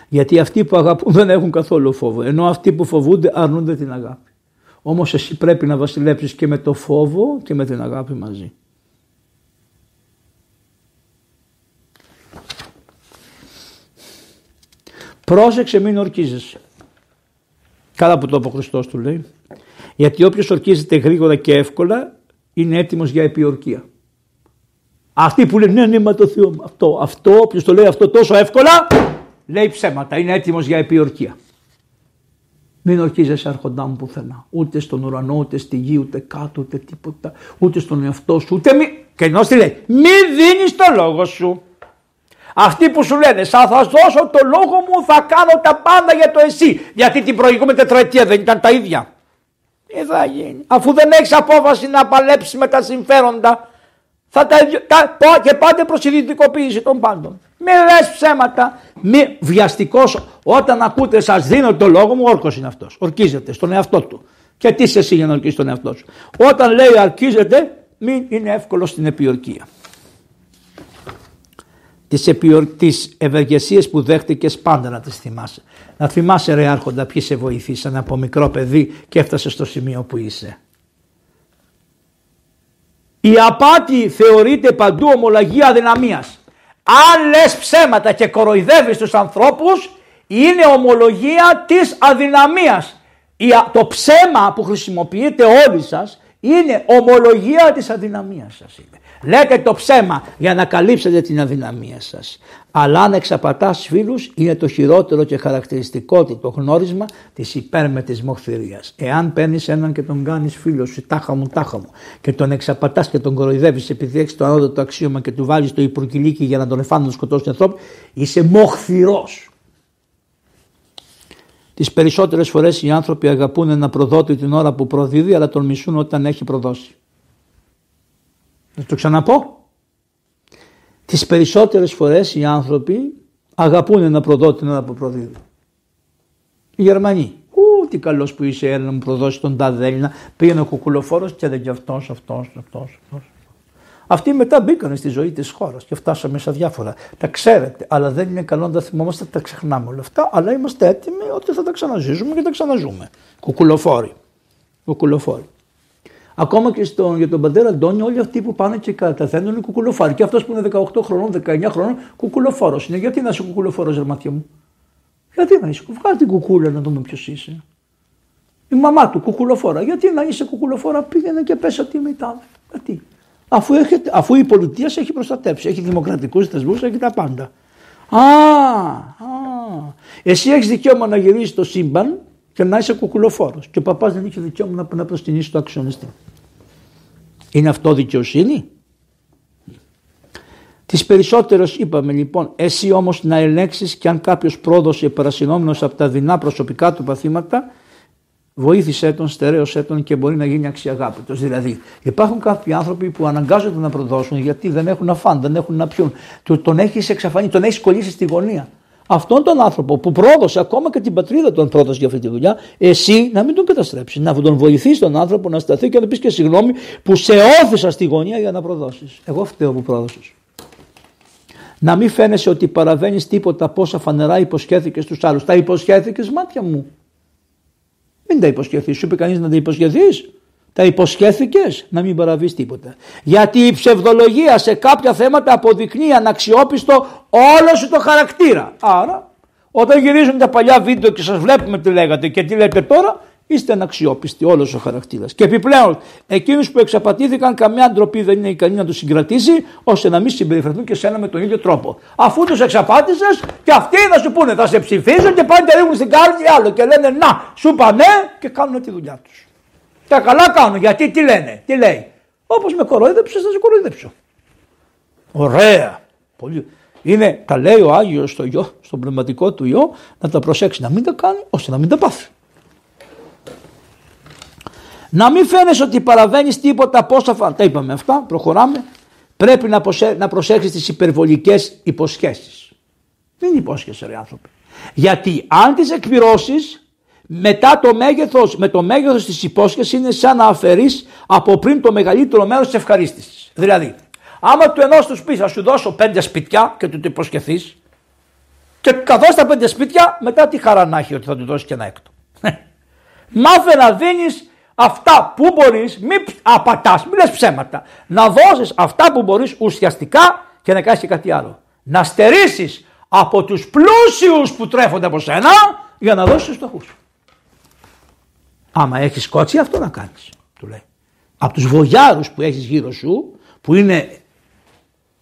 Speaker 1: Γιατί αυτοί που αγαπούν δεν έχουν καθόλου φόβο, ενώ αυτοί που φοβούνται αρνούνται την αγάπη. Όμως εσύ πρέπει να βασιλέψεις και με το φόβο και με την αγάπη μαζί. Πρόσεξε μην ορκίζεσαι. Καλά που το είπε ο Χριστός του λέει. Γιατί όποιος ορκίζεται γρήγορα και εύκολα είναι έτοιμος για επιορκία. Αυτοί που λένε ναι, ναι, μα το Θεό, αυτό, αυτό, όποιος το λέει αυτό τόσο εύκολα, λέει ψέματα, είναι έτοιμος για επιορκία. Μην ορκίζεσαι άρχοντά μου πουθενά. Ούτε στον ουρανό, ούτε στη γη, ούτε κάτω, ούτε τίποτα. Ούτε στον εαυτό σου, ούτε μη. Και ενώ τι λέει, μη δίνεις το λόγο σου. Αυτοί που σου λένε, θα θα δώσω το λόγο μου, θα κάνω τα πάντα για το εσύ. Γιατί την προηγούμενη τετραετία δεν ήταν τα ίδια. Τι θα γίνει. Αφού δεν έχεις απόφαση να παλέψεις με τα συμφέροντα, θα τα, τα, και πάτε προ ιδιωτικοποίηση των πάντων. Μη λες ψέματα. Μη βιαστικός. Όταν ακούτε, σας δίνω το λόγο μου, όρκος είναι αυτός. Ορκίζεται στον εαυτό του. Και τι είσαι εσύ για να ορκίσει τον εαυτό σου. Όταν λέει αρκίζεται, μην είναι εύκολο στην επιορκία. Τις, επιορ... τις ευεργεσίες που δέχτηκες πάντα να τις θυμάσαι. Να θυμάσαι ρε άρχοντα ποιοι σε βοηθήσαν από μικρό παιδί και έφτασες στο σημείο που είσαι. Η απάτη θεωρείται παντού ομολογία αδυναμίας. Αν λες ψέματα και κοροϊδεύεις τους ανθρώπους είναι ομολογία της αδυναμίας. Το ψέμα που χρησιμοποιείτε όλοι σας είναι ομολογία της αδυναμίας σας. Λέτε το ψέμα για να καλύψετε την αδυναμία σας. Αλλά αν εξαπατάς φίλους είναι το χειρότερο και χαρακτηριστικό το γνώρισμα της υπέρμετης μοχθηρίας. Εάν παίρνεις έναν και τον κάνεις φίλο σου τάχα μου τάχα μου και τον εξαπατάς και τον κοροϊδεύεις επειδή έχεις το ανώτατο αξίωμα και του βάλεις το υπουργηλίκι για να τον εφάνω να σκοτώσει τον ανθρώπου είσαι μοχθηρός. Τις περισσότερες φορές οι άνθρωποι αγαπούν ένα προδότη την ώρα που προδίδει αλλά τον μισούν όταν έχει προδώσει. Να το ξαναπώ. Τις περισσότερες φορές οι άνθρωποι αγαπούν ένα προδότη την ώρα που προδίδει. Οι Γερμανοί. Ού, τι καλός που είσαι, ένα μου προδώσεις τον τάδε Έλληνα. Πήγαινε ο κουκουλοφόρος και δεν και αυτός, αυτός, αυτός. Αυτοί μετά μπήκαν στη ζωή της χώρας και φτάσαμε σε διάφορα. Τα ξέρετε, αλλά δεν είναι καλό να τα θυμόμαστε, τα ξεχνάμε όλα αυτά. Αλλά είμαστε έτοιμοι ότι θα τα ξαναζήσουμε και τα ξαναζούμε. Κουκουλοφόροι. Κουκουλοφόροι. Ακόμα και στο, για τον πατέρα Αντώνιο, όλοι αυτοί που πάνε και καταθέτουν είναι κουκουλοφόροι. Και αυτός που είναι 18 χρονών, 19 χρονών, κουκουλοφόρος είναι. Γιατί να είσαι κουκουλοφόρος, ρε μου; Γιατί να είσαι, βγάλει την κουκούλα να δούμε ποιος είσαι. Η μαμά του κουκουλοφόρα. Γιατί να είσαι κουκουλοφόρα, πήγαινε και πέσα τι μετά. Γιατί; Αφού, έχετε, αφού η πολιτεία σε έχει προστατεύσει, έχει δημοκρατικούς θεσμούς, έχει τα πάντα. Α, α, εσύ έχεις δικαίωμα να γυρίσεις το σύμπαν και να είσαι κουκουλοφόρος και ο παπάς δεν είχε δικαίωμα να, να προστινήσει το αξιονιστή. Είναι αυτό δικαιοσύνη; Τις περισσότερες είπαμε λοιπόν, εσύ όμως να ελέγξεις και αν κάποιος πρόδωσε παρασυνόμενος από τα δεινά προσωπικά του παθήματα βοήθησέ τον, στερέωσέ τον και μπορεί να γίνει αξιαγάπητος. Δηλαδή υπάρχουν κάποιοι άνθρωποι που αναγκάζονται να προδώσουν γιατί δεν έχουν να φάνε, δεν έχουν να πιούν. Τον έχεις εξαφανίσει, τον έχεις κολλήσει στη γωνία. Αυτόν τον άνθρωπο που πρόδωσε ακόμα και την πατρίδα τον πρόδωσε για αυτή τη δουλειά, εσύ να μην τον καταστρέψεις, να τον βοηθήσει τον άνθρωπο να σταθεί και να πεις και συγγνώμη που σε όθησα στη γωνία για να προδώσεις. Εγώ φταίω που πρόδωσες. Να μην φαίνεσαι ότι παραβαίνεις τίποτα πόσα φανερά υποσχέθηκες στους άλλους. Τα υποσχέθηκες μάτια μου. Μην τα υποσχεθείς. Σου είπε κανείς να τα υποσχεθείς. Τα υποσχέθηκες; Να μην παραβείς τίποτα. Γιατί η ψευδολογία σε κάποια θέματα αποδεικνύει αναξιόπιστο όλο σου το χαρακτήρα. Άρα, όταν γυρίζουν τα παλιά βίντεο και σας βλέπουμε τι λέγατε και τι λέτε τώρα, είστε αναξιόπιστοι όλος ο χαρακτήρας. Και επιπλέον, εκείνους που εξαπατήθηκαν, καμιά ντροπή δεν είναι ικανή να τους συγκρατήσει, ώστε να μην συμπεριφερθούν και σένα με τον ίδιο τρόπο. Αφού τους εξαπάτησες, και αυτοί θα σου πούνε, θα σε ψηφίζουν και πάνε και ρίχνουν στην κάρτη άλλο και λένε Να, σου πάνε και κάνουν τη δουλειά τους. Τα καλά κάνουν, γιατί τι λένε, τι λέει. Όπως με κοροϊδέψε, θα σε κοροϊδέψω. Ωραία. Πολύ. Είναι, τα λέει ο Άγιος στο γιο, στον πνευματικό του γιο, να τα προσέξει, να μην τα κάνει, ώστε να μην τα πάθει. Να μην φαίνεσαι ότι παραβαίνεις τίποτα πόσα θα Τα είπαμε αυτά, προχωράμε. Πρέπει να, προσε... να προσέξεις τις υπερβολικές υποσχέσεις. Δεν υπόσχεσαι ρε άνθρωποι. Γιατί αν τις εκπληρώσεις μετά το μέγεθος, με το μέγεθος της υπόσχεσης είναι σαν να αφαιρείς από πριν το μεγαλύτερο μέρος της ευχαρίστησης. Δηλαδή, άμα του ενός τους πεις θα σου δώσω πέντε σπίτια και του το υποσχεθείς και καθώς τα πέντε σπίτια μετά τι χαρά να έχει ότι θα του δώσεις και ένα έκτο. Μάθε να δίνεις αυτά που μπορείς, μην απατάς, μην λες ψέματα. Να δώσεις αυτά που μπορείς ουσιαστικά και να κάνεις και κάτι άλλο. Να στερήσεις από τους πλούσιους που τρέφονται από σένα για να δώσεις στους φτωχούς. Άμα έχεις κότσι αυτό να κάνεις, του λέει. Από τους βογιάρους που έχεις γύρω σου, που είναι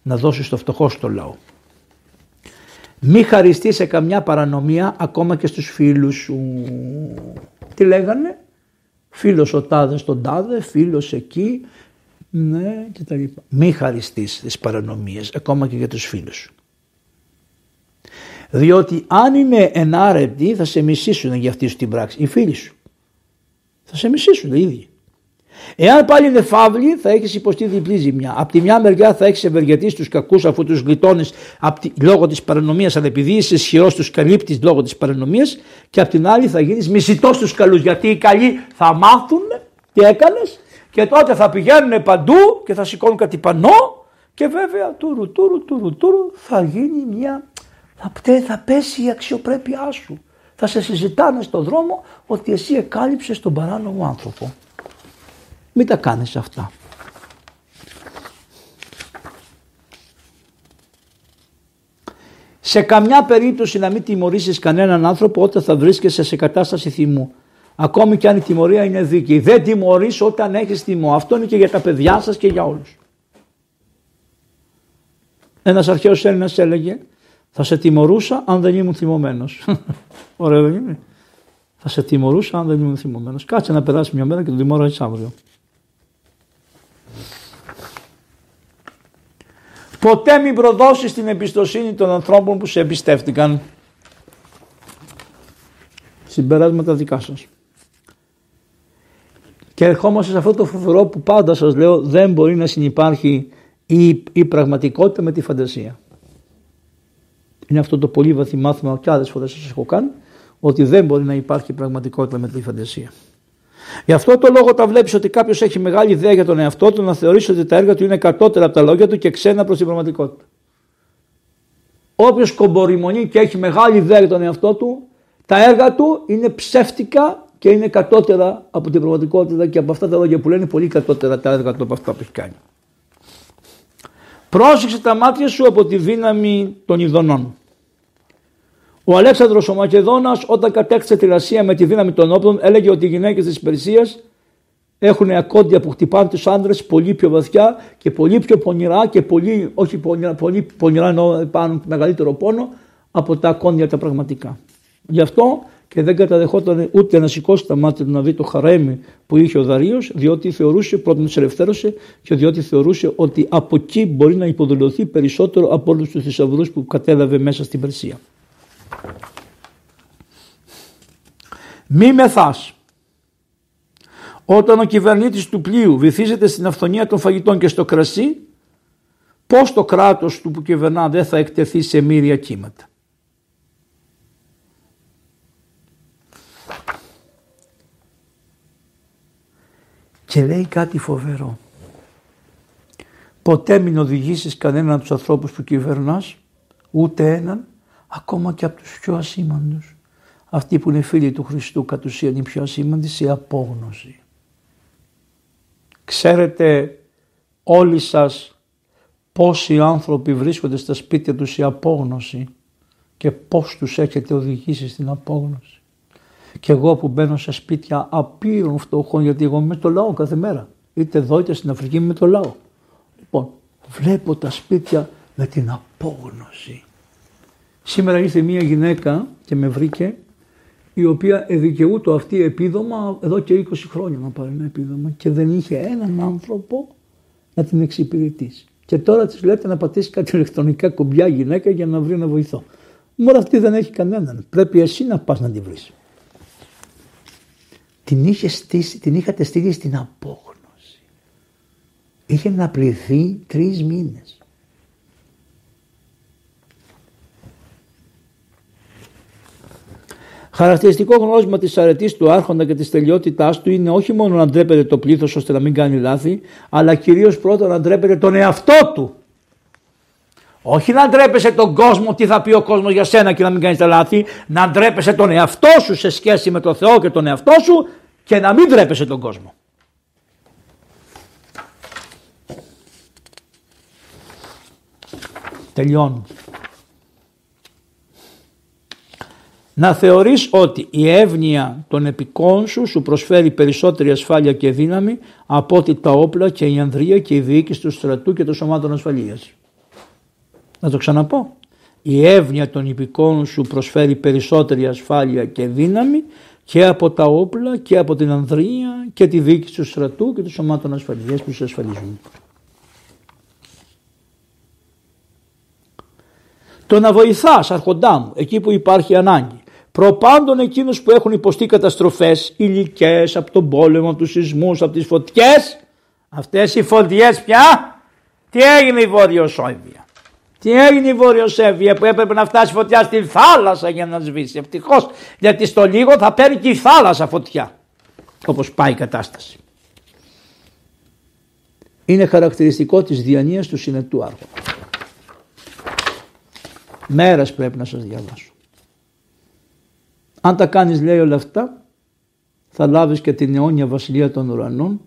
Speaker 1: να δώσεις το φτωχό στο λαό. Μη χαριστείς σε καμιά παρανομία ακόμα και στους φίλους σου. Τι λέγανε, φίλος ο τάδες στον τάδε, φίλος εκεί, ναι και τα λοιπά. Μη χαριστείς τις παρανομίες ακόμα και για τους φίλους σου. Διότι αν είναι ενάρετοι θα σε μισήσουν για αυτή σου την πράξη, οι φίλοι σου. Θα σε μισήσουν οι ίδιοι. Εάν πάλι είναι φαύλοι, θα έχεις υποστεί διπλή ζημιά. Απ' τη μια μεριά θα έχεις ευεργετήσει τους κακούς αφού τους γλιτώνεις λόγω της παρανομίας, αλλά επειδή είσαι ισχυρός, τους καλύπτεις λόγω της παρανομίας. Και απ' την άλλη θα γίνεις μισητός στου καλούς. Γιατί οι καλοί θα μάθουν τι έκανες και τότε θα πηγαίνουν παντού και θα σηκώνουν κάτι πανό και βέβαια τουρου τουρου τουρου τουρου θα γίνει μια. Θα, θα πέσει η αξιοπρέπειά σου. Θα σε συζητάνε στον δρόμο ότι εσύ εκάλυψες τον παράνομο άνθρωπο. Μην τα κάνεις αυτά. Σε καμιά περίπτωση να μην τιμωρήσεις κανέναν άνθρωπο όταν θα βρίσκεσαι σε κατάσταση θυμού. Ακόμη και αν η τιμωρία είναι δίκαιη. Δεν τιμωρείς όταν έχεις θυμό. Αυτό είναι και για τα παιδιά σας και για όλους. Ένας αρχαίος Έλληνας έλεγε θα σε τιμωρούσα αν δεν ήμουν θυμωμένος. Ωραία δεν είναι; Θα σε τιμωρούσα αν δεν ήμουν θυμωμένος. Κάτσε να περάσει μια μέρα και τον τιμωράς αύριο. Ποτέ μην προδώσεις την εμπιστοσύνη των ανθρώπων που σε εμπιστεύτηκαν. Συμπεράσματα δικά σας. Και ερχόμαστε σε αυτό το φοβερό που πάντα σας λέω δεν μπορεί να συνεπάρχει η, η πραγματικότητα με τη φαντασία. Είναι αυτό το πολύ βαθύ μάθημα και άλλες φορές σας έχω κάνει ότι δεν μπορεί να υπάρχει πραγματικότητα με τη φαντασία. Γι' αυτό το λόγο τα βλέπεις ότι κάποιος έχει μεγάλη ιδέα για τον εαυτό του να θεωρήσει ότι τα έργα του είναι κατώτερα από τα λόγια του και ξένα προς την πραγματικότητα. Όποιος κομπορημονεί και έχει μεγάλη ιδέα για τον εαυτό του, τα έργα του είναι ψεύτικα και είναι κατώτερα από την πραγματικότητα και από αυτά τα λόγια που λένε πολύ κατώτερα τα έργα του από αυτά που έχει κάνει. Πρόσεξε τα μάτια σου από τη δύναμη των ειδονών. Ο Αλέξανδρος ο Μακεδόνας όταν κατέκτησε τη Ρασία με τη δύναμη των όπλων έλεγε ότι οι γυναίκες της Περσίας έχουν ακόντια που χτυπάνε τους άντρες πολύ πιο βαθιά και πολύ πιο πονηρά και πολύ, όχι πονηρά, πολύ πονηρά ενώ πάνω μεγαλύτερο πόνο από τα ακόντια τα πραγματικά. Γι' αυτό και δεν καταδεχόταν ούτε να σηκώσει τα μάτια του να δει το χαρέμι που είχε ο Δαρίος διότι θεωρούσε, πρώτον τους ελευθέρωσε και διότι θεωρούσε ότι από εκεί μπορεί να υποδηλωθεί περισσότερο από όλους τους θησαυρούς που κατέλαβε μέσα στην Περσία. Μη μεθάς. Όταν ο κυβερνήτης του πλοίου βυθίζεται στην αυθονία των φαγητών και στο κρασί, πώς το κράτος του που κυβερνά δεν θα εκτεθεί σε μύρια κύματα. Και λέει κάτι φοβερό. Ποτέ μην οδηγήσεις κανέναν από τους ανθρώπους που κυβερνάς, ούτε έναν, ακόμα και από τους πιο ασήμαντους. Αυτοί που είναι φίλοι του Χριστού κατ' ουσίαν οι πιο ασήμαντοι σε απόγνωση. Ξέρετε όλοι σας πόσοι άνθρωποι βρίσκονται στα σπίτια τους σε απόγνωση και πώς τους έχετε οδηγήσει στην απόγνωση. Και εγώ που μπαίνω σε σπίτια απείρων φτωχών γιατί εγώ είμαι το λαό κάθε μέρα. Είτε εδώ είτε στην Αφρική με το λαό. Λοιπόν, βλέπω τα σπίτια με την απόγνωση. Σήμερα ήρθε μία γυναίκα και με βρήκε η οποία εδικαιούτο αυτή επίδομα εδώ και 20 χρόνια να πάρει ένα επίδομα και δεν είχε έναν άνθρωπο να την εξυπηρετήσει. Και τώρα της λέτε να πατήσει κάτι ηλεκτρονικά κουμπιά γυναίκα για να βρει ένα βοηθό. Μόνο αυτή δεν έχει κανέναν. Πρέπει εσύ να πας να τη βρεις. Την, είχε στήσει, την είχατε στείλει στην απόγνωση. Είχε να πληθεί τρεις μήνες. Χαρακτηριστικό γνώσμα της αρετής του Άρχοντα και της τελειότητάς του είναι όχι μόνο να ντρέπεται το πλήθος ώστε να μην κάνει λάθη, αλλά κυρίως πρώτα να ντρέπεται τον εαυτό του. Όχι να ντρέπεσαι τον κόσμο, τι θα πει ο κόσμος για σένα και να μην κάνεις τα λάθη, να ντρέπεσαι τον εαυτό σου σε σχέση με τον Θεό και τον εαυτό σου και να μην ντρέπεσαι τον κόσμο. Τελειώνω. Να θεωρείς ότι η εύνοια των επικών σου σου προσφέρει περισσότερη ασφάλεια και δύναμη από ότι τα όπλα και η ανδρεία και η διοίκηση του στρατού και των σωμάτων ασφαλείας. Να το ξαναπώ. Η εύνοια των υπηκών σου προσφέρει περισσότερη ασφάλεια και δύναμη και από τα όπλα και από την ανδρεία και τη διοίκηση του στρατού και των σωμάτων ασφαλείας που σε ασφαλίζουν. Το να βοηθάς αρχοντά μου εκεί που υπάρχει ανάγκη προπάντων εκείνους που έχουν υποστεί καταστροφές υλικές από τον πόλεμο, από τους σεισμούς, από τις φωτιές. Αυτές οι φωτιές πια, τι έγινε η Βόρειο Σόβια; Τι έγινε η Βόρειο Σέβια που έπρεπε να φτάσει φωτιά στη θάλασσα για να σβήσει; Ευτυχώς γιατί στο λίγο θα παίρνει και η θάλασσα φωτιά. Όπως πάει η κατάσταση. Είναι χαρακτηριστικό της διανοίας του συνετού άργου. Μέρες πρέπει να σας διαβάσω. Αν τα κάνεις λέει όλα αυτά θα λάβεις και την αιώνια βασιλεία των ουρανών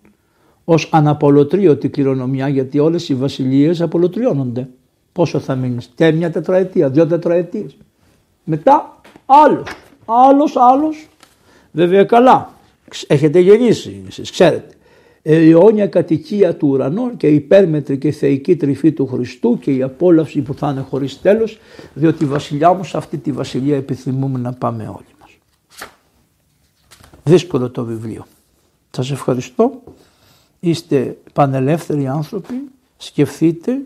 Speaker 1: ως αναπολωτρίωτη κληρονομιά γιατί όλες οι βασιλείες απολωτριώνονται. Πόσο θα μείνεις, και μια τετραετία, δύο τετραετίες. Μετά άλλος, άλλος, άλλος. Βέβαια καλά, έχετε γεννήσει εσείς, ξέρετε. Η αιώνια κατοικία του ουρανού και η υπέρμετρη και θεϊκή τρυφή του Χριστού και η απόλαυση που θα είναι χωρίς τέλος, διότι βασιλιά μου σε αυτή τη βασιλεία επιθυμούμε να πάμε όλοι μας. Δύσκολο το βιβλίο. Σας ευχαριστώ. Είστε πανελεύθεροι άνθρωποι. Σκεφτείτε.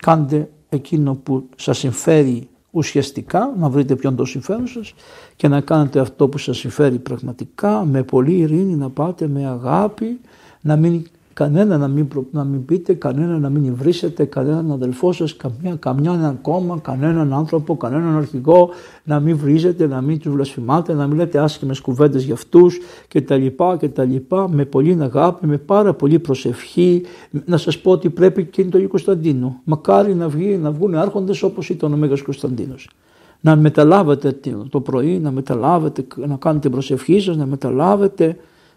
Speaker 1: Κάντε εκείνο που σας συμφέρει ουσιαστικά, να βρείτε ποιον το συμφέρον σας και να κάνετε αυτό που σας συμφέρει πραγματικά, με πολύ ειρήνη να πάτε, με αγάπη, να μην κανένα να μην, να μην πείτε, κανένα να μην βρίσετε, κανέναν αδελφό σας, καμιά, καμιά κόμμα, κανέναν άνθρωπο, κανέναν αρχηγό, να μην βρίζετε, να μην τους βλασφημάτε, να μην λέτε άσχημες κουβέντες για αυτούς και τα λοιπά και τα λοιπά, με πολύ αγάπη, με πάρα πολύ προσευχή. Να σας πω ότι πρέπει και είναι το Ιου Κωνσταντίνο. Μακάρι να, βγει, να βγουν άρχοντες όπως ήταν ο Μέγας Κωνσταντίνος να μεταλάβετε το πρωί, να μεταλάβετε, να κάνετε προσευχή σας, να μεταλάβετε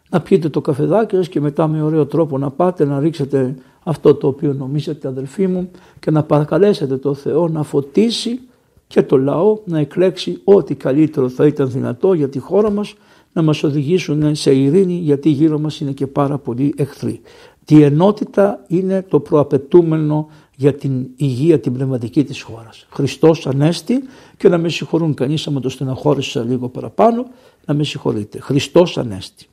Speaker 1: να πιείτε το καφεδάκι σας και μετά με ωραίο τρόπο να πάτε να ρίξετε αυτό το οποίο νομίζετε αδελφοί μου και να παρακαλέσετε το Θεό να φωτίσει και το λαό να εκλέξει ό,τι καλύτερο θα ήταν δυνατό για τη χώρα μας να μας οδηγήσουν σε ειρήνη γιατί γύρω μας είναι και πάρα πολλοί εχθροί. Τη ενότητα είναι το προαπαιτούμενο για την υγεία την πνευματική της χώρας. Χριστός Ανέστη και να με συγχωρούν κανείς άμα το στεναχώρησα λίγο παραπάνω να με συγχωρείτε. Χριστός Ανέστη.